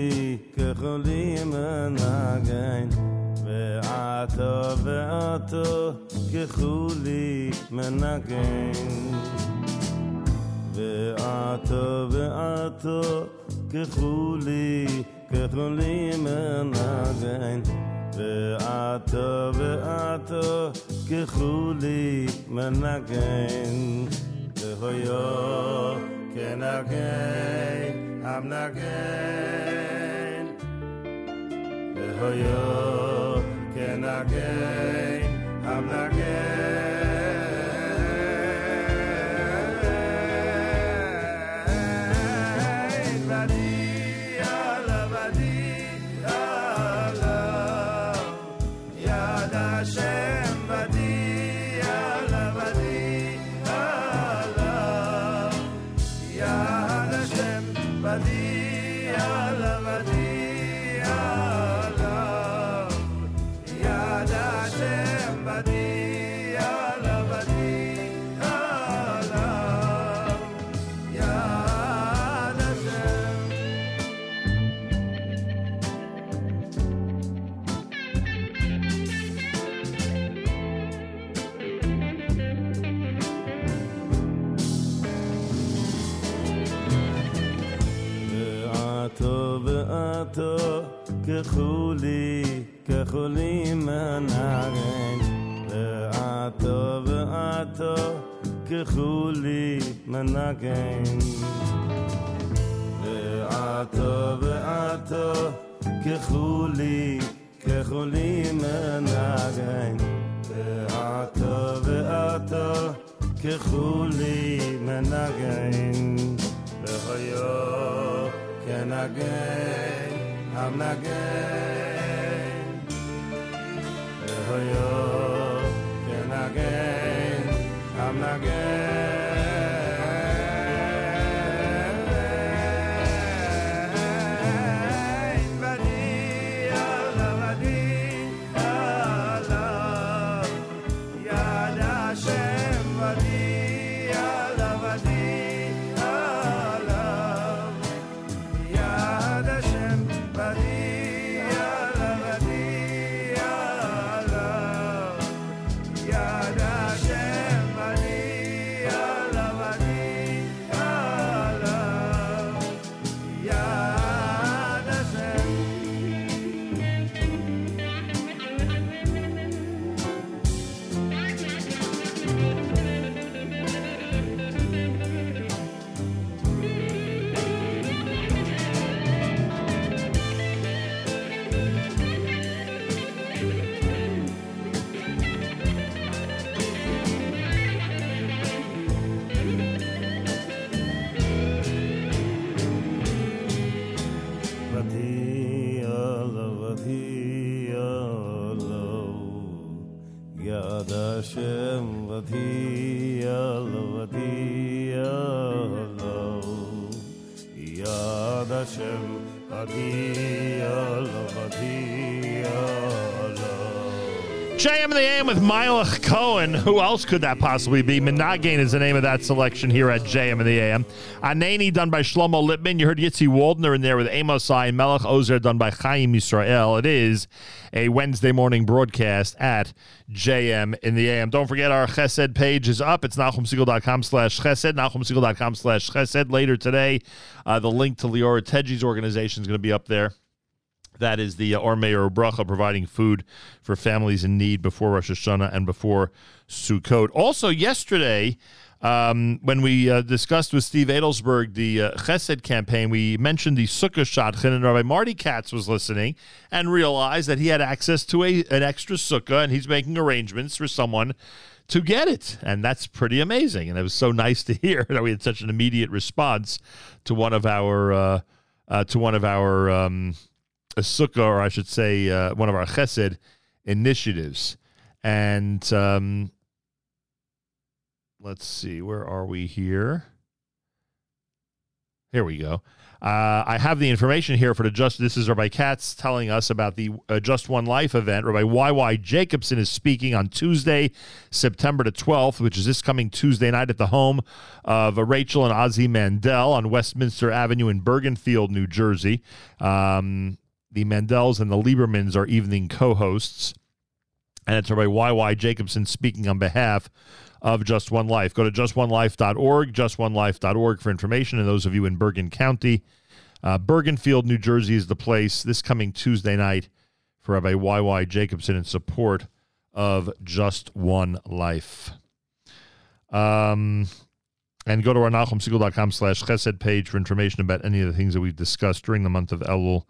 לי כחולים מנגן ואתה ואתה כחולים מנגן והיה כנגן המנגן. והיה כנגן המנגן. AM with Meilech Kohn. Who else could that possibly be? Menagain is the name of that selection here at JM in the AM. Anani done by Shlomo Lippman. You heard Yitzi Waldner in there with Amosai and Melech Ozer done by Chaim Yisrael. It is a Wednesday morning broadcast at JM in the AM. Don't forget our Chesed page is up. It's NachumSegal.com slash Chesed, NachumSegal.com slash Chesed. Later today, uh, the link to Liora Tedgi's organization is going to be up there. That is the uh, Ohr Meir Bracha providing food for families in need before Rosh Hashanah and before Sukkot. Also, yesterday, um, when we uh, discussed with Steve Adelsberg the uh, Chesed campaign, we mentioned the Sukkah Shadchan, and Rabbi Marty Katz was listening and realized that he had access to a, an extra Sukkah, and he's making arrangements for someone to get it. And that's pretty amazing. And it was so nice to hear that we had such an immediate response to one of our. Uh, uh, to one of our um, a sukkah, or I should say, uh, one of our chesed initiatives. And um, let's see, where are we here? Here we go. Uh, I have the information here for the just. This is Rabbi Katz telling us about the uh, Just One Life event. Rabbi YY Jacobson is speaking on Tuesday, September the 12th, which is this coming Tuesday night at the home of uh, Rachel and Ozzy Mandel on Westminster Avenue in Bergenfield, New Jersey. Um, the Mandels and the Liebermans are evening co hosts. And it's Rabbi YY Jacobson speaking on behalf of Just One Life. Go to justonelife.org, justonelife.org for information. And those of you in Bergen County, uh, Bergenfield, New Jersey is the place this coming Tuesday night for Rabbi YY Jacobson in support of Just One Life. Um, and go to our NachumSegal.com slash chesed page for information about any of the things that we've discussed during the month of Elul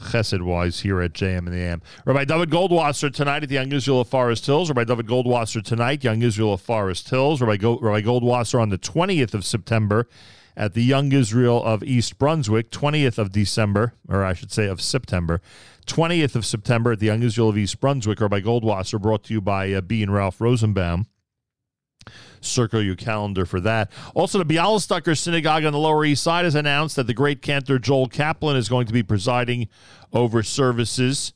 chesed wise here at JM and the AM. Rabbi David Goldwasser tonight at the Young Israel of Forest Hills. Rabbi David Goldwasser tonight, Young Israel of Forest Hills. Rabbi, Go- Rabbi Goldwasser on the 20th of September at the Young Israel of East Brunswick, 20th of December, or I should say of September. 20th of September at the Young Israel of East Brunswick, Rabbi Goldwasser, brought to you by uh, B and Ralph Rosenbaum circle your calendar for that. Also, the Bialystoker Synagogue on the Lower East Side has announced that the great cantor Joel Kaplan is going to be presiding over services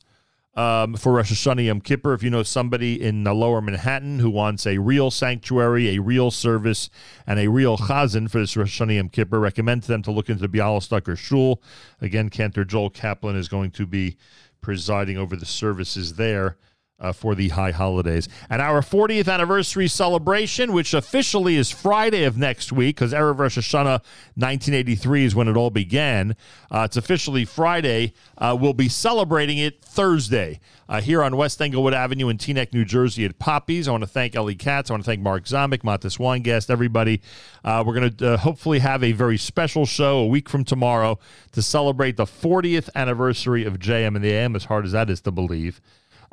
um, for Rosh Hashanah Yom Kippur. If you know somebody in the Lower Manhattan who wants a real sanctuary, a real service, and a real chazan for this Rosh Hashanah Yom Kippur, recommend to them to look into the Bialystoker Shul. Again, cantor Joel Kaplan is going to be presiding over the services there uh, for the high holidays. And our 40th anniversary celebration, which officially is Friday of next week, because Erev Rosh Hashanah 1983 is when it all began. Uh, it's officially Friday. Uh, we'll be celebrating it Thursday uh, here on West Englewood Avenue in Teaneck, New Jersey at Poppy's. I want to thank Ellie Katz. I want to thank Mark Zomick, Matis Weingast, everybody. Uh, we're going to uh, hopefully have a very special show a week from tomorrow to celebrate the 40th anniversary of JM and the AM, as hard as that is to believe.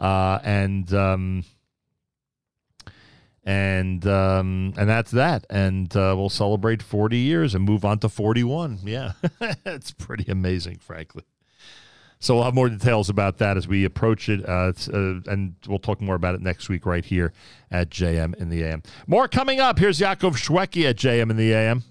Uh, and um, and um, and that's that. And uh, we'll celebrate 40 years and move on to 41. Yeah, it's pretty amazing, frankly. So we'll have more details about that as we approach it, uh, uh, and we'll talk more about it next week right here at JM in the AM. More coming up. Here's Yaakov Shweki at JM in the AM.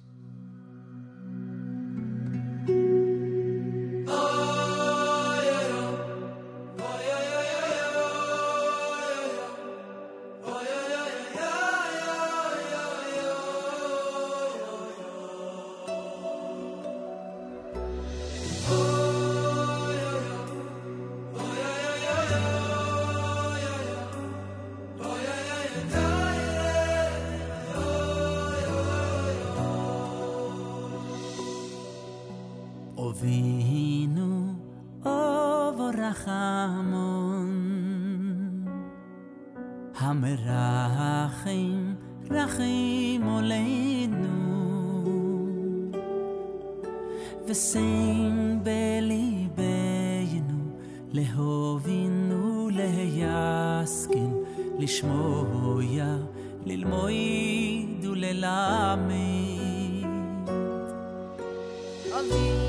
avinu ovorachamon hamrachim rachim oleinu vesein beli beinu lehovinu leyaskin lishmoya lelmoid ulelamei Oh, my God.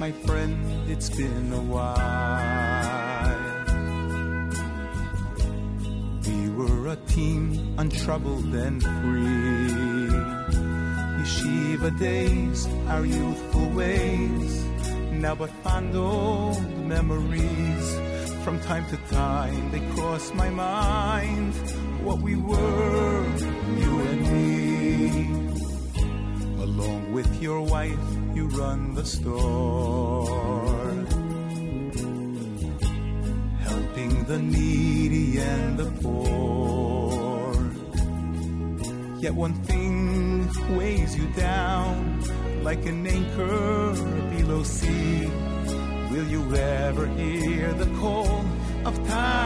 my friend, it's been a while. We were a team, untroubled and free. Yeshiva days, our youthful ways, now but fond old memories. From time to time, they cross my mind what we were, you and me. Along with your wife, you run the store. needy and the poor. Yet one thing weighs you down like an anchor below sea. Will you ever hear the call of time?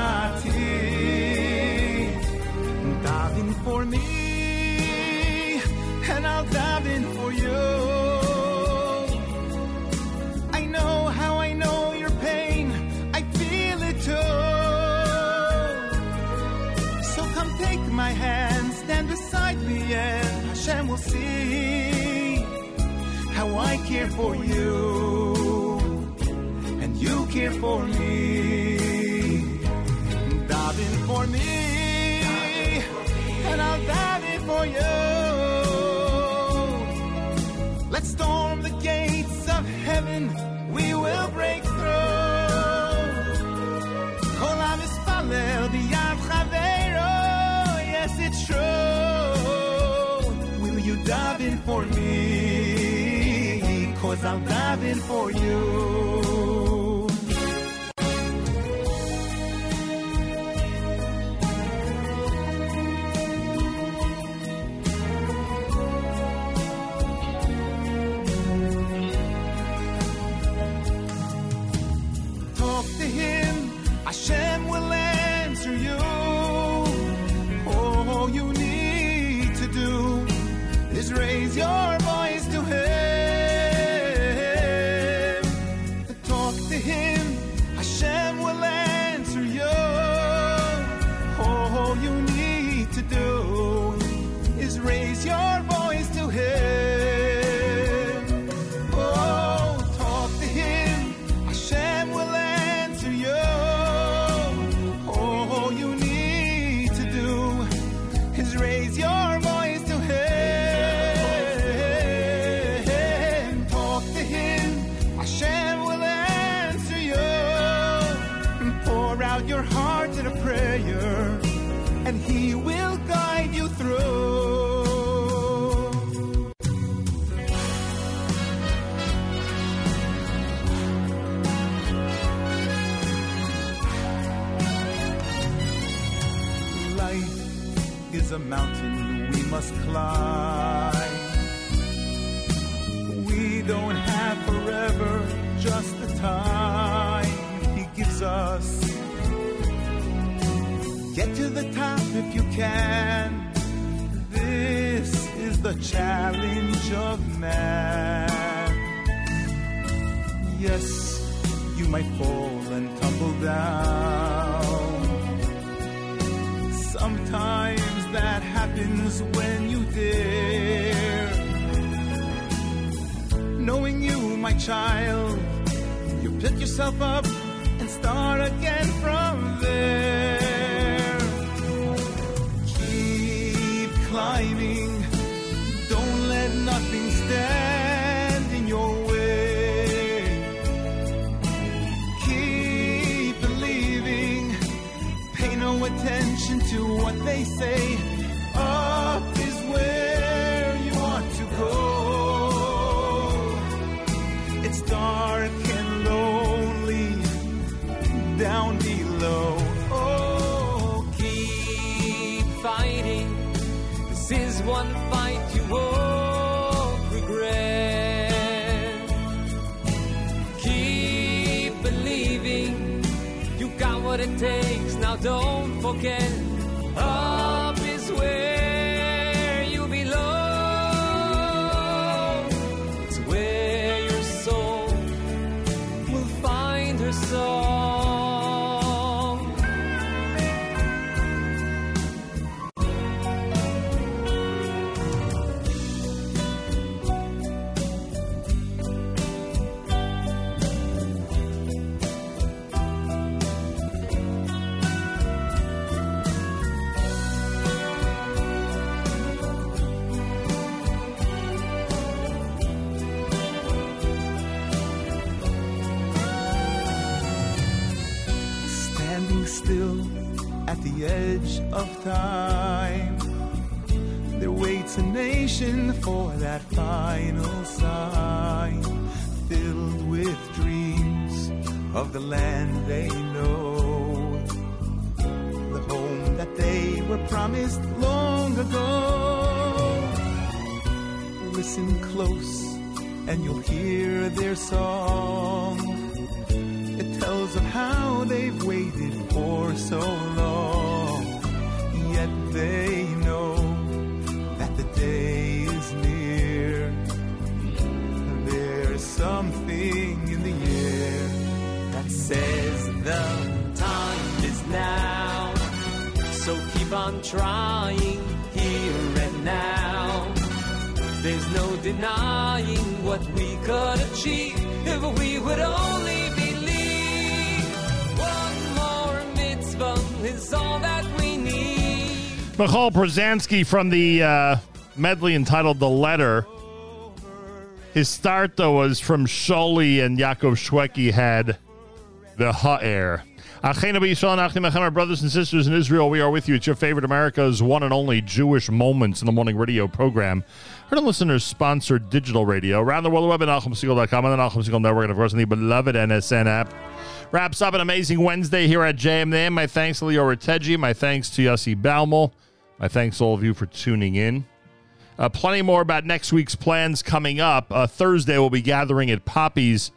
is your voice. A mountain we must climb. We don't have forever, just the time He gives us. Get to the top if you can. This is the challenge of man. Yes, you might fall and tumble down. Child, you pick yourself up and start again from there. Keep climbing, don't let nothing stand in your way. Keep believing, pay no attention to what they say. Takes. Now don't forget. Denying what we could achieve if we would only believe. One more mitzvah is all that we need. Michal Brzezinski from the uh, medley entitled The Letter. His start, though, was from Sholi and Yaakov Shweki had the hot Achenu brothers and sisters in Israel, we are with you. It's your favorite America's one and only Jewish Moments in the Morning radio program. Heard on listeners sponsored digital radio around the world, web at NachumSegal.com and the Nachum Segal Network, and of course on the beloved NSN app. Wraps up an amazing Wednesday here at JMN. My thanks to Liora Tedgi. My thanks to Yossi Baumol. My thanks to all of you for tuning in. Uh, plenty more about next week's plans coming up. Uh, Thursday, we'll be gathering at Poppy's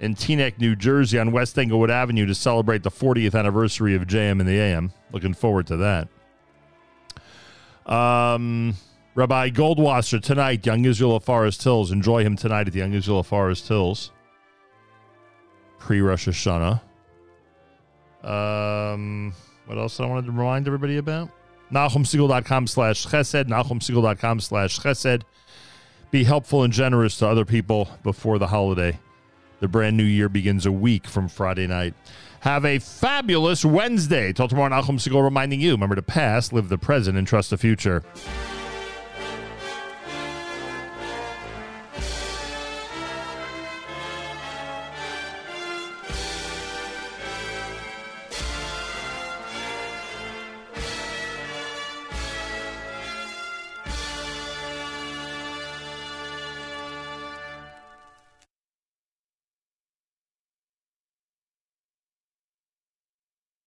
in Teaneck, New Jersey on West Englewood Avenue to celebrate the 40th anniversary of JM and the AM. Looking forward to that. Um, Rabbi Goldwasser tonight, Young Israel of Forest Hills. Enjoy him tonight at the Young Israel of Forest Hills. Pre Rosh Hashanah. Um, what else I wanted to remind everybody about? NachumSegal.com slash chesed. NachumSegal.com slash chesed. Be helpful and generous to other people before the holiday. The brand new year begins a week from Friday night. Have a fabulous Wednesday. Till tomorrow, Nachum Segal reminding you remember to pass, live the present, and trust the future.